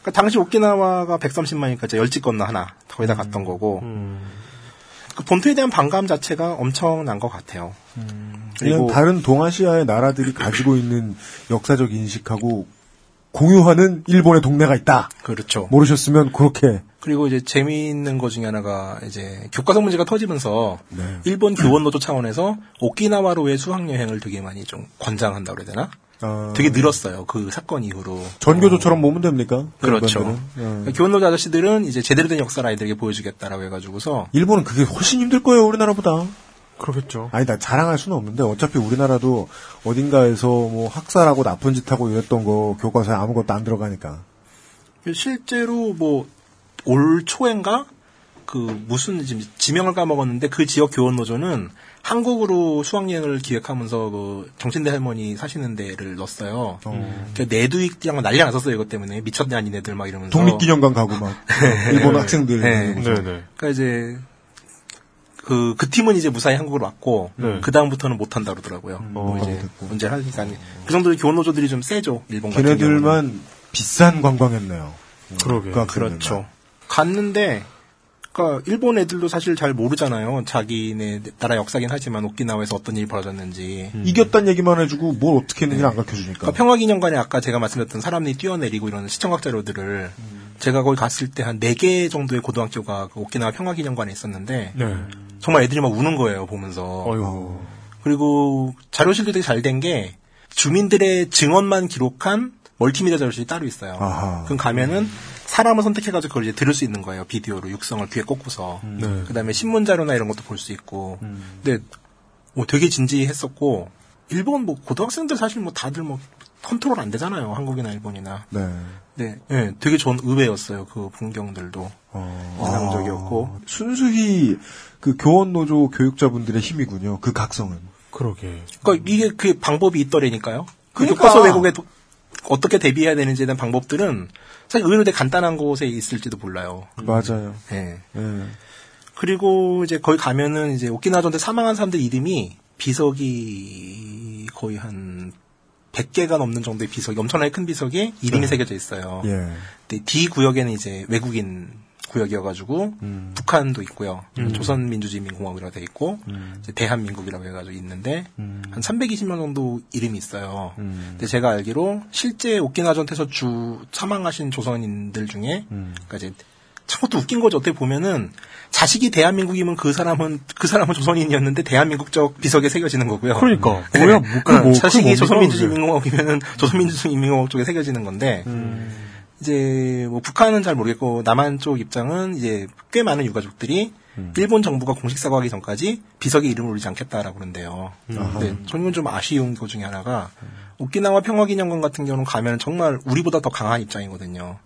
그러니까 당시 오키나와가 130만이니까 이제 열집 건너 하나 거의 다 갔던 거고 그 본토에 대한 반감 자체가 엄청난 것 같아요. 그냥 다른 동아시아의 나라들이 가지고 있는 역사적 인식하고 공유하는 일본의 동네가 있다. 그렇죠. 모르셨으면 그렇게 그리고 이제 재미있는 것 중에 하나가 이제 교과서 문제가 터지면서 네. 일본 교원 노조 차원에서 오키나와로의 수학 여행을 되게 많이 좀 권장한다 그래야 되나? 어, 되게 늘었어요. 그 사건 이후로. 전교조처럼 모면 됩니까? 그렇죠. 일반들은? 어. 교원 노조 아저씨들은 이제 제대로 된 역사를 아이들에게 보여주겠다라고 해가지고서 일본은 그게 훨씬 힘들 거예요, 우리나라보다. 그러겠죠. 아니다, 자랑할 수는 없는데, 어차피 우리나라도 어딘가에서 뭐 학살하고 나쁜 짓 하고 이랬던 거 교과서에 아무것도 안 들어가니까. 실제로 뭐 올 초엔가 그 무슨 지금 지명을 까먹었는데 그 지역 교원 노조는 한국으로 수학여행을 기획하면서 그 정신대 할머니 사시는 데를 넣었어요. 그 내두익이랑 난리 났었어요 이것 때문에 미쳤냐 니네들 막 이러면서 독립기념관 가고 막 일본 학생들 네. 이러면서. 네네. 그러니까 이제 그, 그 팀은 이제 무사히 한국으로 왔고, 네. 그 다음부터는 못한다 그러더라고요. 뭐 이제 문제를 하니까. 그 정도로 교원 노조들이 좀 세죠, 일본 같은 경우는. 걔네들만 비싼 관광했네요. 그러게. 그 학생들만. 그렇죠. 갔는데, 그니까, 일본 애들도 사실 잘 모르잖아요. 자기네 나라 역사긴 하지만 오키나와에서 어떤 일이 벌어졌는지. 이겼단 얘기만 해주고 뭘 어떻게 했는지 안 가르쳐주니까. 그러니까 평화기념관에 아까 제가 말씀드렸던 사람들이 뛰어내리고 이런 시청각 자료들을 제가 거기 갔을 때한 4개 정도의 고등학교가 그 오키나와 평화기념관에 있었는데 네. 정말 애들이 막 우는 거예요 보면서. 그리고 자료실도 되게 잘 된 게 주민들의 증언만 기록한 멀티미디어 자료실이 따로 있어요. 아하. 그럼 가면은 사람을 선택해가지고 그걸 이제 들을 수 있는 거예요 비디오로 육성을 귀에 꽂고서. 네. 그다음에 신문 자료나 이런 것도 볼 수 있고. 근데 뭐 되게 진지했었고 일본 뭐 고등학생들 사실 뭐 다들 뭐 컨트롤 안 되잖아요 한국이나 일본이나 네. 네, 네, 되게 좋은 의외였어요. 그 풍경들도 인상적이었고 아, 순수히 그 교원 노조 교육자분들의 힘이군요. 그 각성은. 그러게. 그러니까 이게 그 방법이 있더라니까요. 그 그러니까. 교과서 왜곡에 도- 어떻게 대비해야 되는지에 대한 방법들은 사실 의외로 되게 간단한 곳에 있을지도 몰라요. 맞아요. 네. 예. 그리고 이제 거기 가면은 이제 오키나와 전대 사망한 사람들 이름이 비석이 거의 한 100개가 넘는 정도의 비석이 엄청나게 큰 비석에 이름이 네. 새겨져 있어요. 예. 근데 D 구역에는 이제 외국인 구역이어가지고 북한도 있고요. 음. 조선민주주의민공화국이라고 돼 있고 이제 대한민국이라고 해가지고 있는데 한 320명 정도 이름이 있어요. 근데 제가 알기로 실제 오키나와 전태에서 주 사망하신 조선인들 중에 그러니까 이제 참 그것도 웃긴 거죠. 어떻게 보면은 자식이 대한민국이면 그 사람은 그 사람은 조선인이었는데 대한민국적 비석에 새겨지는 거고요. 그러니까. 네. 뭐야, 뭐, 그 뭐, 그 자식이 뭡니까, 조선민주주의민공화국이면은 조선민주주의민공화국 쪽에 새겨지는 건데 이제 뭐 북한은 잘 모르겠고 남한 쪽 입장은 이제 꽤 많은 유가족들이 일본 정부가 공식 사과하기 전까지 비석에 이름을 올리지 않겠다라고 그러는데요. 근데 저는 좀 아쉬운 것 중에 하나가 오키나와 평화기념관 같은 경우는 가면 정말 우리보다 더 강한 입장이거든요.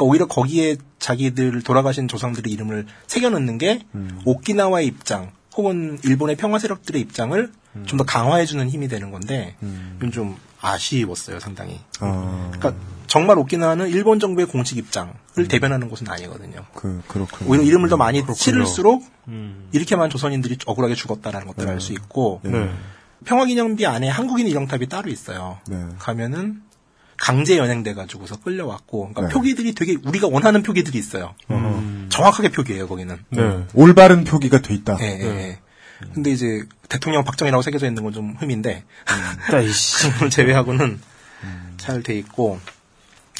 그러니까 오히려 거기에 자기들 돌아가신 조상들의 이름을 새겨넣는 게 오키나와의 입장 혹은 일본의 평화 세력들의 입장을 좀더 강화해주는 힘이 되는 건데 이건 좀 아쉬웠어요 상당히. 아, 그러니까 정말 오키나와는 일본 정부의 공식 입장을 대변하는 곳은 아니거든요. 그, 그렇군요. 오히려 이름을 더 많이 그렇군요. 치를수록 음. 이렇게 많은 조선인들이 억울하게 죽었다라는 것들을 알수 있고 네. 평화기념비 안에 한국인 일영탑이 따로 있어요. 네. 가면은 강제 연행돼 가지고서 끌려왔고 그러니까 네. 표기들이 되게 우리가 원하는 표기들이 있어요. 정확하게 표기해요 거기는. 네. 올바른 표기가 돼 있다. 예, 예, 예. 근데 이제 대통령 박정희라고 새겨져 있는 건 좀 흠인데 따이씨. 그걸 제외하고는 잘돼 있고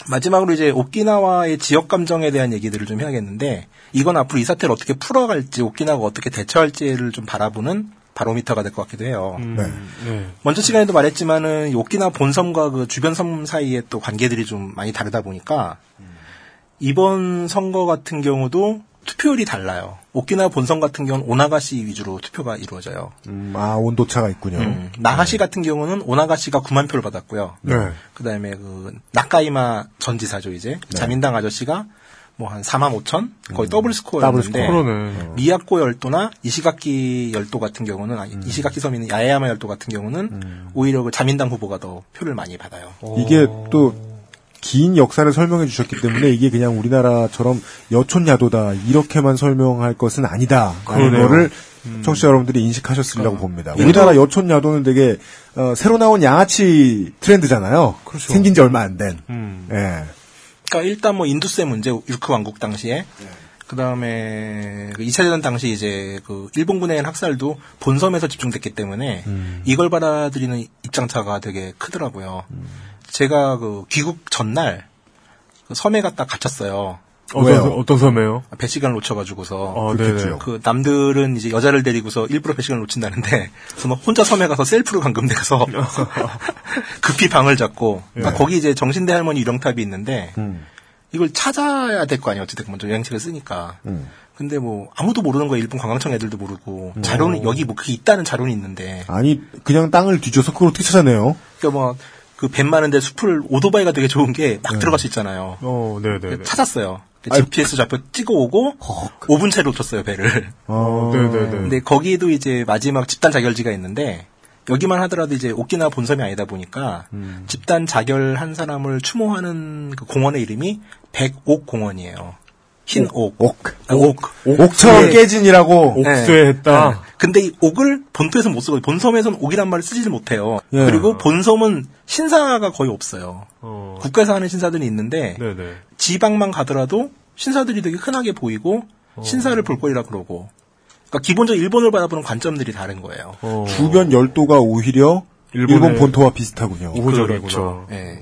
마지막으로 이제 오키나와의 지역 감정에 대한 얘기들을 좀 해야겠는데 이건 앞으로 이 사태를 어떻게 풀어갈지 오키나와가 어떻게 대처할지를 좀 바라보는 바로미터가 될 것 같기도 해요. 네. 네. 먼저 시간에도 말했지만은 이 오키나와 본섬과 그 주변 섬 사이에 또 관계들이 좀 많이 다르다 보니까 이번 선거 같은 경우도 투표율이 달라요. 오키나와 본섬 같은 경우는 오나가시 위주로 투표가 이루어져요. 음, 아, 온도차가 있군요. 음, 나하시 같은 경우는 오나가시가 9만 표를 받았고요. 네. 그다음에 그 나카이마 전지사죠 이제 자민당 아저씨가 뭐한 4만 5천 거의 더블 스코어였는데 더블. 미야코 열도나 이시가키 열도 같은 경우는 아니, 이시가키 섬 있는 야에야마 열도 같은 경우는 오히려 그 자민당 후보가 더 표를 많이 받아요. 이게 또 긴 역사를 설명해 주셨기 때문에 이게 그냥 우리나라처럼 여촌야도다 이렇게만 설명할 것은 아니다. 그러네요. 거를 청취자 여러분들이 인식하셨으리라고 봅니다. 예를 우리나라 여촌 야도는 되게 어, 새로 나온 양아치 트렌드잖아요. 생긴 지 얼마 안 된. 음. 예. 그러니까 일단 뭐 인두세 문제 유크 왕국 당시에 그 다음에 그 2차 대전 당시 이제 그 일본군의 학살도 본섬에서 집중됐기 때문에 이걸 받아들이는 입장차가 되게 크더라고요. 제가 그 귀국 전날 그 섬에 갔다 갇혔어요. 어떤, 어떤 섬에요? 배 시간을 놓쳐가지고서 아. 그 남들은 이제 여자를 데리고서 일부러 배 시간을 놓친다는데 저는 혼자 섬에 가서 셀프로 감금돼서 급히 방을 잡고 예. 거기 이제 정신대 할머니 유령탑이 있는데 음. 이걸 찾아야 될 거 아니에요 어쨌든 먼저 여행책을 쓰니까 음. 근데 뭐 아무도 모르는 거예요 일본 관광청 애들도 모르고 음. 자료는 여기 뭐 그게 있다는 자료는 있는데 아니 그냥 땅을 뒤져서 그걸 어떻게 찾아내요? 그러니까 뭐 그 뱀 많은데 숲을 오토바이가 되게 좋은 게막 네. 들어갈 수 있잖아요 어, 네 네. 찾았어요 GPS 좌표 찍어 오고 5분 채로 놓쳤어요 배를. 어, 네네네. 근데 거기에도 이제 마지막 집단 자결지가 있는데 여기만 하더라도 이제 오키나와 본섬이 아니다 보니까 음. 집단 자결한 사람을 추모하는 그 공원의 이름이 백옥 공원이에요. 흰 옥. 옥. 아, 옥. 옥 처럼 네. 깨진이라고. 옥쇠했다. 네. 근데 이 옥을 본토에서 못 쓰고 본섬에서는 옥이란 말을 쓰지를 못해요. 예. 그리고 본섬은 신사가 거의 없어요. 어. 국가에서 하는 신사들이 있는데 네네. 지방만 가더라도 신사들이 되게 흔하게 보이고 어. 신사를 볼 거리라 그러고 그러니까 기본적으로 일본을 바라보는 관점들이 다른 거예요. 어. 주변 열도가 오히려 일본 본토와 비슷하군요. 우호적이구나. 그렇죠. 예.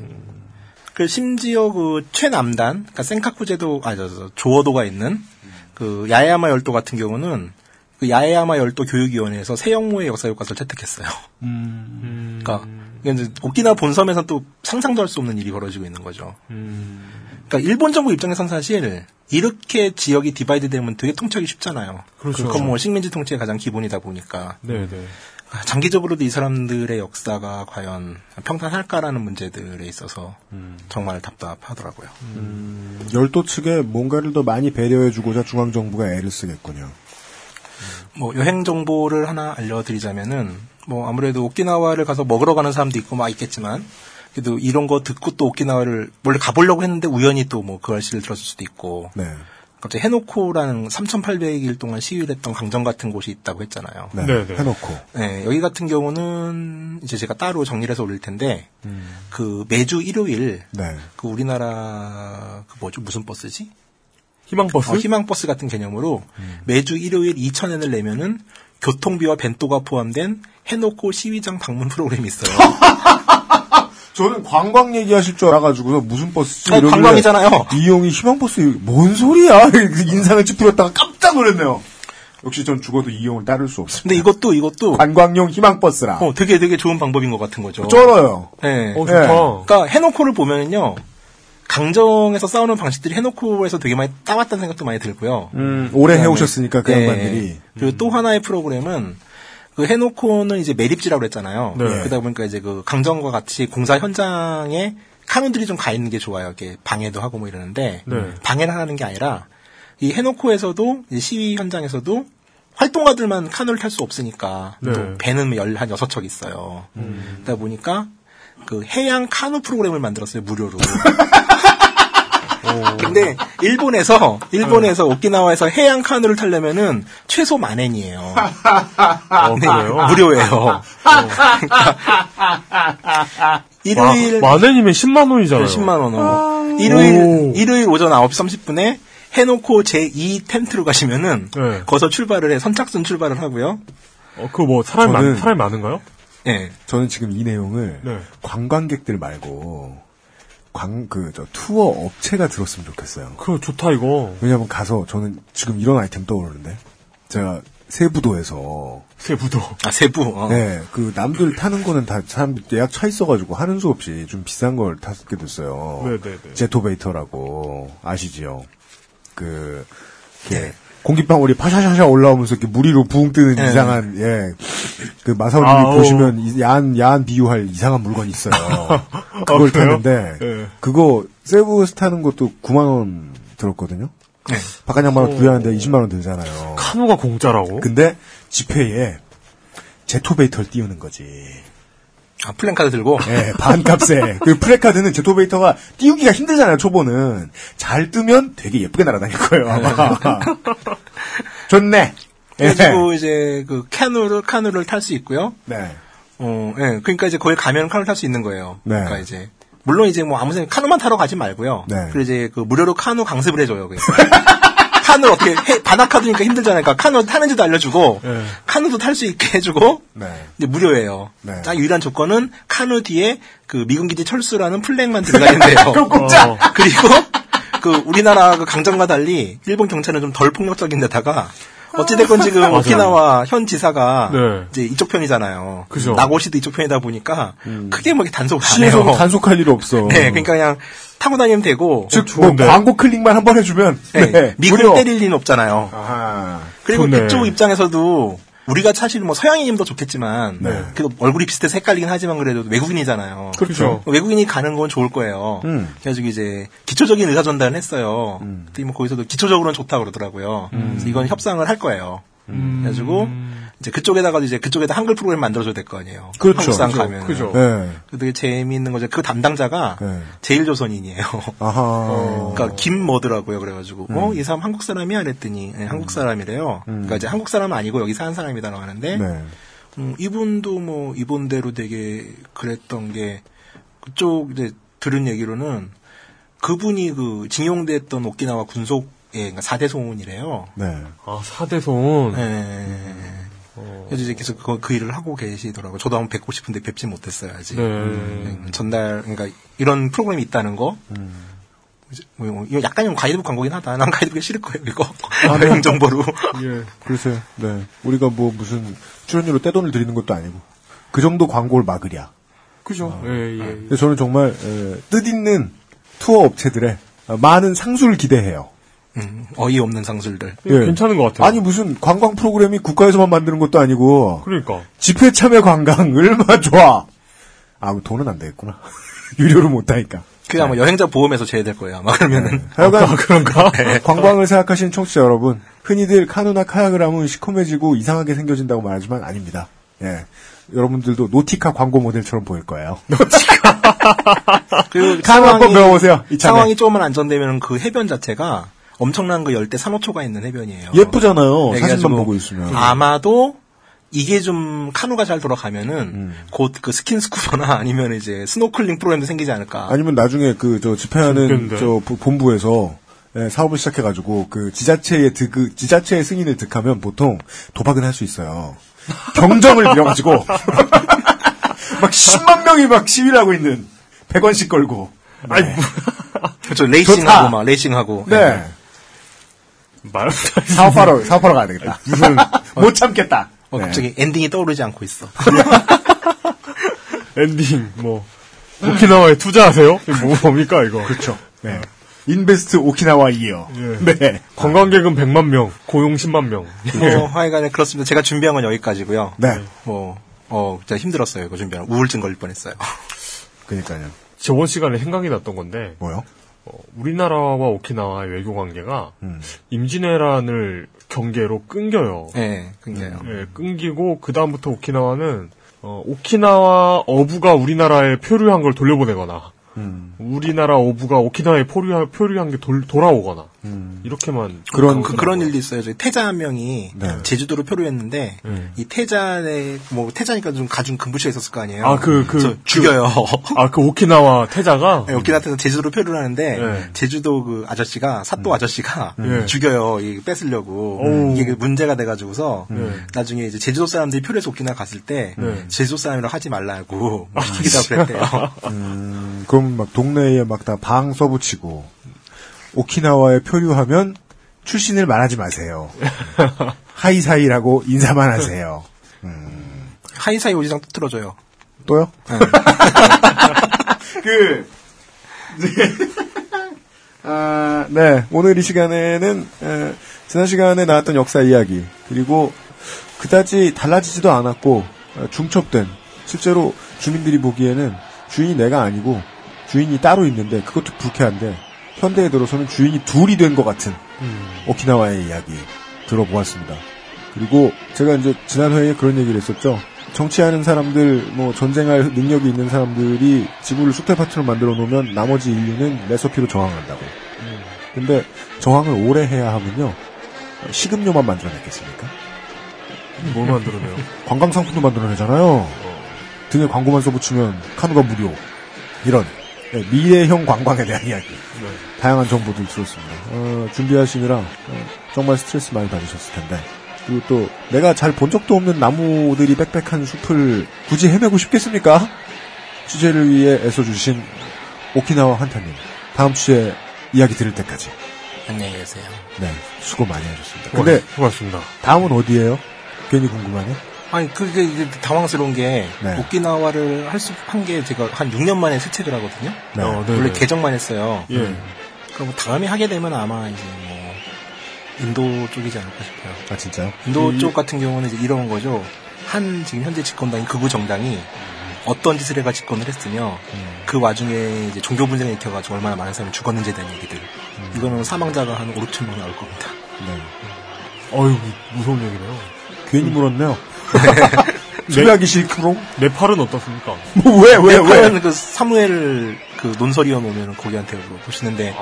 그 심지어 그 최남단, 그러니까 센카쿠제도 아 저, 저 조어도가 있는 그 야에야마 열도 같은 경우는 그 야에야마 열도 교육위원회에서 세영모의 역사 교과서를 채택했어요. 음. 그러니까 이제 오키나와 본섬에서 또 상상도 할 수 없는 일이 벌어지고 있는 거죠. 음. 그러니까 일본 정부 입장에선 사실 이렇게 지역이 divide 되면 되게 통치하기 쉽잖아요. 그렇죠. 그건 뭐 식민지 통치의 가장 기본이다 보니까 네네. 아, 장기적으로도 이 사람들의 역사가 과연 평탄할까라는 문제들에 있어서 정말 답답하더라고요. 열도 측에 뭔가를 더 많이 배려해주고자 중앙정부가 애를 쓰겠군요. 뭐 여행 정보를 하나 알려드리자면은 뭐 아무래도 오키나와를 가서 먹으러 가는 사람도 있고 막 있겠지만 그래도 이런 거 듣고 또 오키나와를 원래 가보려고 했는데 우연히 또 뭐그 알씨를 들었을 수도 있고 네. 갑자기 해놓고라는 3,800일 동안 시위를 했던 강정 같은 곳이 있다고 했잖아요. 네. 네 네. 해놓고. 네, 여기 같은 경우는 이제 제가 따로 정리를 해서 올릴 텐데 그 매주 일요일 네. 그 우리나라 그 뭐죠 무슨 버스지? 희망버스? 어, 희망버스 같은 개념으로 매주 일요일 2,000엔을 내면은 교통비와 벤또가 포함된 해놓고 시위장 방문 프로그램이 있어요. 저는 관광 얘기하실 줄 알아가지고서 무슨 버스지? 어, 관광이잖아요. 이용이 희망버스, 뭔 소리야? 그 인상을 찌푸렸다가 깜짝 놀랐네요. 역시 전 죽어도 이용을 따를 수 없습니다. 근데 이것도 이것도 관광용 희망버스라. 어, 되게 되게 좋은 방법인 것 같은 거죠. 쩔어요. 네. 어, 좋다. 그러니까 해놓고를 보면은요. 강정에서 싸우는 방식들이 해놓고에서 되게 많이 따왔다는 생각도 많이 들고요. 음, 오래 그다음에- 해오셨으니까 그 네. 양반들이. 그리고 또 하나의 프로그램은 그 해놓고는 이제 매립지라고 그랬잖아요. 네. 그러다 보니까 이제 그 강정과 같이 공사 현장에 카누들이 좀 가 있는 게 좋아요. 이렇게 방해도 하고 뭐 이러는데 네. 방해를 하는 게 아니라 이 해놓고에서도 시위 현장에서도 활동가들만 카누를 탈 수 없으니까 네. 또 배는 열한 여섯 척 있어요. 그러다 보니까 그 해양 카누 프로그램을 만들었어요 무료로. 근데 일본에서 일본에서 오키나와에서 해양 카누를 타려면은 최소 만엔이에요. 어, 네, 그래요? 무료예요. 일요일 마, 만엔이면 10만 원이잖아요. 10만 원. 아. 어. 일요일 오. 일요일 오전 9시 30분에 해놓고 제2 텐트로 가시면은 네. 거기서 출발을 해 선착순 출발을 하고요. 어, 그거 뭐, 사람이, 저는- 많, 사람이 많은가요? 예. 저는 지금 이 내용을 네. 관광객들 말고 광, 그, 저, 투어 업체가 들었으면 좋겠어요. 그거 좋다, 이거. 왜냐면 가서 저는 지금 이런 아이템 떠오르는데 제가 세부도에서 세부도. 아 세부. 어. 네, 그 남들 타는 거는 다 사람 예약 차 있어가지고 하는 수 없이 좀 비싼 걸 탔게 됐어요. 네네네. 제토베이터라고 아시지요? 그 이렇게 네. 공기방울이 파샤샤샤 올라오면서 이렇게 무리로 부웅 뜨는 네. 이상한 예. 그 마사오님이. 보시면 이- 야한 야한 비유할 이상한 물건이 있어요. 그걸 아? 타는데 네. 그거 세부에서 타는 것도 9만 원 들었거든요. 네. 바깥 양반을 부여하는데 20만 원 들잖아요. 카누가 공짜라고? 근데 지폐에 제토베이터를 띄우는 거지. 아, 플랜카드 들고. 예, 반값에. 그 프레카드는 제토베이터가 띄우기가 힘들잖아요, 초보는. 잘 뜨면 되게 예쁘게 날아다닐 거예요, 아마. 좋네. 예. 그래가지고 이제 그 카누를 카누를 탈 수 있고요. 네. 어, 예. 그러니까 이제 거기 가면 카누를 탈수 있는 거예요. 네. 그러니까 이제 물론 이제 뭐 아무 생각 카누만 타러 가지 말고요. 네. 그리고 이제 그 무료로 카누 강습을 해줘요. 그래서. 카누를 어떻게 해, 바나카드니까 힘들잖아요. 그러니까 카누 타는지도 알려주고 네. 카누도 탈 수 있게 해주고 네. 무료예요. 네. 딱 유일한 조건은 카누 뒤에 그 미군기지 철수라는 flag만 들어가 있는데요. 그럼 공짜! 어. 그리고 그 우리나라 그 강정과 달리 일본 경찰은 좀 덜 폭력적인 데다가 어찌됐건 지금 맞아요. 오키나와 현 지사가 네. 이제 이쪽 편이잖아요. 그죠. 나고시도 이쪽 편이다 보니까 크게 뭐 이렇게 단속을 안 해요. 단속할 일 없어. 네, 그러니까 그냥 타고 다니면 되고 즉, 뭐. 광고 클릭만 한 번 해주면. 네, 네. 미군 무료. 때릴 리는 없잖아요. 아하. 그리고 좋네. 그쪽 입장에서도 우리가 사실 뭐 서양인이면 더 좋겠지만 네. 그래도 얼굴이 비슷해서 헷갈리긴 하지만 그래도 외국인이잖아요. 그렇죠. 외국인이 가는 건 좋을 거예요. 음. 그래가지고 이제 기초적인 의사 전달을 했어요. 근데 뭐 거기서도 기초적으로는 좋다 고 그러더라고요. 음. 그래서 이건 협상을 할 거예요. 그래가지고 이제 그쪽에다가도 이제 그쪽에다 한글 프로그램 만들어줘야 될 거 아니에요. 그렇죠. 한국상 그죠. 가면. 그죠. 네. 되게 재미있는 거죠. 그 담당자가 네. 제일조선인이에요. 아하. 어, 그러니까 김 뭐더라고요. 그래가지고 음. 어, 이 사람 한국 사람이야 그랬더니 네, 한국 사람이래요. 그러니까 이제 한국 사람은 아니고 여기 사는 사람이다라고 하는데 네. 음, 이분도 뭐 이분대로 되게 그랬던 게 그쪽 이제 들은 얘기로는 그분이 그 징용됐던 오키나와 군속의 그러니까 4대 송은이래요. 네. 아, 사대손. 네. 그래서 이제 계속 그, 그 일을 하고 계시더라고요. 저도 한번 뵙고 싶은데 뵙지 못했어요, 아직. 네. 음, 전달, 그러니까 이런 프로그램이 있다는 거. 이제 뭐, 이거 약간 좀 가이드북 광고긴 하다. 난 가이드북이 싫을 거예요, 이거. 아, 네. 여행 정보로. 예. 글쎄요. 네. 우리가 뭐 무슨 출연료로 떼돈을 드리는 것도 아니고 그 정도 광고를 막으랴. 그죠. 예, 예. 근데 저는 정말 에, 뜻있는 투어 업체들의 어, 많은 상수를 기대해요. 음, 어이없는 상술들. 예. 괜찮은 것 같아요. 아니 무슨 관광 프로그램이 국가에서만 만드는 것도 아니고 그러니까. 집회 참여 관광 얼마나 좋아. 아 돈은 안 되겠구나. 유료로 못 하니까. 그게 아마 여행자 보험에서 제외될 거예요, 아마 그러면은. 하여간 그런가? 관광을 생각하시는 청취자 여러분, 흔히들 카누나 카약을 하면 시커매지고 이상하게 생겨진다고 말하지만 아닙니다. 예. 여러분들도 노티카 광고 모델처럼 보일 거예요. 그리고 카누 한번 배워보세요. 상황이 조금만 안정되면 그 해변 자체가 엄청난 그 열대 산호초가 있는 해변이에요. 예쁘잖아요. 네, 사진만 보고 있으면. 아마도 이게 좀 카누가 잘 돌아가면은 음. 곧그 스킨 스쿠버나 아니면 이제 스노클링 프로그램도 생기지 않을까. 아니면 나중에 그 저 집회하는. 저 부- 본부에서 예, 사업을 시작해가지고 그 지자체의 득, 그 지자체의 승인을 득하면 보통 도박은 할 수 있어요. 경정을 빌어가지고 막 10만 명이 막 시위를 하고 있는 100원씩 걸고. 아니 그렇죠. 레이싱하고 막 레이싱하고. 네. 말, 사업하러 사업하러 가야 되겠다. 무슨 못 참겠다. 어, 네. 갑자기 엔딩이 떠오르지 않고 있어. 엔딩, 뭐. 오키나와에 투자하세요? 이거 뭐, 뭡니까, 이거? 그렇죠. 네. Invest 오키나와 이어. 예. 네. 관광객은 100만 명, 고용 10만 명. 뭐 하여간에 그렇습니다. 제가 준비한 건 여기까지고요. 네. 뭐 어, 진짜 힘들었어요. 이거 준비하는. 우울증 걸릴 뻔 했어요. 그러니까요. 저번 시간에 생각이 났던 건데, 뭐요? 어, 우리나라와 오키나와의 외교 관계가 음. 임진왜란을 경계로 끊겨요. 네, 끊겨요. 예, 끊기고 그 다음부터 오키나와는 어, 오키나와 어부가 우리나라에 표류한 걸 돌려보내거나 음. 우리나라 어부가 오키나와에 표류한, 표류한 게 돌, 돌아오거나 이렇게만 그런- 그, 런 일도 있어요. 저희 태자 한 명이 네. 제주도로 표류했는데 네. 이 태자의 뭐 태자니까 좀 가중 금부시가 있었을 거 아니에요. 아, 그, 그, 죽여요. 아 그 오키나와 태자가 네, 오키나와에서 제주도로 표류를 하는데 네. 제주도 그 아저씨가 사또 아저씨가 네. 죽여요. 이 뺏으려고 오. 이게 그 문제가 돼가지고서 네. 나중에 이제 제주도 사람들이 표류해서 오키나와 갔을 때 네. 제주도 사람이라고 하지 말라고 막 죽이다고 그랬대요. 음, 그럼 막 동네에 막 다 방 써붙이고 오키나와에 표류하면 출신을 말하지 마세요. 하이사이라고 인사만 하세요. ハイサイおじさん 또 틀어줘요. 또요? 네. 그, 아, 네. 오늘 이 시간에는, 에, 지난 시간에 나왔던 역사 이야기, 그리고 그다지 달라지지도 않았고, 어, 중첩된, 실제로 주민들이 보기에는 주인이 내가 아니고, 주인이 따로 있는데, 그것도 불쾌한데, 현대에 들어서는 주인이 둘이 된 것 같은, 오키나와의 이야기 들어보았습니다. 그리고 제가 이제 지난 회에 그런 얘기를 했었죠. 정치하는 사람들, 뭐 전쟁할 능력이 있는 사람들이 지구를 쑥대밭으로 만들어 놓으면 나머지 인류는 레서피로 저항한다고. 근데 저항을 오래 해야 하면요. 식음료만 만들어냈겠습니까? 뭘 만들어내요? 관광 상품도 만들어내잖아요. 등에 광고만 써붙이면 카누가 무료. 이런 네, 미래형 관광에 대한 이야기. 다양한 정보들 들었습니다. 어, 준비하시느라 어, 정말 스트레스 많이 받으셨을 텐데. 그리고 또 내가 잘 본 적도 없는 나무들이 빽빽한 숲을 굳이 헤매고 싶겠습니까? 주제를 위해 애써주신 오키나와 한타님. 다음 주에 이야기 들을 때까지. 안녕히 계세요. 네, 수고 많이 하셨습니다. 근데 고맙습니다. 다음은 어디예요? 괜히 궁금하네. 아니 그게 이제 당황스러운 게 네. 오키나와를 할 수 한 게 제가 한 6년 만에 새 책을 하거든요. 네. 어, 네, 원래 네. 개정만 했어요. 예. 그럼 뭐 다음에 하게 되면 아마 이제 뭐 인도 쪽이지 않을까 싶어요. 아 진짜요? 인도 이- 쪽 같은 경우는 이제 이런 거죠. 한 지금 현재 집권당인 극우 정당이 어떤 짓을 해가 집권을 했으며 그 와중에 이제 종교 분쟁이 일으켜가지고 얼마나 많은 사람이 죽었는지에 대한 얘기들. 이거는 사망자가 한 5, 6천 명 나올 겁니다. 네. 어휴 무서운 얘기네요. 괜히 물었네요. 수배하기 싫고 네팔은 어떻습니까? 왜, 왜, 왜? 네팔은 그 사무엘 그 논설위원 오면 거기한테 보시는데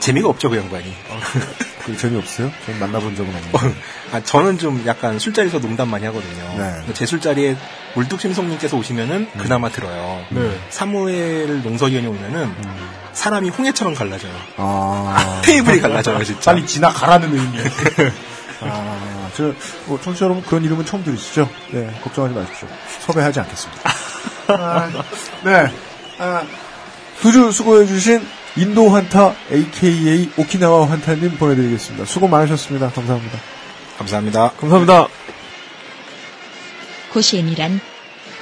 재미가 없죠 그 양반이. 그 재미없어요? 전 만나본 적은 없는데. 아, 저는 좀 약간 술자리에서 농담 많이 하거든요. 네. 제 술자리에 물뚝심송님께서 오시면은 그나마 들어요. 네. 사무엘 농설위원이 오면은 사람이 홍해처럼 갈라져요. 아. 테이블이 갈라져요, 진짜. 빨리 지나가라는 의미예요. 아, 저, 뭐, 청취자 여러분 그런 이름은 처음 들으시죠? 네, 걱정하지 마십시오. 섭외하지 않겠습니다. 아, 네. 아, 두주 수고해주신 인도 환타, AKA 오키나와 환타님 보내드리겠습니다. 수고 많으셨습니다. 감사합니다. 감사합니다. 감사합니다. 고시엔이란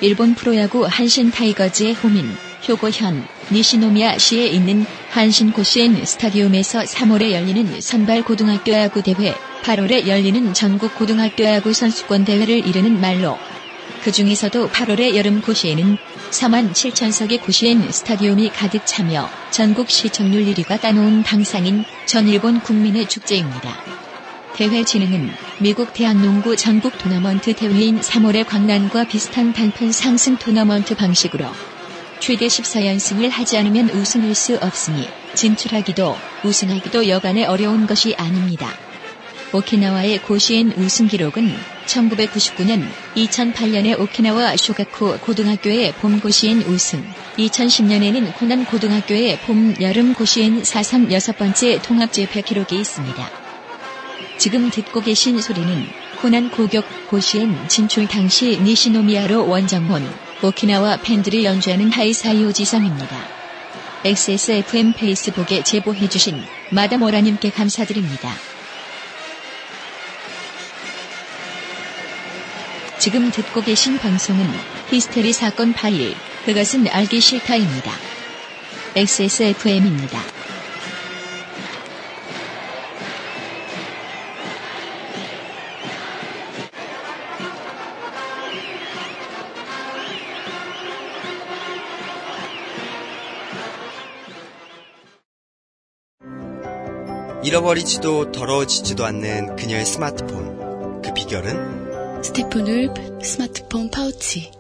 일본 프로야구 한신 타이거즈의 홈인 효고현 니시노미야 시에 있는 한신 고시엔 스타디움에서 3월에 열리는 선발 고등학교 야구 대회, 8월에 열리는 전국 고등학교 야구 선수권 대회를 이르는 말로 그 중에서도 8월의 여름 고시에는 4만 7천석의 고시엔 스타디움이 가득 차며 전국 시청률 1위가 따놓은 당상인 전 일본 국민의 축제입니다. 대회 진행은 미국 대학농구 전국 토너먼트 대회인 3월의 광란과 비슷한 단편 상승 토너먼트 방식으로 최대 14연승을 하지 않으면 우승할 수 없으니 진출하기도 우승하기도 여간에 어려운 것이 아닙니다. 오키나와의 고시엔 우승 기록은 1999년, 2008년에 오키나와 쇼가쿠 고등학교의 봄 고시엔 우승, 2010년에는 코난 고등학교의 봄, 여름 고시엔 4선 여섯 번째 통합 재패 기록이 있습니다. 지금 듣고 계신 소리는 코난 고격 고시엔 진출 당시 니시노미야로 원정혼 오키나와 팬들이 연주하는 하이사이오 지성입니다. XSFM 페이스북에 제보해주신 마다모라님께 감사드립니다. 지금 듣고 계신 방송은 히스테리 사건 파일, 그것은 알기 싫다입니다. XSFM입니다. 잃어버리지도 더러워지지도 않는 그녀의 스마트폰. 그 비결은? Steppenwolf 스마트폰 파우치.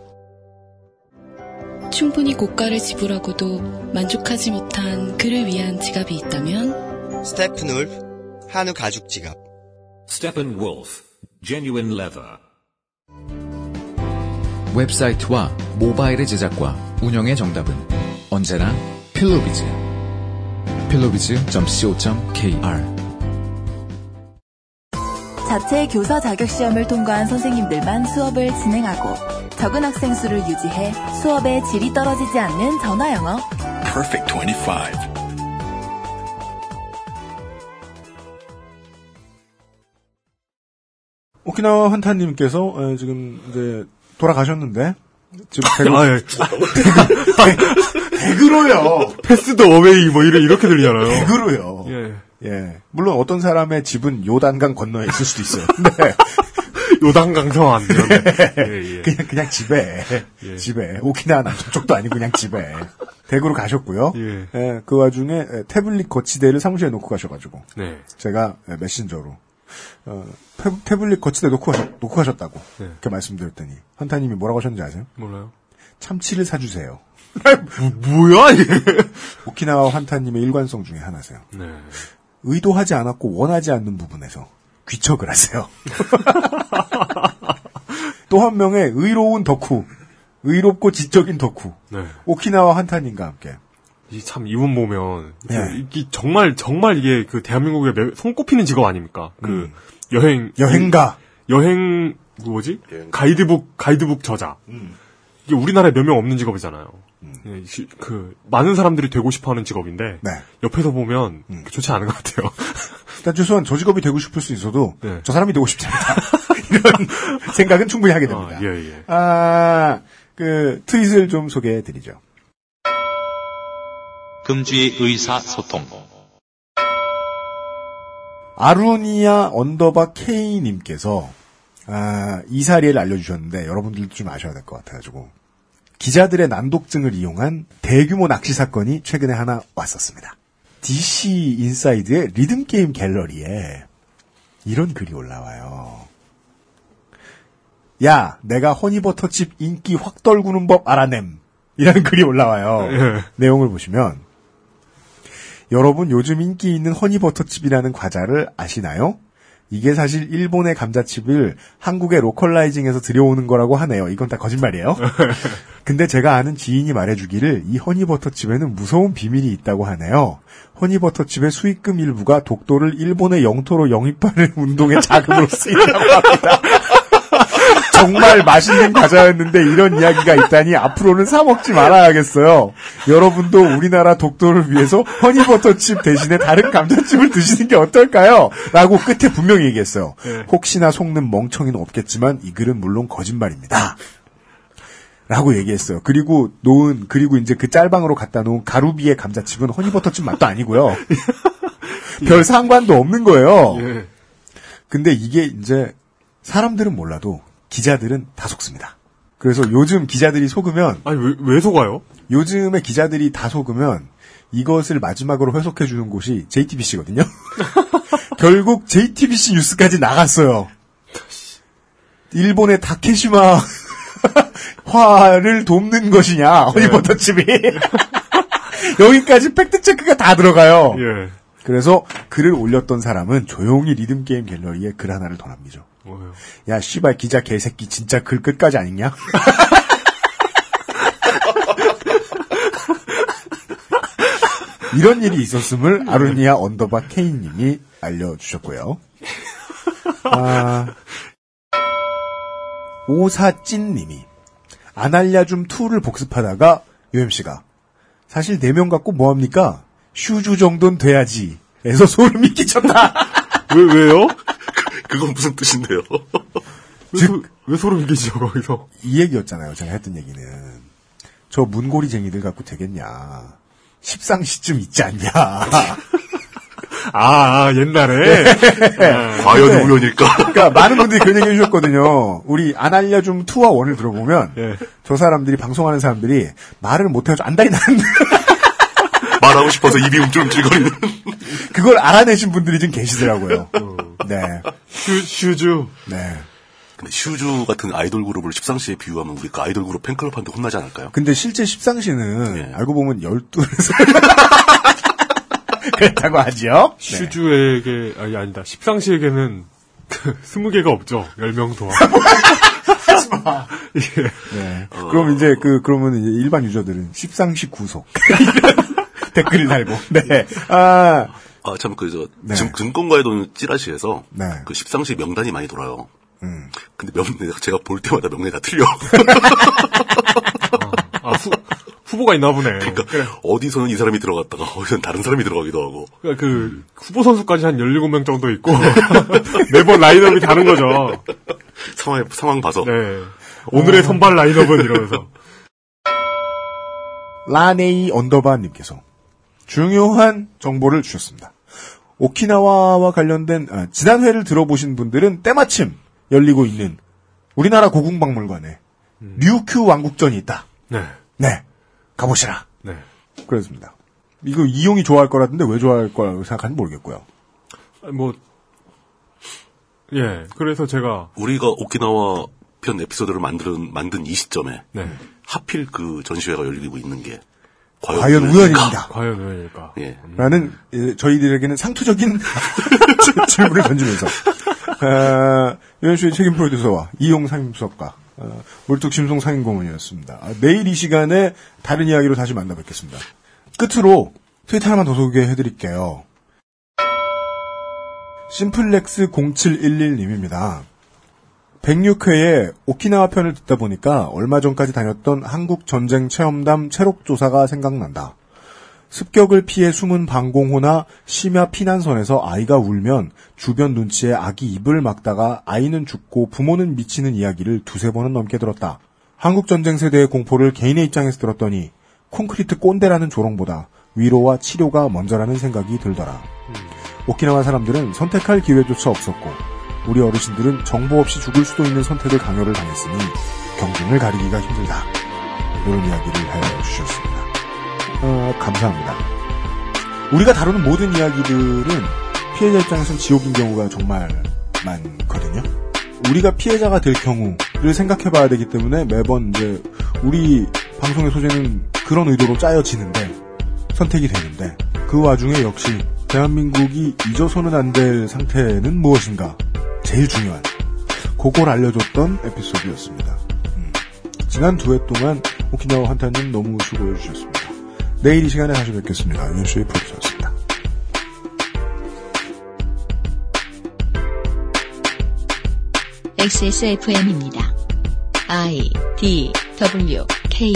충분히 고가를 지불하고도 만족하지 못한 그를 위한 지갑이 있다면 Steppenwolf 한우 가죽 지갑. Steppenwolf, genuine leather. 웹사이트와 모바일의 제작과 운영의 정답은 언제나 필로비즈. 필로비즈.co.kr 자체 교사 자격 시험을 통과한 선생님들만 수업을 진행하고 적은 학생 수를 유지해 수업의 질이 떨어지지 않는 전화 영어. Perfect 25. 오키나와 환타님께서 에, 지금 이제 돌아가셨는데 지금 대구, 아, 예. 대구로요. 패스 더 어웨이 뭐 이래 이렇게 들리잖아요. 대구로요. 예. 예. 물론 어떤 사람의 집은 요단강 건너에 있을 수도 있어요. 네. 요단강성 안 돼요. 예, 예. 그냥 그냥 집에 예. 집에 오키나와 남쪽 쪽도 아니고 그냥 집에 대구로 가셨고요. 예. 예, 그 와중에 에, 태블릿 거치대를 사무실에 놓고 가셔가지고 네. 제가 에, 메신저로 어, 태, 블릿 거치대 놓고, 가셨, 놓고 가셨다고 네. 이렇게 말씀드렸더니 환타님이 뭐라고 하셨는지 아세요? 몰라요. 참치를 사주세요. 뭐야 이게? 오키나와 환타님의 일관성 중에 하나세요. 네. 의도하지 않았고 원하지 않는 부분에서 귀척을 하세요. 또 한 명의 의로운 덕후, 의롭고 지적인 덕후, 네. 오키나와 환타님과 함께 이 참 이분 보면 네. 이게 정말 정말 이게 그 대한민국의 매- 손꼽히는 직업 아닙니까? 그 음. 여행 여행가. 여행 그 뭐지? 가이드북 가이드북 저자. 음. 이게 우리나라에 몇 명 없는 직업이잖아요. 예, 시- 그 많은 사람들이 되고 싶어하는 직업인데 네. 옆에서 보면 음. 좋지 않은 것 같아요. 일단 최소한 저 직업이 되고 싶을 수 있어도 네. 저 사람이 되고 싶지 않다. 이런 생각은 충분히 하게 됩니다. 아, 예, 예. 아, 그 트윗을 좀 소개해 드리죠. 금주의 의사소통. 아루니아 언더바 K님께서 아, 이 사례를 알려주셨는데 여러분들도 좀 아셔야 될 것 같아가지고 기자들의 난독증을 이용한 대규모 낚시 사건이 최근에 하나 있었습니다. DC 인사이드의 리듬 게임 갤러리에 이런 글이 올라와요. 야, 내가 허니버터칩 인기 확 떨구는 법 알아냄. 이라는 글이 올라와요. 예. 내용을 보시면 여러분 요즘 인기 있는 허니버터칩이라는 과자를 아시나요? 이게 사실 일본의 감자칩을 한국에 localizing해서 들여오는 거라고 하네요. 이건 다 거짓말이에요. 근데 제가 아는 지인이 말해주기를 이 허니버터칩에는 무서운 비밀이 있다고 하네요. 허니버터칩의 수익금 일부가 독도를 일본의 영토로 영입하는 운동의 자금으로 쓰인다고 합니다. 정말 맛있는 과자였는데 이런 이야기가 있다니 앞으로는 사 먹지 말아야겠어요. 여러분도 우리나라 독도를 위해서 허니버터칩 대신에 다른 감자칩을 드시는 게 어떨까요? 라고 끝에 분명히 얘기했어요. 네. 혹시나 속는 멍청이는 없겠지만 이 글은 물론 거짓말입니다. 라고 얘기했어요. 그리고 놓은 그리고 이제 그 짤방으로 갖다 놓은 가루비의 감자칩은 허니버터칩 맛도 아니고요. 별 상관도 없는 거예요. 예. 근데 이게 이제 사람들은 몰라도 기자들은 다 속습니다. 그래서 요즘 기자들이 속으면 아니 왜, 왜 속아요? 요즘에 기자들이 다 속으면 이것을 마지막으로 회속해 주는 곳이 JTBC거든요. 결국 JTBC 뉴스까지 나갔어요. 일본의 다케시마 화를 돕는 것이냐 허니버터칩이 여기까지 팩트 체크가 다 들어가요. 예. 그래서 글을 올렸던 사람은 조용히 리듬 게임 갤러리에 글 하나를 더 남기죠. 뭐예요? 야, 씨발 기자 개새끼 진짜 글 끝까지 안 읽냐? 이런 일이 있었음을 아루니아 언더바 케인님이 알려주셨고요. 아, 오사찐님이 아날야줌 2를 복습하다가 UMC가 사실 4명 갖고 뭐합니까? 슈주 정도는 돼야지. 에서 소름이 끼쳤다. 왜 왜요? 그건 무슨 뜻인데요? 즉, 왜 소름 끼치죠 거기서? 이 얘기였잖아요. 제가 했던 얘기는. 저 문고리쟁이들 갖고 되겠냐. 십상시쯤 있지 않냐. 아, 아, 옛날에 과연 네. 우연일까? 그러니까 많은 분들이 그런 얘기 해주셨거든요. 우리 안 알려줌 투와 원을 들어보면 예. 저 사람들이 방송하는 사람들이 말을 못해가지고 안달이 나는데 말하고 싶어서 입이 움찔움찔거리는. 그걸 알아내신 분들이 좀 계시더라고요. 네. 슈, 슈주. 네. 근데 슈주 같은 아이돌 그룹을 십상시에 비유하면 우리 그 아이돌 그룹 팬클럽한테 혼나지 않을까요? 근데 실제 십상시는 예. 알고 보면 12에서 그랬다고 하지요. 네. 슈주에게 아니 아니다. 십상시에게는 그 20개가 없죠. 10명 도와. 예. 네. 그럼 이제 그 그러면 이제 일반 유저들은 십상시 구속 댓글을 달고 네. 아 아, 참, 그, 저, 네. 지금 증권가에 도는 찌라시에서, 네. 그 십상시 명단이 많이 돌아요. 음. 근데 명, 제가 볼 때마다 명단이 다 틀려. 아, 후, 후보가 있나 보네. 그러니까, 어디서는 이 사람이 들어갔다가, 어디서는 다른 사람이 들어가기도 하고. 그러니까 그 후보 선수까지 한 17명 정도 있고 매번 라인업이 다른 거죠. 상황, 상황 봐서. 네. 오늘의 선발 라인업은 이러면서 라네이 언더바 님께서 중요한 정보를 주셨습니다. 오키나와와 관련된 아, 지난 회를 들어보신 분들은 때마침 열리고 있는 우리나라 고궁박물관에 류큐 왕국전이 있다. 네. 네, 가보시라. 네. 그렇습니다. 이거 이용이 좋아할 거라던데 왜 좋아할 거라고 생각하는지 모르겠고요. 뭐 예. 그래서 제가 우리가 오키나와 편 에피소드를 만든, 만든 이 시점에, 네. 하필 그 전시회가 열리고 있는 게, 과연, 과연 우연입니다. 과연 왜일까? 예. 라는 예, 저희들에게는 상투적인 질문을 던지면서 어, 유현수의 책임 프로듀서와 이용 상임수석과 어, 물뚝심송 상임고문이었습니다. 아, 내일 이 시간에 다른 이야기로 다시 만나 뵙겠습니다. 끝으로 트위터 하나만 더 소개해드릴게요. 심플렉스 0711님입니다. 106회에 오키나와 편을 듣다 보니까 얼마 전까지 다녔던 한국 전쟁 체험담 체록조사가 생각난다. 습격을 피해 숨은 방공호나 심야 피난선에서 아이가 울면 주변 눈치에 아기 입을 막다가 아이는 죽고 부모는 미치는 이야기를 두세 번은 넘게 들었다. 한국 전쟁 세대의 공포를 개인의 입장에서 들었더니 콘크리트 꼰대라는 조롱보다 위로와 치료가 먼저라는 생각이 들더라. 오키나와 사람들은 선택할 기회조차 없었고 우리 어르신들은 정보 없이 죽을 수도 있는 선택을 강요를 당했으니 경쟁을 가리기가 힘들다. 이런 이야기를 해주셨습니다. 어, 감사합니다. 우리가 다루는 모든 이야기들은 피해자 입장에서는 지옥인 경우가 정말 많거든요. 우리가 피해자가 될 경우를 생각해 봐야 되기 때문에 매번 이제 우리 방송의 소재는 그런 의도로 짜여지는데 선택이 되는데 그 와중에 역시 대한민국이 잊어서는 안 될 상태는 무엇인가 제일 중요한 그걸 알려줬던 에피소드였습니다. 음. 지난 두 해 동안 오키나와 환타님 너무 수고해 주셨습니다. 내일 이 시간에 다시 뵙겠습니다. 윤수의 프로듀서였습니다. XSFM입니다. I D W K